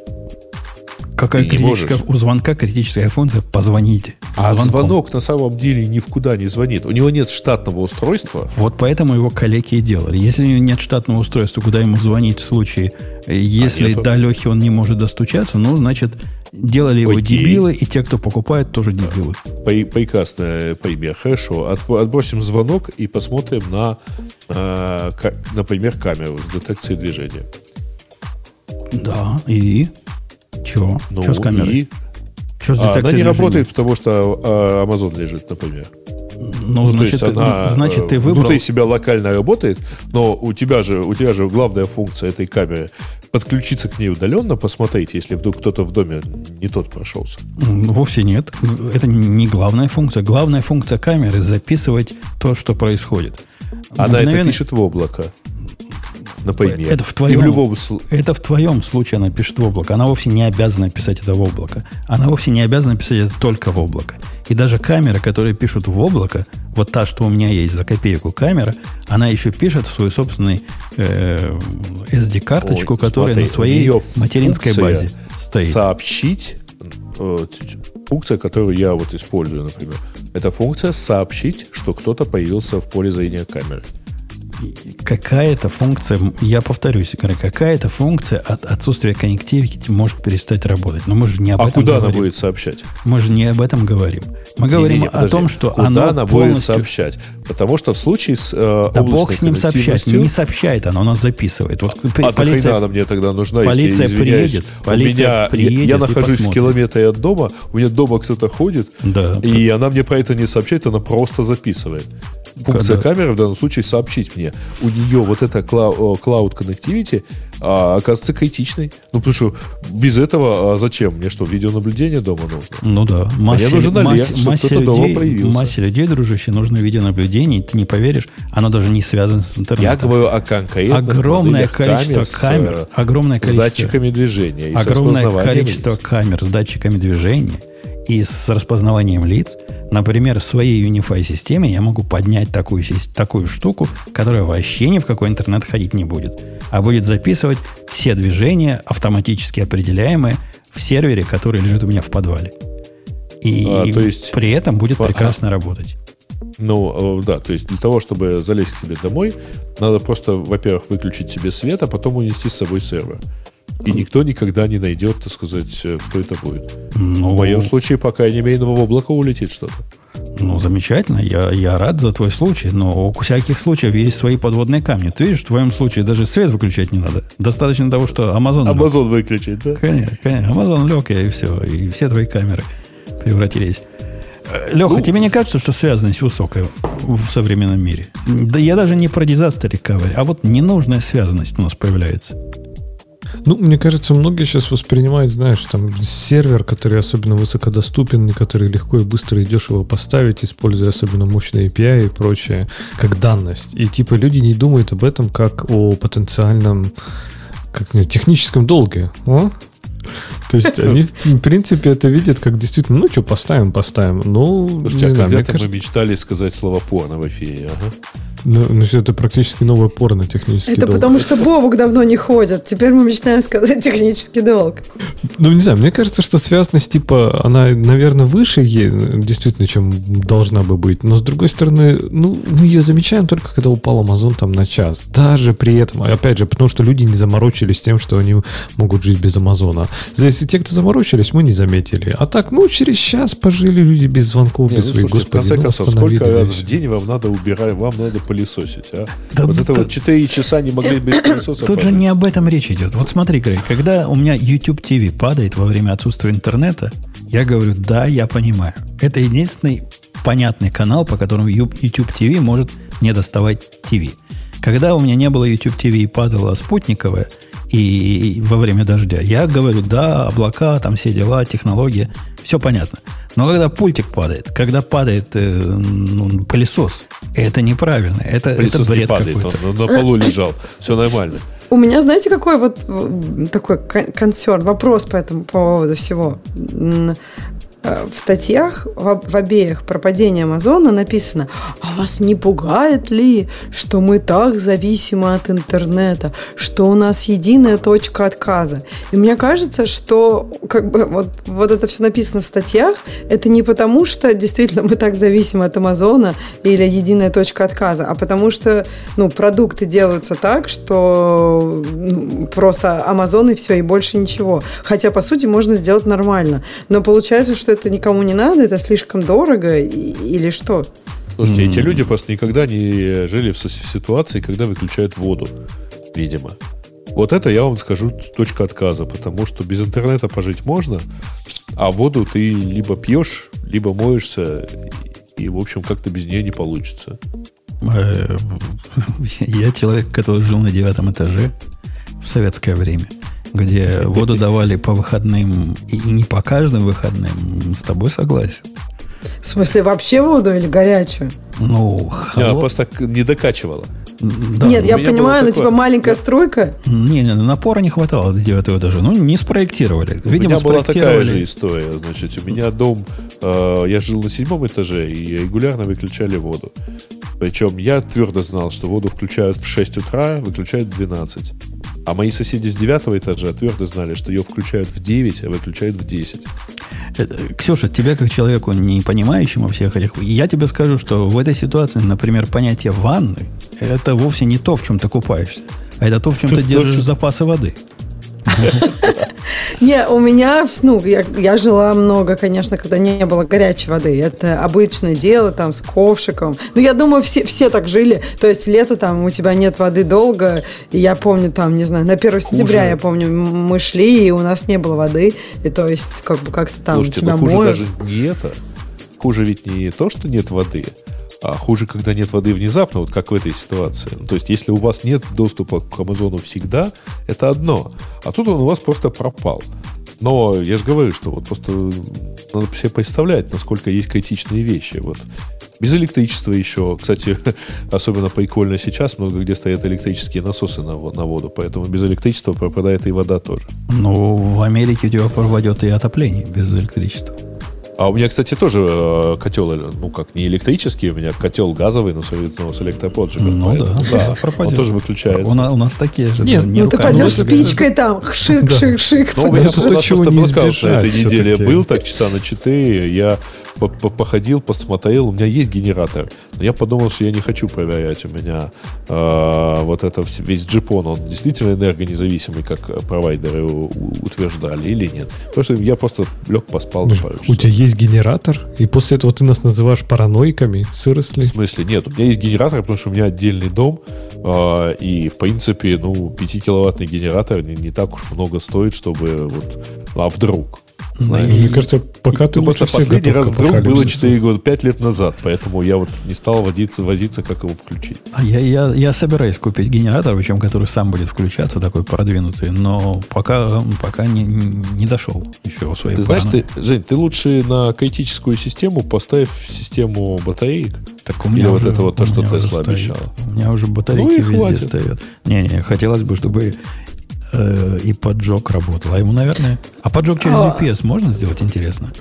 Какая критическая, у звонка критическая функция «позвоните».
А звонком. звонок на самом деле ни в куда не звонит. У него нет штатного устройства.
Вот поэтому его коллеги и делали. Если у него нет штатного устройства, куда ему звонить в случае, э, если а до Лехи он не может достучаться, ну, значит, делали его Окей. дебилы, и те, кто покупает, тоже дебилы.
Прекрасное пойме. Хорошо. Отбросим звонок и посмотрим на, э, например, камеру с детекцией движения.
Да, и... Че?
Ну, Че с камерой? И... Что с а, она не работает, потому что а, Amazon лежит, например.
Ну, ну значит, она, значит, ты выбрал...
Внутри себя локально работает, но у тебя же, у тебя же главная функция этой камеры подключиться к ней удаленно, посмотреть, если вдруг кто-то в доме не тот прошелся.
Ну, вовсе нет. Это не главная функция. Главная функция камеры записывать то, что происходит.
Она Мгновенно... это пишет в облако. Например.
Это в твоем, и в любом... это в твоем случае она пишет в облако. Она вовсе не обязана писать это в облако. Она вовсе не обязана писать это только в облако. И даже камеры, которые пишут в облако, вот та, что у меня есть за копейку камера, она еще пишет в свою собственную э, SD-карточку, которая смотри, на своей материнской базе стоит.
Сообщить э, функция, которую я вот использую, например, это функция сообщить, что кто-то появился в поле зрения камеры
какая-то функция, я повторюсь, какая-то функция от отсутствия коннективити может перестать работать. Но мы же не об
а
этом
куда
говорим.
она будет сообщать?
Мы же не об этом говорим. Мы говорим не, не, о том, что
куда
оно
она
полностью...
будет сообщать? Потому что в случае с э,
Да бог с ним сообщать. Не сообщает оно, оно записывает. Вот,
а полиция, она мне тогда нужна?
Полиция если, приедет. Полиция
меня,
приедет
я, я нахожусь в километре от дома, у меня дома кто-то ходит,
да,
и она мне про это не сообщает, она просто записывает функция Когда? камеры в данном случае сообщить мне. У нее вот эта Cloud Connectivity а, оказывается критичной. Ну, потому что без этого а зачем? Мне что, видеонаблюдение дома нужно?
Ну да.
Массе, Мне нужен
Олег, массе, массе людей, Массе людей, дружище, нужно видеонаблюдение, ты не поверишь, оно даже не связано с интернетом.
Я говорю о конкретных
Огромное количество камер, камер с, огромное количество,
с датчиками движения.
огромное количество камер с датчиками движения и с распознаванием лиц, например, в своей Unify системе я могу поднять такую, такую штуку, которая вообще ни в какой интернет ходить не будет, а будет записывать все движения, автоматически определяемые, в сервере, который лежит у меня в подвале. И а, то есть, при этом будет прекрасно работать.
Ну, э, да, то есть для того, чтобы залезть к себе домой, надо просто, во-первых, выключить себе свет, а потом унести с собой сервер. И никто никогда не найдет, так сказать, э, кто это будет. Ну, в моем случае, пока не имею в облако улетит что-то.
Ну, замечательно. Я, я рад за твой случай, но у всяких случаев есть свои подводные камни. Ты видишь, в твоем случае даже свет выключать не надо. Достаточно того, что Amazon...
Amazon лег. выключить, да?
Конечно, конечно. Amazon лег, и все. И все твои камеры превратились. Э, Леха, ну, тебе не кажется, что связанность высокая в современном мире? Да я даже не про disaster recovery, а вот ненужная связанность у нас появляется.
Ну, мне кажется, многие сейчас воспринимают, знаешь, там сервер, который особенно высокодоступен, который легко и быстро и дешево поставить, используя особенно мощные API и прочее, как данность. И типа люди не думают об этом как о потенциальном как не, техническом долге. О? То есть они, в принципе, это видят как действительно, ну что, поставим, поставим. Ну,
Слушайте, не а знаю, когда-то кажется... мы мечтали сказать слово порно в эфире, ага.
Ну, ну, это практически новое порно технический
Это
долг.
потому что Бобук давно не ходит. Теперь мы мечтаем сказать технический долг.
Ну, не знаю, мне кажется, что связность, типа, она, наверное, выше действительно, чем должна бы быть. Но, с другой стороны, ну, мы ее замечаем только, когда упал Amazon там на час. Даже при этом, опять же, потому что люди не заморочились тем, что они могут жить без Амазона. Если те, кто заморочились, мы не заметили. А так, ну, через час пожили люди без звонков, не, без ну, своих, слушайте,
господи. В конце ну, концов, сколько раз в день вам надо убирать, вам надо пылесосить, а? Да, вот да, это да, вот 4 часа не могли без пылесоса
Тут же не об этом речь идет. Вот смотри, Грей, когда у меня YouTube TV падает во время отсутствия интернета, я говорю, да, я понимаю. Это единственный понятный канал, по которому YouTube TV может мне доставать TV. Когда у меня не было YouTube TV и падала спутниковая, и, и во время дождя, я говорю, да, облака, там все дела, технологии, все понятно. Но когда пультик падает, когда падает э, ну, пылесос, это неправильно. Это, это бред падает, какой-то.
Он на полу лежал. Все нормально.
У меня, знаете, какой вот такой консерн, вопрос по этому поводу всего. Э, в статьях, в, обеих про падение Амазона написано, а вас не пугает ли, что мы так зависимы от интернета, что у нас единая точка отказа? И мне кажется, что как бы вот, вот это все написано в статьях, это не потому, что действительно мы так зависимы от Амазона или единая точка отказа, а потому что ну, продукты делаются так, что ну, просто Амазон и все, и больше ничего. Хотя, по сути, можно сделать нормально. Но получается, что это никому не надо, это слишком дорого или что?
Слушайте, mm-hmm. эти люди просто никогда не жили в ситуации, когда выключают воду, видимо. Вот это я вам скажу точка отказа, потому что без интернета пожить можно, а воду ты либо пьешь, либо моешься, и, в общем, как-то без нее не получится.
Э, я человек, который жил на девятом этаже в советское время где воду давали по выходным и не по каждым выходным, с тобой согласен.
В смысле, вообще воду или горячую?
Ну,
холод... Я просто не докачивала.
Да, Нет, я понимаю, на тебя маленькая стройка.
Не, не, напора не хватало до девятого этажа. Ну, не спроектировали.
Видимо, у меня была такая же история. Значит, у меня дом, э, я жил на седьмом этаже, и регулярно выключали воду. Причем я твердо знал, что воду включают в 6 утра, выключают в 12. А мои соседи с девятого этажа твердо знали, что ее включают в 9, а выключают в 10.
Э, Ксюша, тебе как человеку, не понимающему всех этих, я тебе скажу, что в этой ситуации, например, понятие ванны, это вовсе не то, в чем ты купаешься, а это то, в чем ты держишь запасы воды.
Не, у меня, ну, я, я жила много, конечно, когда не было горячей воды. Это обычное дело, там, с ковшиком. Ну, я думаю, все, все так жили. То есть, лето там у тебя нет воды долго. И я помню, там, не знаю, на 1 сентября, я помню, мы шли, и у нас не было воды. И то есть, как бы как-то там
Слушайте,
тебя
ну, хуже
моют.
даже не это. Хуже ведь не то, что нет воды, а хуже, когда нет воды внезапно, вот как в этой ситуации. Ну, то есть, если у вас нет доступа к Амазону всегда, это одно. А тут он у вас просто пропал. Но я же говорю, что вот просто надо себе представлять, насколько есть критичные вещи. Вот. Без электричества еще. Кстати, особенно прикольно сейчас, много где стоят электрические насосы на, на воду, поэтому без электричества пропадает и вода тоже.
Ну, в Америке тебя пропадет и отопление без электричества.
А у меня, кстати, тоже э, котел, ну как, не электрический, у меня котел газовый, но с, ну, с электроподжигом.
Ну да, да,
да он тоже выключается.
У нас, у нас такие же.
Нет, да, ну ты пойдешь спичкой там, шик-шик-шик.
Ну, у меня просто блокаут на этой неделе был, так часа на 4, я походил, посмотрел, у меня есть генератор. Но я подумал, что я не хочу проверять. У меня э, вот это весь джипон, он действительно энергонезависимый, как провайдеры утверждали, или нет. Потому что я просто лег, поспал на пару
У тебя есть генератор, и после этого ты нас называешь параноиками, сыросли?
В смысле? Нет, у меня есть генератор, потому что у меня отдельный дом, э, и, в принципе, ну, 5-киловаттный генератор не, не так уж много стоит, чтобы вот... А вдруг?
Знаешь, Мне кажется, пока ты
лучше всех Последний раз вдруг было 4 года, 5 лет назад, поэтому я вот не стал водиться, возиться, как его включить.
А я, я, я собираюсь купить генератор, причем который сам будет включаться, такой продвинутый, но пока, пока не, не дошел еще в своей
Ты знаешь, ты, Жень, ты лучше на критическую систему поставь систему батареек.
Так у меня
Или
уже,
вот это вот то, что Тесла обещала.
У меня уже батарейки ну везде хватит. стоят. Не-не, хотелось бы, чтобы э, и поджог работал. А ему, наверное... А поджог через а... UPS можно сделать, интересно?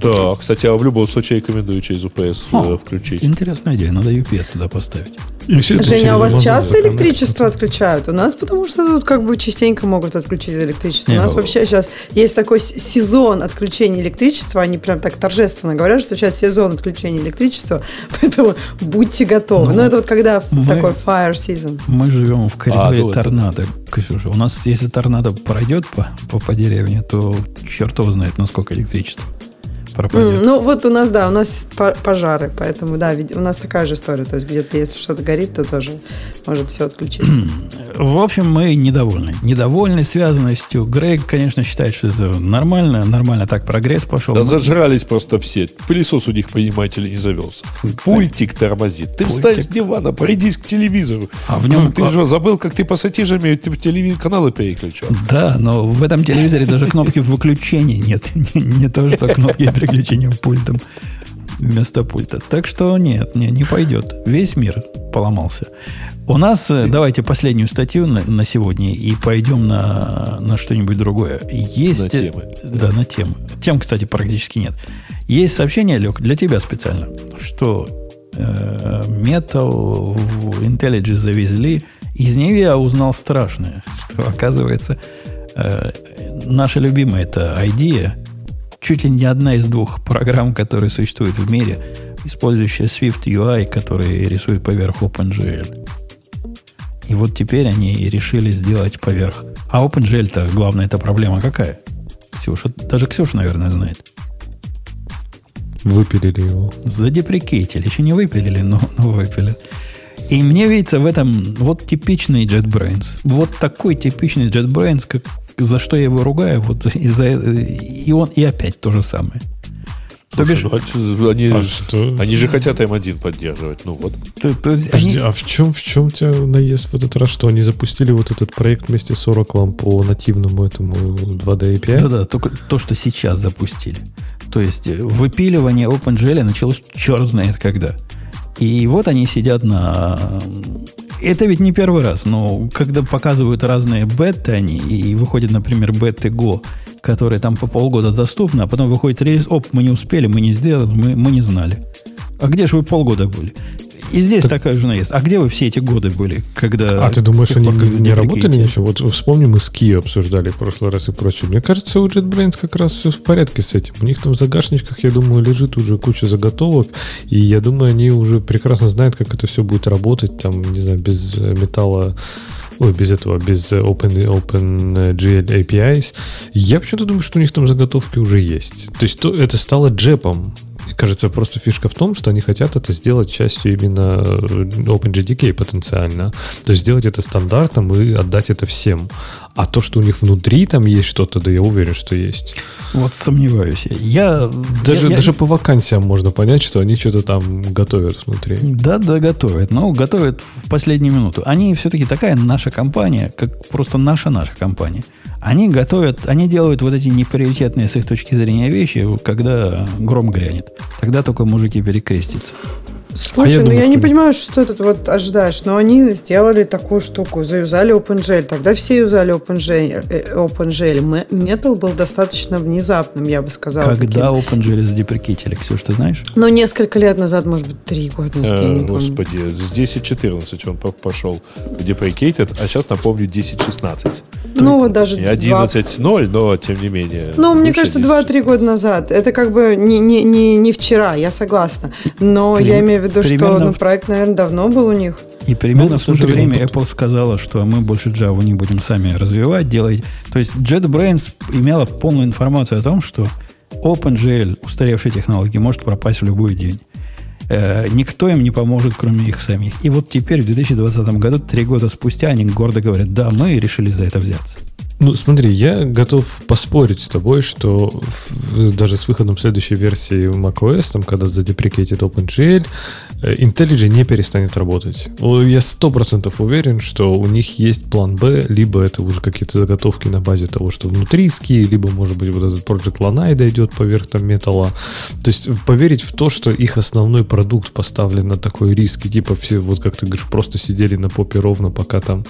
Да, кстати, я в любом случае рекомендую через UPS О, включить.
Интересная идея, надо UPS туда поставить.
Женя, а у вас часто электричество отключают? У нас потому что тут как бы частенько могут отключить электричество. Не, у нас ну... вообще сейчас есть такой сезон отключения электричества. Они прям так торжественно говорят, что сейчас сезон отключения электричества, поэтому будьте готовы. Ну, Но это вот когда мы, такой fire season.
Мы живем в коридоре а, торнадо, Ксюша. У нас, если торнадо пройдет по, по, по деревне, то черт его знает, насколько электричества пропадет.
Ну, вот у нас, да, у нас пожары, поэтому, да, у нас такая же история. То есть, где-то, если что-то горит, то тоже может все отключиться.
В общем, мы недовольны. Недовольны связанностью. Грег, конечно, считает, что это нормально. Нормально так прогресс пошел.
Да зажрались просто все. Пылесос у них, понимаете ли, не завелся. Пультик тормозит. Ты встань с дивана, пройдись к телевизору. А в нем... Ты же забыл, как ты пассатижами телевизор каналы переключал.
Да, но в этом телевизоре даже кнопки выключения нет. Не то, что кнопки переключением пультом вместо пульта. Так что нет, не, не пойдет. Весь мир поломался. У нас, э, давайте последнюю статью на, на сегодня и пойдем на, на что-нибудь другое. Есть, на темы. Да, на темы. Тем, кстати, практически нет. Есть сообщение, Лег, для тебя специально, что э, Metal в IntelliJ завезли. Из него я узнал страшное, что оказывается э, наша любимая это идея чуть ли не одна из двух программ, которые существуют в мире, использующая Swift UI, который рисует поверх OpenGL. И вот теперь они решили сделать поверх. А OpenGL-то главная эта проблема какая? Ксюша, даже Ксюша, наверное, знает.
Выпилили его.
Задеприкейтили. Еще не выпилили, но, но выпили. И мне видится в этом вот типичный JetBrains. Вот такой типичный JetBrains, как, за что я его ругаю, вот из-за и он и опять то же самое.
То бишь, ну, они, а что? они же хотят М1 поддерживать. Ну вот.
То, то Подожди, они... А в чем, в чем тебя наезд в этот раз? Что они запустили вот этот проект вместе с Oracle по нативному этому 2D API?
Да-да, только то, что сейчас запустили. То есть выпиливание OpenGL началось черт знает когда. И вот они сидят на Это ведь не первый раз, но когда показывают разные беты они, и выходит, например, беты Go, которые там по полгода доступны, а потом выходит релиз, оп, мы не успели, мы не сделали, мы, мы не знали. А где же вы полгода были? И здесь так... такая жена есть. А где вы все эти годы были, когда...
А ты думаешь, они не, не работали ничего? Вот вспомним, мы с Kia обсуждали в прошлый раз и прочее. Мне кажется, у JetBrains как раз все в порядке с этим. У них там в загашничках, я думаю, лежит уже куча заготовок, и я думаю, они уже прекрасно знают, как это все будет работать, там, не знаю, без металла ой, без этого, без Open, OpenGL APIs. Я почему-то думаю, что у них там заготовки уже есть. То есть то, это стало джепом кажется, просто фишка в том, что они хотят это сделать частью именно э, OpenJDK потенциально. То есть сделать это стандартом и отдать это всем. А то, что у них внутри там есть что-то, да я уверен, что есть.
Вот сомневаюсь. Я,
даже,
я,
даже я... по вакансиям можно понять, что они что-то там готовят внутри.
Да, да, готовят. Но готовят в последнюю минуту. Они все-таки такая наша компания, как просто наша-наша компания. Они готовят, они делают вот эти неприоритетные с их точки зрения вещи, когда гром грянет. Тогда только мужики перекрестятся.
Слушай, а я ну думаю, я не понимаю, что ты вот ожидаешь, но они сделали такую штуку, заюзали OpenGL, тогда все юзали OpenGL, э, OpenGL. Metal был достаточно внезапным, я бы сказала.
Когда таким. OpenGL задеприкетили, Ксюш, ты знаешь?
Ну, несколько лет назад, может быть, три года назад,
э, Господи, с 10.14 он пошел в deprecated, а сейчас, напомню, 10.16.
Ну, вот даже...
Не 11.0, но тем не менее.
Ну, мне кажется, 2-3 года назад. Это как бы не, не, не, не вчера, я согласна. Но я имею в виду, примерно... что ну, проект, наверное, давно был у них.
И примерно ну, в то же время Apple сказала, что мы больше Java не будем сами развивать, делать. То есть JetBrains имела полную информацию о том, что OpenGL, устаревшая технология, может пропасть в любой день. Э, никто им не поможет, кроме их самих. И вот теперь, в 2020 году, три года спустя, они гордо говорят, да, мы решили за это взяться.
Ну, смотри, я готов поспорить с тобой, что даже с выходом следующей версии macOS, там, когда задеприкейтит OpenGL, IntelliJ не перестанет работать. Я сто процентов уверен, что у них есть план Б, либо это уже какие-то заготовки на базе того, что внутри ски, либо, может быть, вот этот Project Lanai дойдет поверх там металла. То есть поверить в то, что их основной продукт поставлен на такой риск, и типа все, вот как ты говоришь, просто сидели на попе ровно, пока там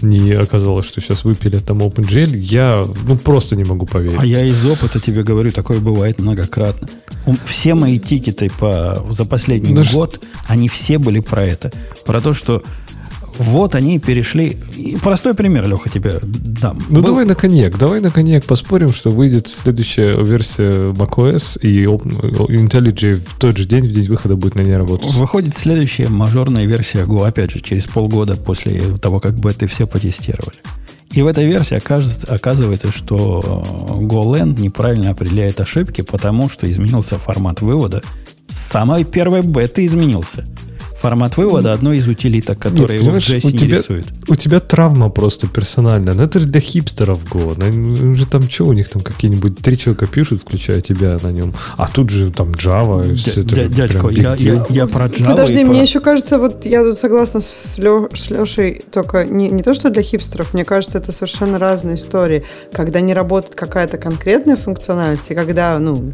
не оказалось, что сейчас выпили там OpenGL, я ну просто не могу поверить.
А я из опыта тебе говорю, такое бывает многократно. Все мои тикеты по, за последний Даже... год они все были про это. Про то, что вот они перешли. Простой пример, Леха, тебе дам.
Ну Был... давай на коньяк. Давай на коньяк поспорим, что выйдет следующая версия macOS и IntelliJ в тот же день, в день выхода будет на ней работать.
Выходит следующая мажорная версия Go, опять же, через полгода после того, как беты все потестировали. И в этой версии оказывается, оказывается, что GoLand неправильно определяет ошибки, потому что изменился формат вывода с самой первой беты изменился. Формат вывода одной из утилиток, которые Нет, его в JS
у тебя, рисует. У тебя травма просто персональная. Но это же для хипстеров Go. Ну, уже там что у них там какие-нибудь три человека пишут, включая тебя на нем. А тут же там Java.
Дя, дя, дядька, я, я, я про Java.
Подожди, мне про... еще кажется, вот я тут согласна с, Лё, с Лешей, только не, не то, что для хипстеров, мне кажется, это совершенно разные истории. Когда не работает какая-то конкретная функциональность, и когда, ну,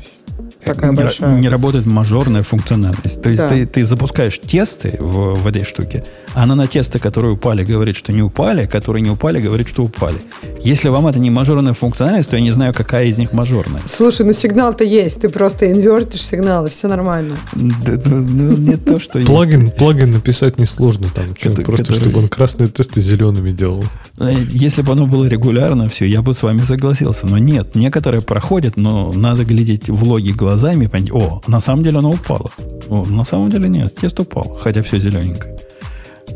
такая
не,
большая.
Не работает мажорная функциональность. То есть да. ты, ты запускаешь тесты в, в этой штуке, она на тесты, которые упали, говорит, что не упали, а которые не упали, говорит, что упали. Если вам это не мажорная функциональность, то я не знаю, какая из них мажорная.
Слушай, ну сигнал-то есть, ты просто инвертишь сигналы, все нормально.
Да, ну, ну, не то, что
плагин, плагин написать несложно, там, просто чтобы он красные тесты зелеными делал.
Э, если бы оно было регулярно, все, я бы с вами согласился. Но нет, некоторые проходят, но надо глядеть в логи глазами и понять, о, на самом деле оно упало. О, на самом деле нет, тест упал, хотя все зелененькое.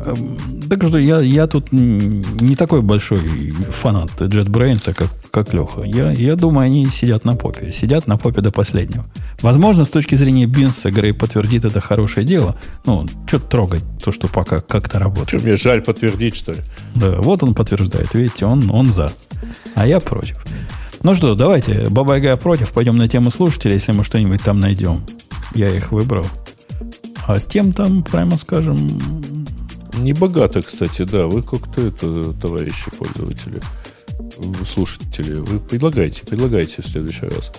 Эм, так что я, я тут не такой большой фанат JetBrains, как, как Леха. Я, я думаю, они сидят на попе. Сидят на попе до последнего. Возможно, с точки зрения бизнеса Грей подтвердит это хорошее дело. Ну, что-то трогать, то, что пока как-то работает. Что,
мне жаль подтвердить, что ли?
Да, вот он подтверждает. Видите, он, он за. А я против. Ну что, давайте, Баба Яга против, пойдем на тему слушателей, если мы что-нибудь там найдем. Я их выбрал. А тем там, прямо скажем...
Не богато, кстати, да. Вы как-то это, товарищи пользователи, слушатели, вы предлагайте, предлагайте в следующий раз.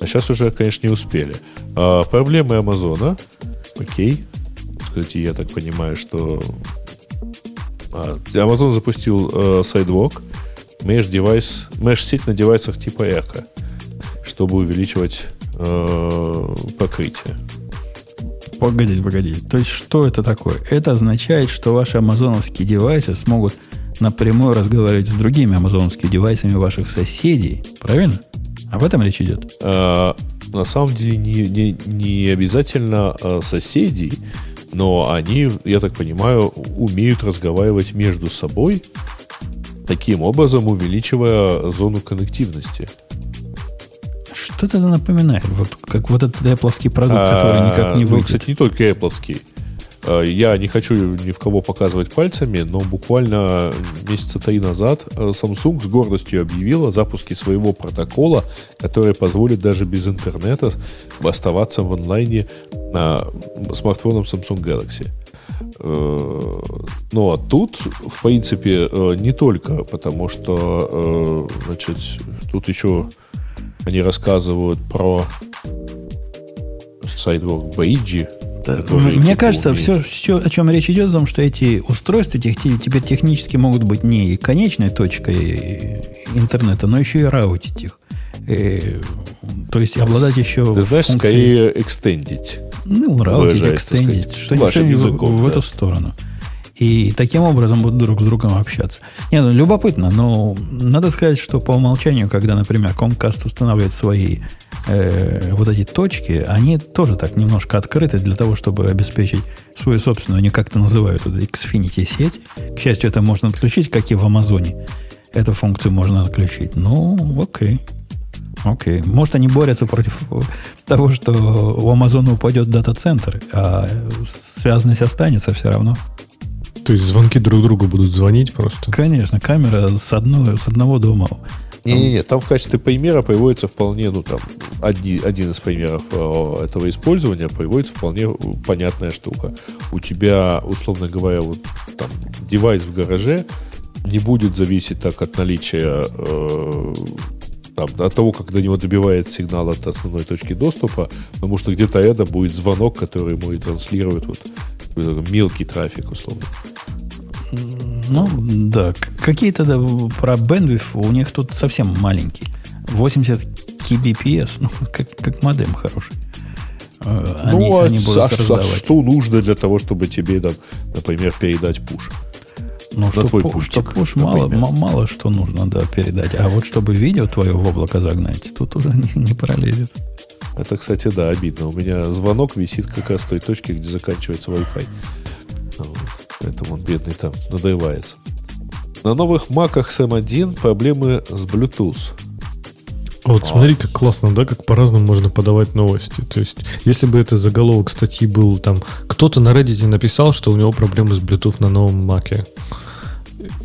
А сейчас уже, конечно, не успели. А, проблемы Амазона. Окей. Кстати, я так понимаю, что А, Amazon запустил э, Sidewalk, mesh-девайс, mesh-сеть на девайсах типа Echo, чтобы увеличивать э, покрытие.
Погодите, погодите. То есть, что это такое? Это означает, что ваши амазоновские девайсы смогут напрямую разговаривать с другими амазоновскими девайсами ваших соседей. Правильно? Об этом речь идет?
А, на самом деле не, не, не обязательно а, соседей, но они, я так понимаю, умеют разговаривать между собой, таким образом увеличивая зону коннективности.
Что это напоминает? Вот как вот этот Apple продукт, а, который никак не выйдет.
Ну, кстати, не только Apple. А, я не хочу ни в кого показывать пальцами, но буквально месяца три назад а, Samsung с гордостью объявила о запуске своего протокола, который позволит даже без интернета оставаться в онлайне на смартфоном Samsung Galaxy. Ну а тут, в принципе, не только, потому что, значит, тут еще они рассказывают про Sidewalk Бейджи.
Мне кажется, все, все, о чем речь идет, о том, что эти устройства тех, теперь технически могут быть не конечной точкой интернета, но еще и раутить их. И, то есть обладать еще
Ты знаешь, функцией... скорее экстендить.
Ну, раутить, экстендить, что-нибудь в, в эту сторону и таким образом будут друг с другом общаться. Нет, ну, любопытно, но надо сказать, что по умолчанию, когда, например, Comcast устанавливает свои э, вот эти точки, они тоже так немножко открыты для того, чтобы обеспечить свою собственную, они как-то называют это Xfinity сеть. К счастью, это можно отключить, как и в Амазоне. Эту функцию можно отключить. Ну, окей. Окей. Может, они борются против того, что у Амазона упадет дата-центр, а связанность останется все равно.
То есть звонки друг другу будут звонить просто?
Конечно, камера с, одной, с одного дома.
Не-не-не, там в качестве примера приводится вполне, ну там, один, один из примеров э, этого использования приводится вполне понятная штука. У тебя, условно говоря, вот там девайс в гараже не будет зависеть так от наличия э, там, от того, как до него добивает сигнал от основной точки доступа, потому что где-то это будет звонок, который ему и транслирует вот мелкий трафик, условно.
Ну, да. Какие-то да, про bandwidth у них тут совсем маленький. 80 kbps, ну, как, как модем хороший.
Э, они, ну, а, они будут а, а что нужно для того, чтобы тебе, там, например, передать пуш?
Ну, что, твой пу, что пуш мало, мало что нужно, да, передать. А вот чтобы видео твое в облако загнать, тут уже не, не пролезет.
Это, кстати, да, обидно. У меня звонок висит как раз в той точке, где заканчивается Wi-Fi. Поэтому он бедный там надрывается. На новых маках с M1 проблемы с Bluetooth.
Вот смотри, как классно, да, как по-разному можно подавать новости. То есть, если бы это заголовок статьи был там, кто-то на Reddit написал, что у него проблемы с Bluetooth на новом маке.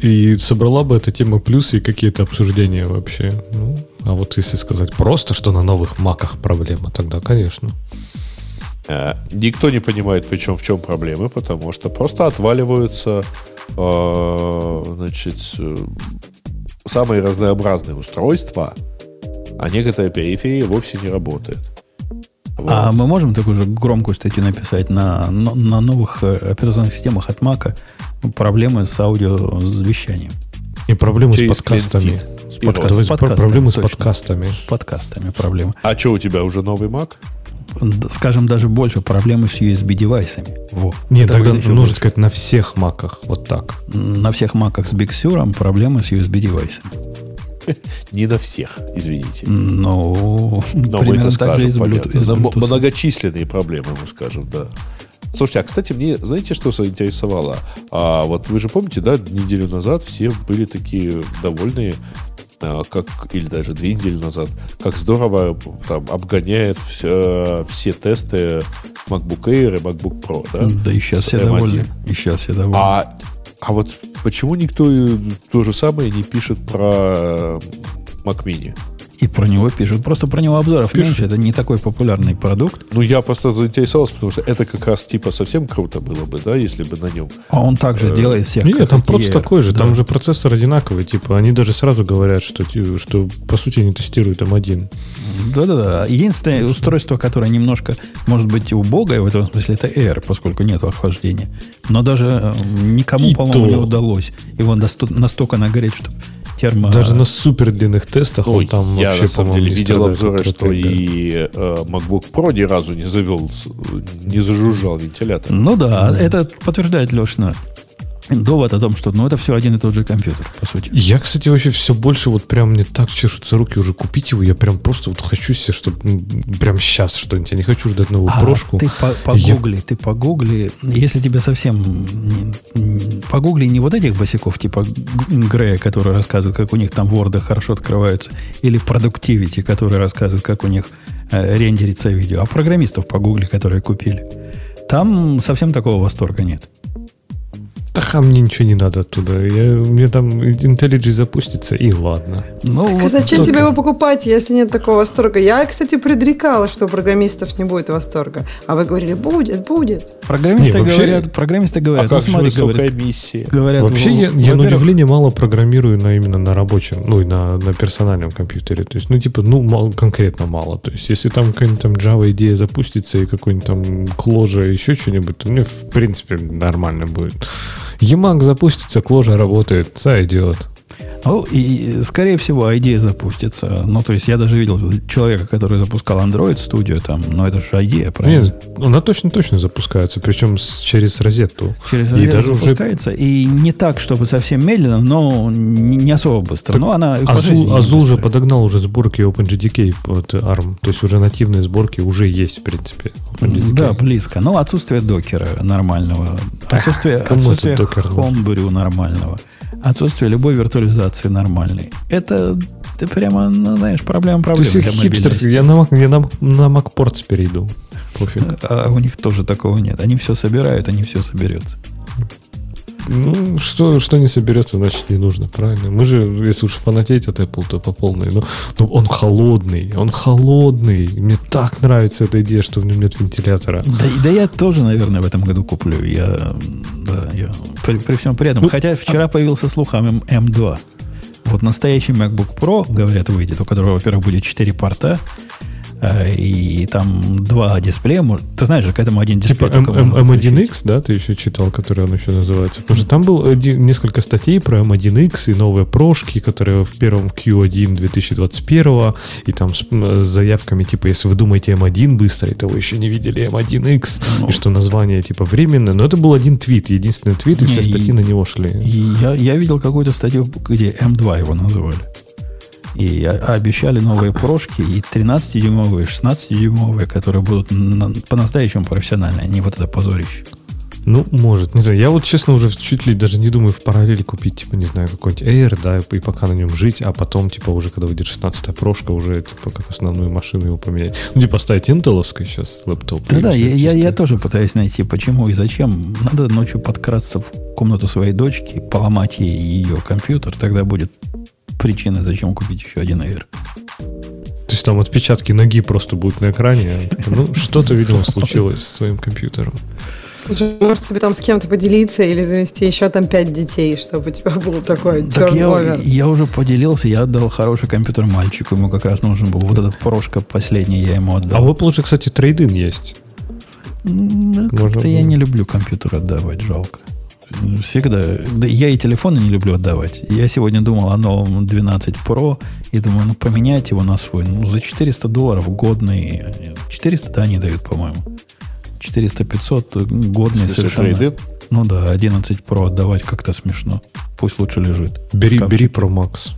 И собрала бы эта тема плюсы и какие-то обсуждения вообще. Ну, а вот если сказать просто, что на новых маках проблема, тогда, конечно.
Э, никто не понимает, причем в чем проблемы, потому что просто отваливаются э, значит, э, самые разнообразные устройства, а некоторая периферия вовсе не работает.
Вот. А мы можем такую же громкую статью написать на, на, на новых операционных системах от Мака проблемы с аудиовещанием?
И проблемы Через с подкастами. С, подкаст, с подкастами. Проблемы точно. с подкастами.
С подкастами проблемы.
А что, у тебя уже новый Mac?
Скажем, даже больше проблемы с USB-девайсами.
Во. Нет, Это тогда нужно больше. сказать на всех маках, вот так.
На всех маках с Big Sur проблемы с USB-девайсами.
Не на всех, извините.
Ну, Но примерно
мы так же и с Bluetooth. Многочисленные проблемы, мы скажем, да. Слушайте, а, кстати, мне, знаете, что заинтересовало? А, вот вы же помните, да, неделю назад все были такие довольные как, или даже две недели назад, как здорово там, обгоняет все, все тесты MacBook Air и MacBook Pro. Да,
да и сейчас все M1. довольны. И сейчас все довольны.
А, а вот почему никто то же самое не пишет про Mac Mini?
И про него пишут. Просто про него обзоров пишут. меньше. Это не такой популярный продукт.
Ну, я просто заинтересовался, потому что это как раз типа совсем круто было бы, да, если бы на нем.
А он также э, делает всех.
Нет, там просто такой же. Да. Там же процессор одинаковый. Типа, они даже сразу говорят, что, что по сути они тестируют M1.
Да-да-да. Единственное устройство, которое немножко, может быть, убогое в этом смысле, это Air, поскольку нет охлаждения. Но даже э, никому, по-моему, не удалось его настолько нагреть, чтобы термо...
Даже на супер длинных тестах Ой, он там
я вообще, на самом деле, видел обзоры, что и э, MacBook Pro ни разу не завел, не зажужжал вентилятор.
Ну да, mm. это подтверждает Лешна довод о том, что ну, это все один и тот же компьютер, по сути.
Я, кстати, вообще все больше вот прям мне так чешутся руки уже купить его. Я прям просто вот хочу себе, чтобы прям сейчас что-нибудь. Я не хочу ждать новую а, прошку.
Ты погугли, я... ты погугли. Если тебе совсем... Погугли не вот этих босиков, типа Грея, который рассказывает, как у них там ворды хорошо открываются, или Productivity, который рассказывает, как у них э, рендерится видео, а программистов погугли, которые купили. Там совсем такого восторга нет.
Да мне ничего не надо оттуда. Я, мне там IntelliJ запустится, и ладно.
Ну, так вот зачем только... тебе его покупать, если нет такого восторга? Я, кстати, предрекала, что у программистов не будет восторга. А вы говорили, будет, будет.
Программисты не, вообще... говорят, программисты говорят,
а ну, смотри, говорят, миссия?
говорят. Вообще, ну, я, я на удивление мало программирую на, именно на рабочем, ну, и на, на персональном компьютере. То есть, ну, типа, ну, мало, конкретно мало. То есть, если там какая-нибудь там Java идея запустится и какой-нибудь там кложа, еще что-нибудь, то мне, в принципе, нормально будет. Emacs запустится, Clojure работает, сойдет.
Ну, и, скорее всего, IDEA запустится. Ну, то есть, я даже видел человека, который запускал Android Studio там, но это же IDEA, правильно? Нет,
она точно-точно запускается, причем с, через розетку.
Через розетку и даже запускается, уже... и не так, чтобы совсем медленно, но не, не особо быстро. Так но она
Azul, Azul же подогнал уже сборки OpenGDK под ARM, то есть, уже нативные сборки уже есть, в принципе.
Да, близко. Но отсутствие докера нормального, отсутствие, отсутствие Homebrew нормального отсутствие любой виртуализации нормальной. Это ты прямо, ну, знаешь, проблема проблема.
То есть я на, я на, на MacPorts перейду.
Пофиг. А у них тоже такого нет. Они все собирают, они все соберется.
Ну, что, что не соберется, значит, не нужно, правильно? Мы же, если уж фанатеть от Apple, то по полной. Но, но он холодный, он холодный. Мне так нравится эта идея, что в нем нет вентилятора.
Да, да я тоже, наверное, в этом году куплю. Я, да, я при, при всем при этом. Ну, Хотя вчера а... появился слух о M2. Вот настоящий MacBook Pro, говорят, выйдет, у которого, во-первых, будет 4 порта, и там два дисплея. Ты знаешь же, к этому один дисплей.
Типа M1X, да, ты еще читал, который он еще называется? Потому что там было несколько статей про M1X и новые прошки, которые в первом Q1 2021, и там с, с заявками, типа, если вы думаете M1 быстрый, то вы еще не видели M1X, ну, и что название, типа, временное. Но это был один твит, единственный твит, и не, все статьи и, на него шли.
Я, я видел какую-то статью, где M2 его называли. И обещали новые прошки, и 13-дюймовые, и 16-дюймовые, которые будут по-настоящему профессиональные, а не вот это позорище.
Ну, может. Не знаю. Я вот, честно, уже чуть ли даже не думаю в параллели купить, типа, не знаю, какой-нибудь Air, да, и пока на нем жить, а потом, типа, уже когда выйдет 16-я прошка, уже, типа, как основную машину его поменять. Ну, типа, ставить интеловский сейчас лэптоп.
Да-да, я, я, я тоже пытаюсь найти, почему и зачем. Надо ночью подкрасться в комнату своей дочки, поломать ей ее компьютер, тогда будет причина, зачем купить еще один Air.
То есть там отпечатки ноги просто будут на экране. Ну, что-то, видимо, случилось с твоим компьютером.
Слушай, может тебе там с кем-то поделиться или завести еще там пять детей, чтобы у тебя был такой так
я, я уже поделился, я отдал хороший компьютер мальчику, ему как раз нужен был. Вот этот прошка последний я ему отдал.
А в Apple же, кстати, трейдин есть.
как-то я не люблю компьютер отдавать, жалко. Всегда. Да я и телефоны не люблю отдавать. Я сегодня думал о новом 12 Pro и думаю, ну поменять его на свой. Ну, за 400 долларов годный. 400, да, они дают, по-моему. 400-500 годный совершенно. Трейды? Ну да, 11 Pro отдавать как-то смешно. Пусть лучше лежит.
Бери, бери Pro Max.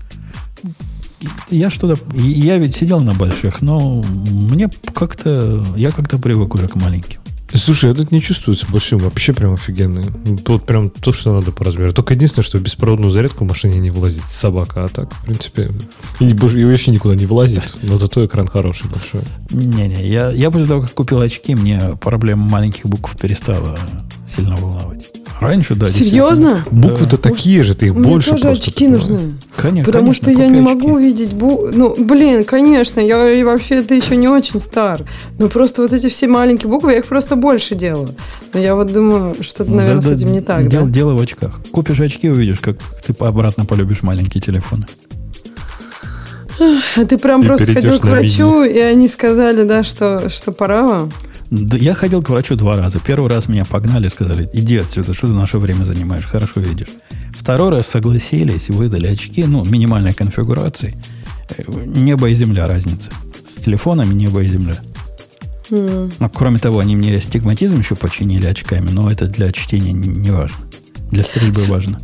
Я что-то... Я ведь сидел на больших, но мне как-то... Я как-то привык уже к маленьким.
Слушай, этот не чувствуется большим, вообще прям офигенный. Вот прям то, что надо по размеру. Только единственное, что беспроводную зарядку в машине не влазит собака, а так, в принципе, и, и вообще никуда не влазит, но зато экран хороший, большой.
Не-не, я, я после того, как купил очки, мне проблема маленьких букв перестала сильно волновать. Раньше, да.
Серьезно?
Буквы-то да. такие же, ты их
Мне
больше
тоже
просто.
очки нужны.
Конечно.
Потому
конечно,
что я не
очки.
могу увидеть буквы. Ну, блин, конечно, я и вообще это еще не очень стар. Но просто вот эти все маленькие буквы, я их просто больше делаю. Но я вот думаю, что-то,
Ну,
наверное,
да,
с этим не так,
дело,
да?
дело в очках. Купишь очки, увидишь, как ты обратно полюбишь маленькие телефоны.
А ты прям
И
просто ходил к врачу, и они сказали, да, что, что пора.
Да, я ходил к врачу два раза. Первый раз меня погнали, сказали, иди отсюда, что ты наше время занимаешь, хорошо видишь. Второй раз согласились, выдали очки, ну, минимальной конфигурации. Э, Небо и земля разница. С телефонами небо и земля.
М.
Ну, кроме того, они мне астигматизм еще починили очками, но это для чтения не важно. Для стрельбы важно.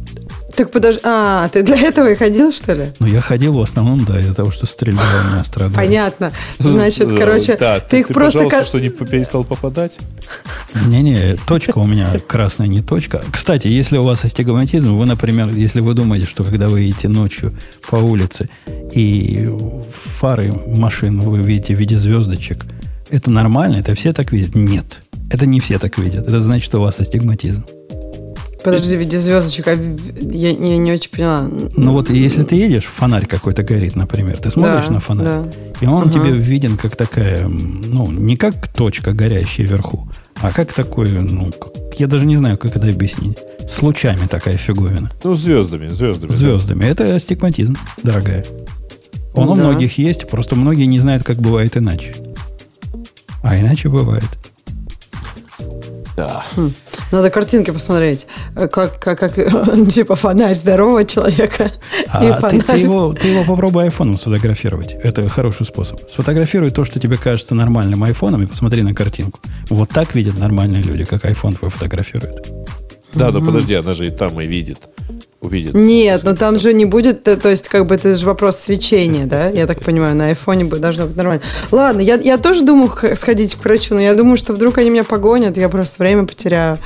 Так подожди, а, ты для этого и ходил, что ли?
Но я ходил в основном, да, из-за того, что стрельба у меня страдала.
Понятно. Значит, короче,
да,
ты их просто...
пожалуйста,
ка-
что не перестал попадать?
Не-не, точка у меня красная, не точка. Кстати, если у вас астигматизм, вы, например, если вы думаете, что когда вы едете ночью по улице и фары машин вы видите в виде звездочек, это нормально, это все так видят? Нет. Это не все так видят. Это значит, что у вас астигматизм.
Подожди, в виде звездочек, а я, я не очень поняла.
Ну вот если ты едешь, фонарь какой-то горит, например, ты смотришь
Да,
на фонарь,
да.
и он
Ага.
тебе виден как такая, ну, не как точка горящая вверху, а как такой, ну, я даже не знаю, как это объяснить. С лучами такая фиговина.
Ну, звездами, звездами. да.
Звездами. Это астигматизм, дорогая. Он у
Да.
многих есть, просто многие не знают, как бывает иначе. А иначе бывает.
Да.
Надо картинки посмотреть. Э, Как, как, как типа фонарь здорового человека
А
и
ты,
фонарь.
ты его, ты его попробуй айфоном сфотографировать. Это хороший способ. Сфотографируй то, что тебе кажется нормальным айфоном, и посмотри на картинку. Вот так видят нормальные люди, как айфон твой фотографирует.
Да, но подожди, она же и там и видит. Увидит.
Нет, но там же не будет, то, то есть, как бы, это же вопрос свечения, да? Я так понимаю, на айфоне бы должно быть нормально. Ладно, я, я тоже думаю сходить к врачу, но я думаю, что вдруг они меня погонят, я просто время потеряю.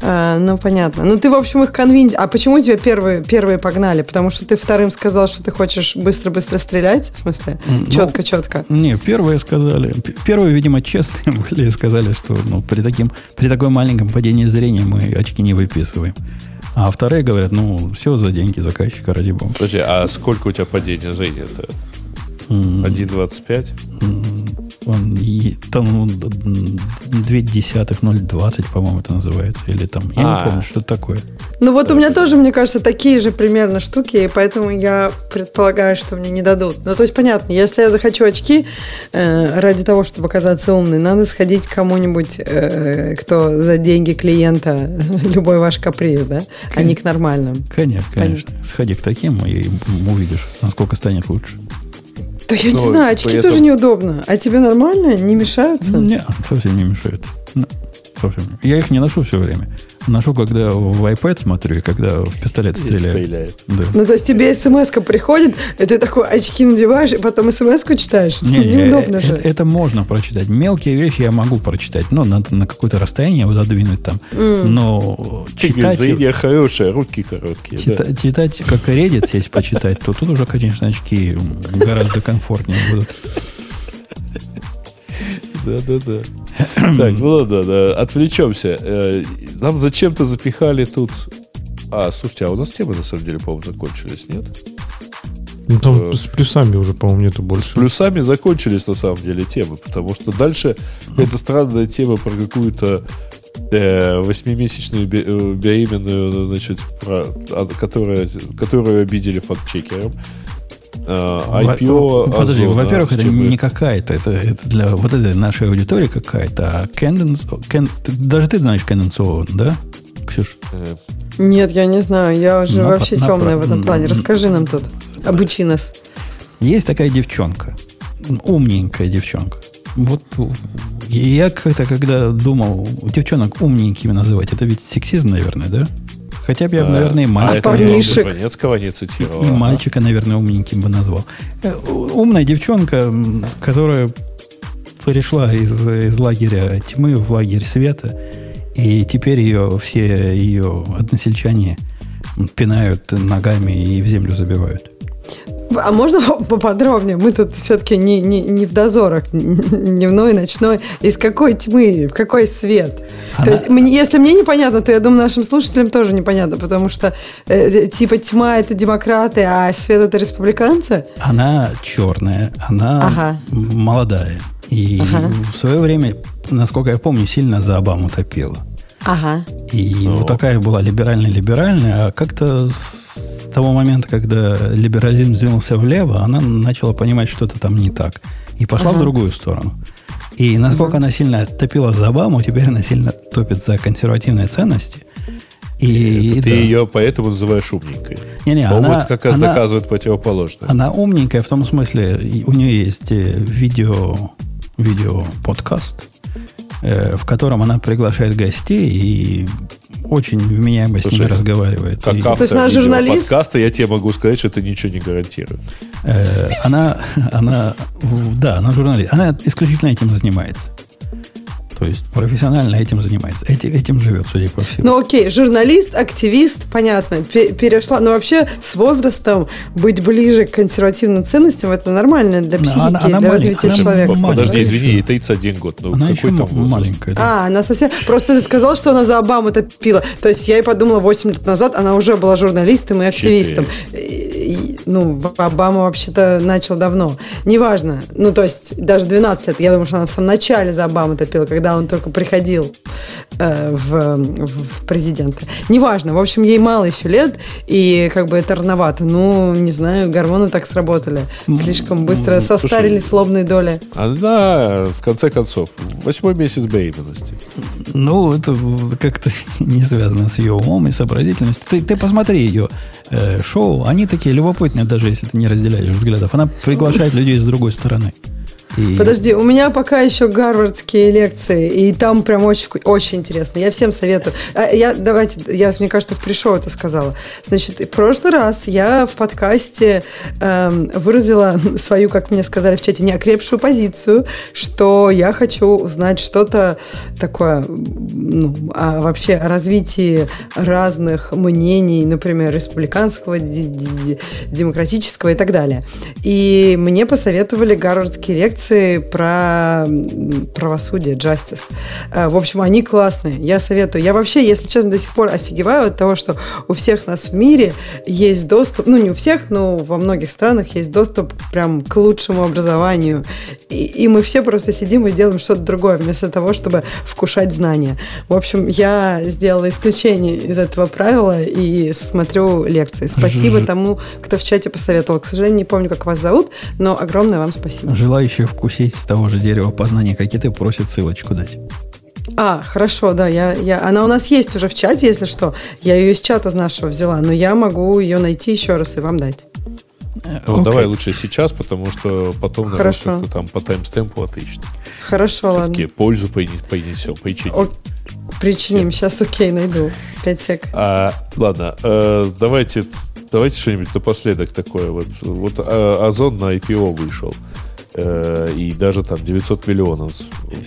А, ну, понятно. Ну, ты, в общем, их конвинт... А почему тебя первые, первые погнали? Потому что ты вторым сказал, что ты хочешь быстро-быстро стрелять? В смысле?
Ну,
Четко-четко.
Не, первые сказали, первые, видимо, честные были и сказали, что ну, при, таким, при такой маленьком падении зрения мы очки не выписываем. А вторые говорят, ну, все за деньги заказчика, ради бога.
Подожди, а сколько у тебя падение зрения-то?
М,
1,25?
Он там ну, д- д- две десятых, 0,20, по-моему, это называется. Или там, я
А.
не помню, что это такое.
Ну вот у меня тоже, мне кажется, такие же примерно штуки, и поэтому я предполагаю, что мне не дадут. Ну, то есть, понятно, если я захочу очки э, ради того, чтобы оказаться умной, надо сходить к кому-нибудь, э, кто за деньги клиента любой ваш каприз, да, а не к нормальным.
Конечно, конечно. Сходи к таким и увидишь, насколько станет лучше.
Да я не
Ну,
знаю, очки
при
тоже неудобно. А тебе нормально? Не мешаются?
Не, совсем не мешает. Ну, совсем. Я их не ношу все время. Ношу, когда в iPad смотрю и когда в пистолет
И
стреляю.
стреляет.
Да.
Ну, то есть тебе смс приходит, и ты такой очки надеваешь, и потом смс-ку читаешь?
Не, не,
Неудобно
э,
же.
Это, это можно прочитать. Мелкие вещи я могу прочитать. Ну, надо на какое-то расстояние его задвинуть там. Но
Ты, говорит,
читать,
зрение хорошее, руки короткие. да.
чита- читать, как Reddit сесть почитать, то тут уже, конечно, очки гораздо комфортнее будут.
Да-да-да. Так, ну ладно, да, отвлечемся. Э, Нам зачем-то запихали тут... А, слушайте, а у нас темы на самом деле, по-моему, закончились, нет?
Ну, там
Э,
с плюсами уже, по-моему, нету
С
больше.
плюсами закончились на самом деле темы, потому что дальше эта странная тема про какую-то э, восьмимесячную бе- беременную, значит, про, а, которая, которую обидели фактчекером. Э, IPO
Во- Подожди, во-первых, это
чтобы-
не какая-то, это, это для вот этой нашей аудитории какая-то, а Ken- ты- даже ты знаешь Owen, да, Ксюш?
э,
Нет, я не знаю. Я уже
Напа-
вообще темная в этом
напра-
плане. Расскажи нам тут. Обучи нас.
Есть такая девчонка, умненькая девчонка. Вот я как-то, когда думал, девчонок умненькими называть, это ведь сексизм, наверное, да? Хотя бы я,
а,
наверное, и
а
мальчика,
парнишек.
Жванецкого не цитировал.
и
ага.
мальчика, наверное, умненьким бы назвал. Э, Умная девчонка, которая перешла из, из лагеря тьмы в лагерь света, и теперь ее все ее односельчане пинают ногами и в землю забивают.
А можно поподробнее? Мы тут все-таки не, не, не в дозорах, дневной, ночной. Из какой тьмы, в какой свет? Она... То есть, мне, если мне непонятно, то я думаю, нашим слушателям тоже непонятно, потому что э, типа тьма это демократы, а свет это республиканцы.
Она черная, она ага. молодая. И ага. в свое время, насколько я помню, сильно за Обаму топила.
Ага.
И ну. вот такая была либеральная-либеральная, а как-то с того момента, когда либерализм сдвинулся влево, она начала понимать, что это там не так. И пошла ага. в другую сторону. И насколько ага. она сильно топила за Обаму, теперь она сильно топит за консервативные ценности.
И, это ты да. ее поэтому называешь умненькой.
Не-не, она,
как раз она, доказывает противоположное.
Она умненькая в том смысле, у нее есть э, видео, видео подкаст, Э, в котором она приглашает гостей и очень вменяемо Слушай, с ними разговаривает.
Как
и...
автор То есть она журналист? подкаста, я тебе могу сказать, что это ничего не гарантирует.
Э, она, она, да, она журналист. Она исключительно этим занимается. То есть профессионально этим занимается. Этим, этим живет, судя по всему.
Ну окей, журналист, активист, понятно, перешла. Но вообще с возрастом быть ближе к консервативным ценностям это нормально для психики, она, она для развития она человека.
Подожди, извини, ей 31 год.
Ну, она еще там маленькая.
Да. А, она совсем... Просто ты сказал, что она за Обаму топила. То есть я и подумала, 8 лет назад она уже была журналистом и активистом. 4 ну, Обама вообще-то начал давно. Неважно. Ну, то есть, даже 12 лет. Я думаю, что она в самом начале за Обаму топила, когда он только приходил э, в, в президенты. Неважно. В общем, ей мало еще лет, и как бы это рановато. Ну, не знаю, гормоны так сработали. Слишком быстро состарились слобные доли.
Она, в конце концов, восьмой месяц беременности.
Ну, это как-то не связано с ее умом и сообразительностью. Ты, ты посмотри ее э, шоу. Они такие любопытные, даже если ты не разделяешь взглядов. Она приглашает людей с другой стороны.
Подожди, у меня пока еще гарвардские лекции, и там прям очень, очень интересно. Я всем советую. А, я, давайте, я, мне кажется, в пришоу это сказала. Значит, в прошлый раз я в подкасте эм, выразила свою, как мне сказали в чате, неокрепшую позицию, что я хочу узнать что-то такое, ну, о, вообще о развитии разных мнений, например, республиканского, демократического и так далее. И мне посоветовали гарвардские лекции лекции про правосудие, justice. Э, в общем, они классные. Я советую. Я вообще, если честно, до сих пор офигеваю от того, что у всех нас в мире есть доступ, ну, не у всех, но во многих странах есть доступ прям к лучшему образованию. И, и мы все просто сидим и делаем что-то другое, вместо того, чтобы вкушать знания. В общем, я сделала исключение из этого правила и смотрю лекции. Спасибо тому, кто в чате посоветовал. К сожалению, не помню, как вас зовут, но огромное вам спасибо.
Желающие вкусить с того же дерева познания, как и ты, просит ссылочку дать.
А, хорошо, да, я, я, она у нас есть уже в чате, если что. Я ее из чата с нашего взяла, но я могу ее найти еще раз и вам дать.
Ну, okay. давай лучше сейчас, потому что потом народ как-то там по таймстемпу отыщет.
Хорошо, Все-таки
ладно. пользу понесем, причиним. О,
причиним, сейчас окей, найду. Пять сек.
А, ладно, э, давайте, давайте что-нибудь напоследок такое. Вот, вот а, Озон на IPO вышел. Э, и даже там 900 миллионов.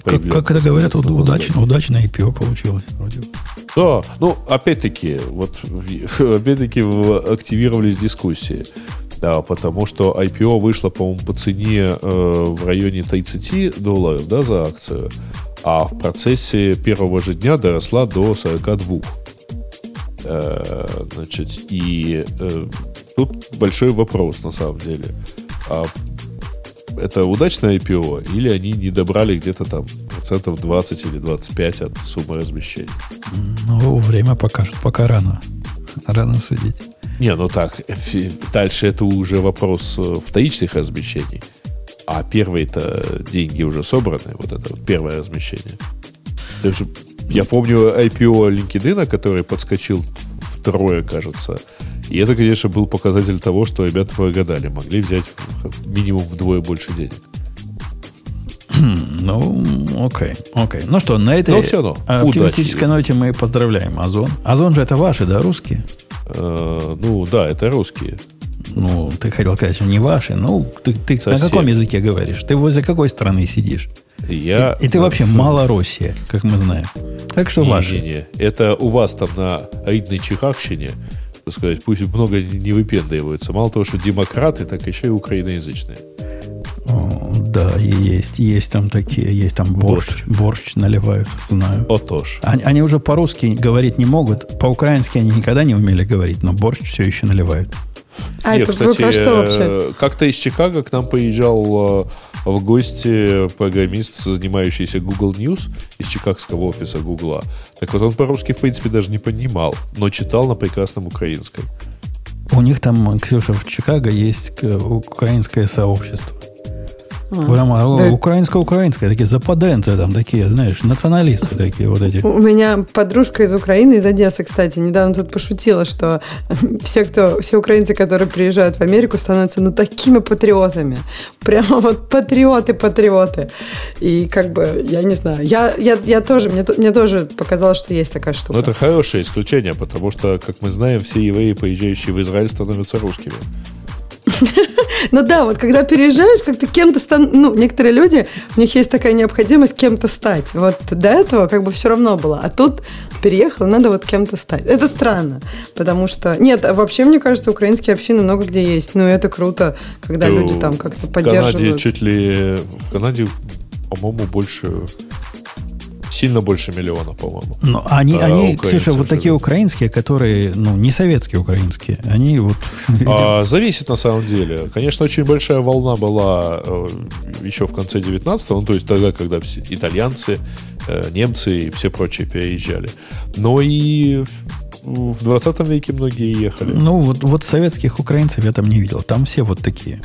Как, как это говорят, удачно, удачно IPO получилось вроде.
Да, ну, опять-таки, вот, опять-таки активировались дискуссии. Да, потому что IPO вышло, по-моему, по цене э, в районе 30 долларов да, за акцию, а в процессе первого же дня доросла до 42. Э, значит, и э, тут большой вопрос, на самом деле. А это удачное IPO, или они не добрали где-то там процентов 20 или 25 от суммы размещения?
Ну, время покажет, пока рано. Рано судить.
Не, ну так, дальше это уже вопрос э, вторичных размещений. А первые-то деньги уже собраны, вот это первое размещение. Я помню IPO LinkedIn, который подскочил втрое, кажется, и это, конечно, был показатель того, что ребята прогадали. Могли взять минимум вдвое больше денег.
Ну, окей, окей. Ну что, на этой все равно, оптимистической ноте мы поздравляем Озон. Озон же это ваши, да, русские?
Э, ну, да, это русские.
Ну, ты хотел сказать, что не ваши. Ну, ты, ты на каком языке говоришь? Ты возле какой страны сидишь?
Я...
И, и ты вообще мало Россия, как мы знаем. Так что
не,
ваши.
Не, не. Это у вас там на Аидной Чихахщине так сказать, пусть много не выпендриваются. Мало того, что демократы, так еще и украиноязычные.
О, да, и есть, есть там такие, есть там борщ, вот. борщ наливают, знаю.
О, тоже.
Они, они уже по-русски говорить не могут, по-украински они никогда не умели говорить, но борщ все еще наливают.
А Нет, это кстати, про что вообще?
Как-то из Чикаго к нам поезжал э, в гости программист, занимающийся Google News из чикагского офиса Google. Так вот, он по-русски, в принципе, даже не понимал, но читал на прекрасном украинском.
У них там, Ксюша, в Чикаго есть украинское сообщество. А, Прямо да. украинско-украинское, такие западенцы там такие, знаешь, националисты такие вот эти.
У меня подружка из Украины, из Одессы, кстати, недавно тут пошутила, что все, кто, все украинцы, которые приезжают в Америку, становятся ну такими патриотами. Прямо вот патриоты-патриоты. И как бы, я не знаю, я, я, я тоже, мне, мне тоже показалось, что есть такая штука.
Но это хорошее исключение, потому что, как мы знаем, все евреи, поезжающие в Израиль, становятся русскими.
Ну да, вот когда переезжаешь, как-то кем-то стан... Ну, некоторые люди, у них есть такая необходимость кем-то стать. Вот до этого как бы все равно было. А тут переехал, надо вот кем-то стать. Это странно, потому что... Нет, а вообще, мне кажется, украинские общины много где есть. Ну, это круто, когда ну, люди там как-то поддерживают. В
Канаде чуть ли... В Канаде, по-моему, больше сильно больше миллиона, по-моему.
Но они, а, они Ксюша, вот такие украинские, которые, ну, не советские украинские, они вот...
А, зависит на самом деле. Конечно, очень большая волна была э, еще в конце 19-го, ну, то есть тогда, когда все итальянцы, э, немцы и все прочие переезжали. Но и в 20 веке многие ехали.
Ну, вот, вот советских украинцев я там не видел. Там все вот такие.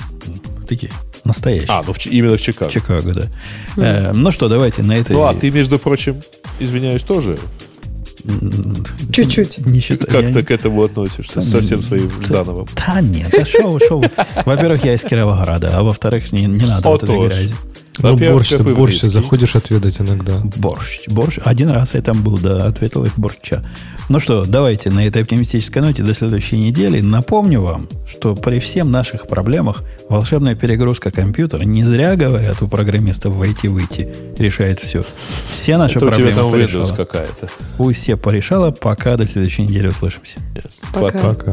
Такие. Настоящий.
А, ну в, именно в Чикаго.
Чикаго, да. Mm. Э, ну что, давайте на этой...
Ну, а ты, между прочим, извиняюсь, тоже
Чуть-чуть.
Не считаю. Как ты к этому относишься? Со всем своим Ждановым?
Да нет, а шо, шо. Во-первых, я из Кировограда, а во-вторых, не, не надо вот этой грязи.
Ну, борщ, ты борщ заходишь отведать иногда.
Борщ. Борщ. Один раз я там был, да, ответил их борща. Ну что, давайте на этой оптимистической ноте до следующей недели. Напомню вам, что при всех наших проблемах волшебная перегрузка компьютера не зря говорят у программистов войти-выйти решает все. Все наши Это проблемы у тебя там порешала.
какая-то.
Пусть все порешала. Пока до следующей недели услышимся.
Пока. Пока.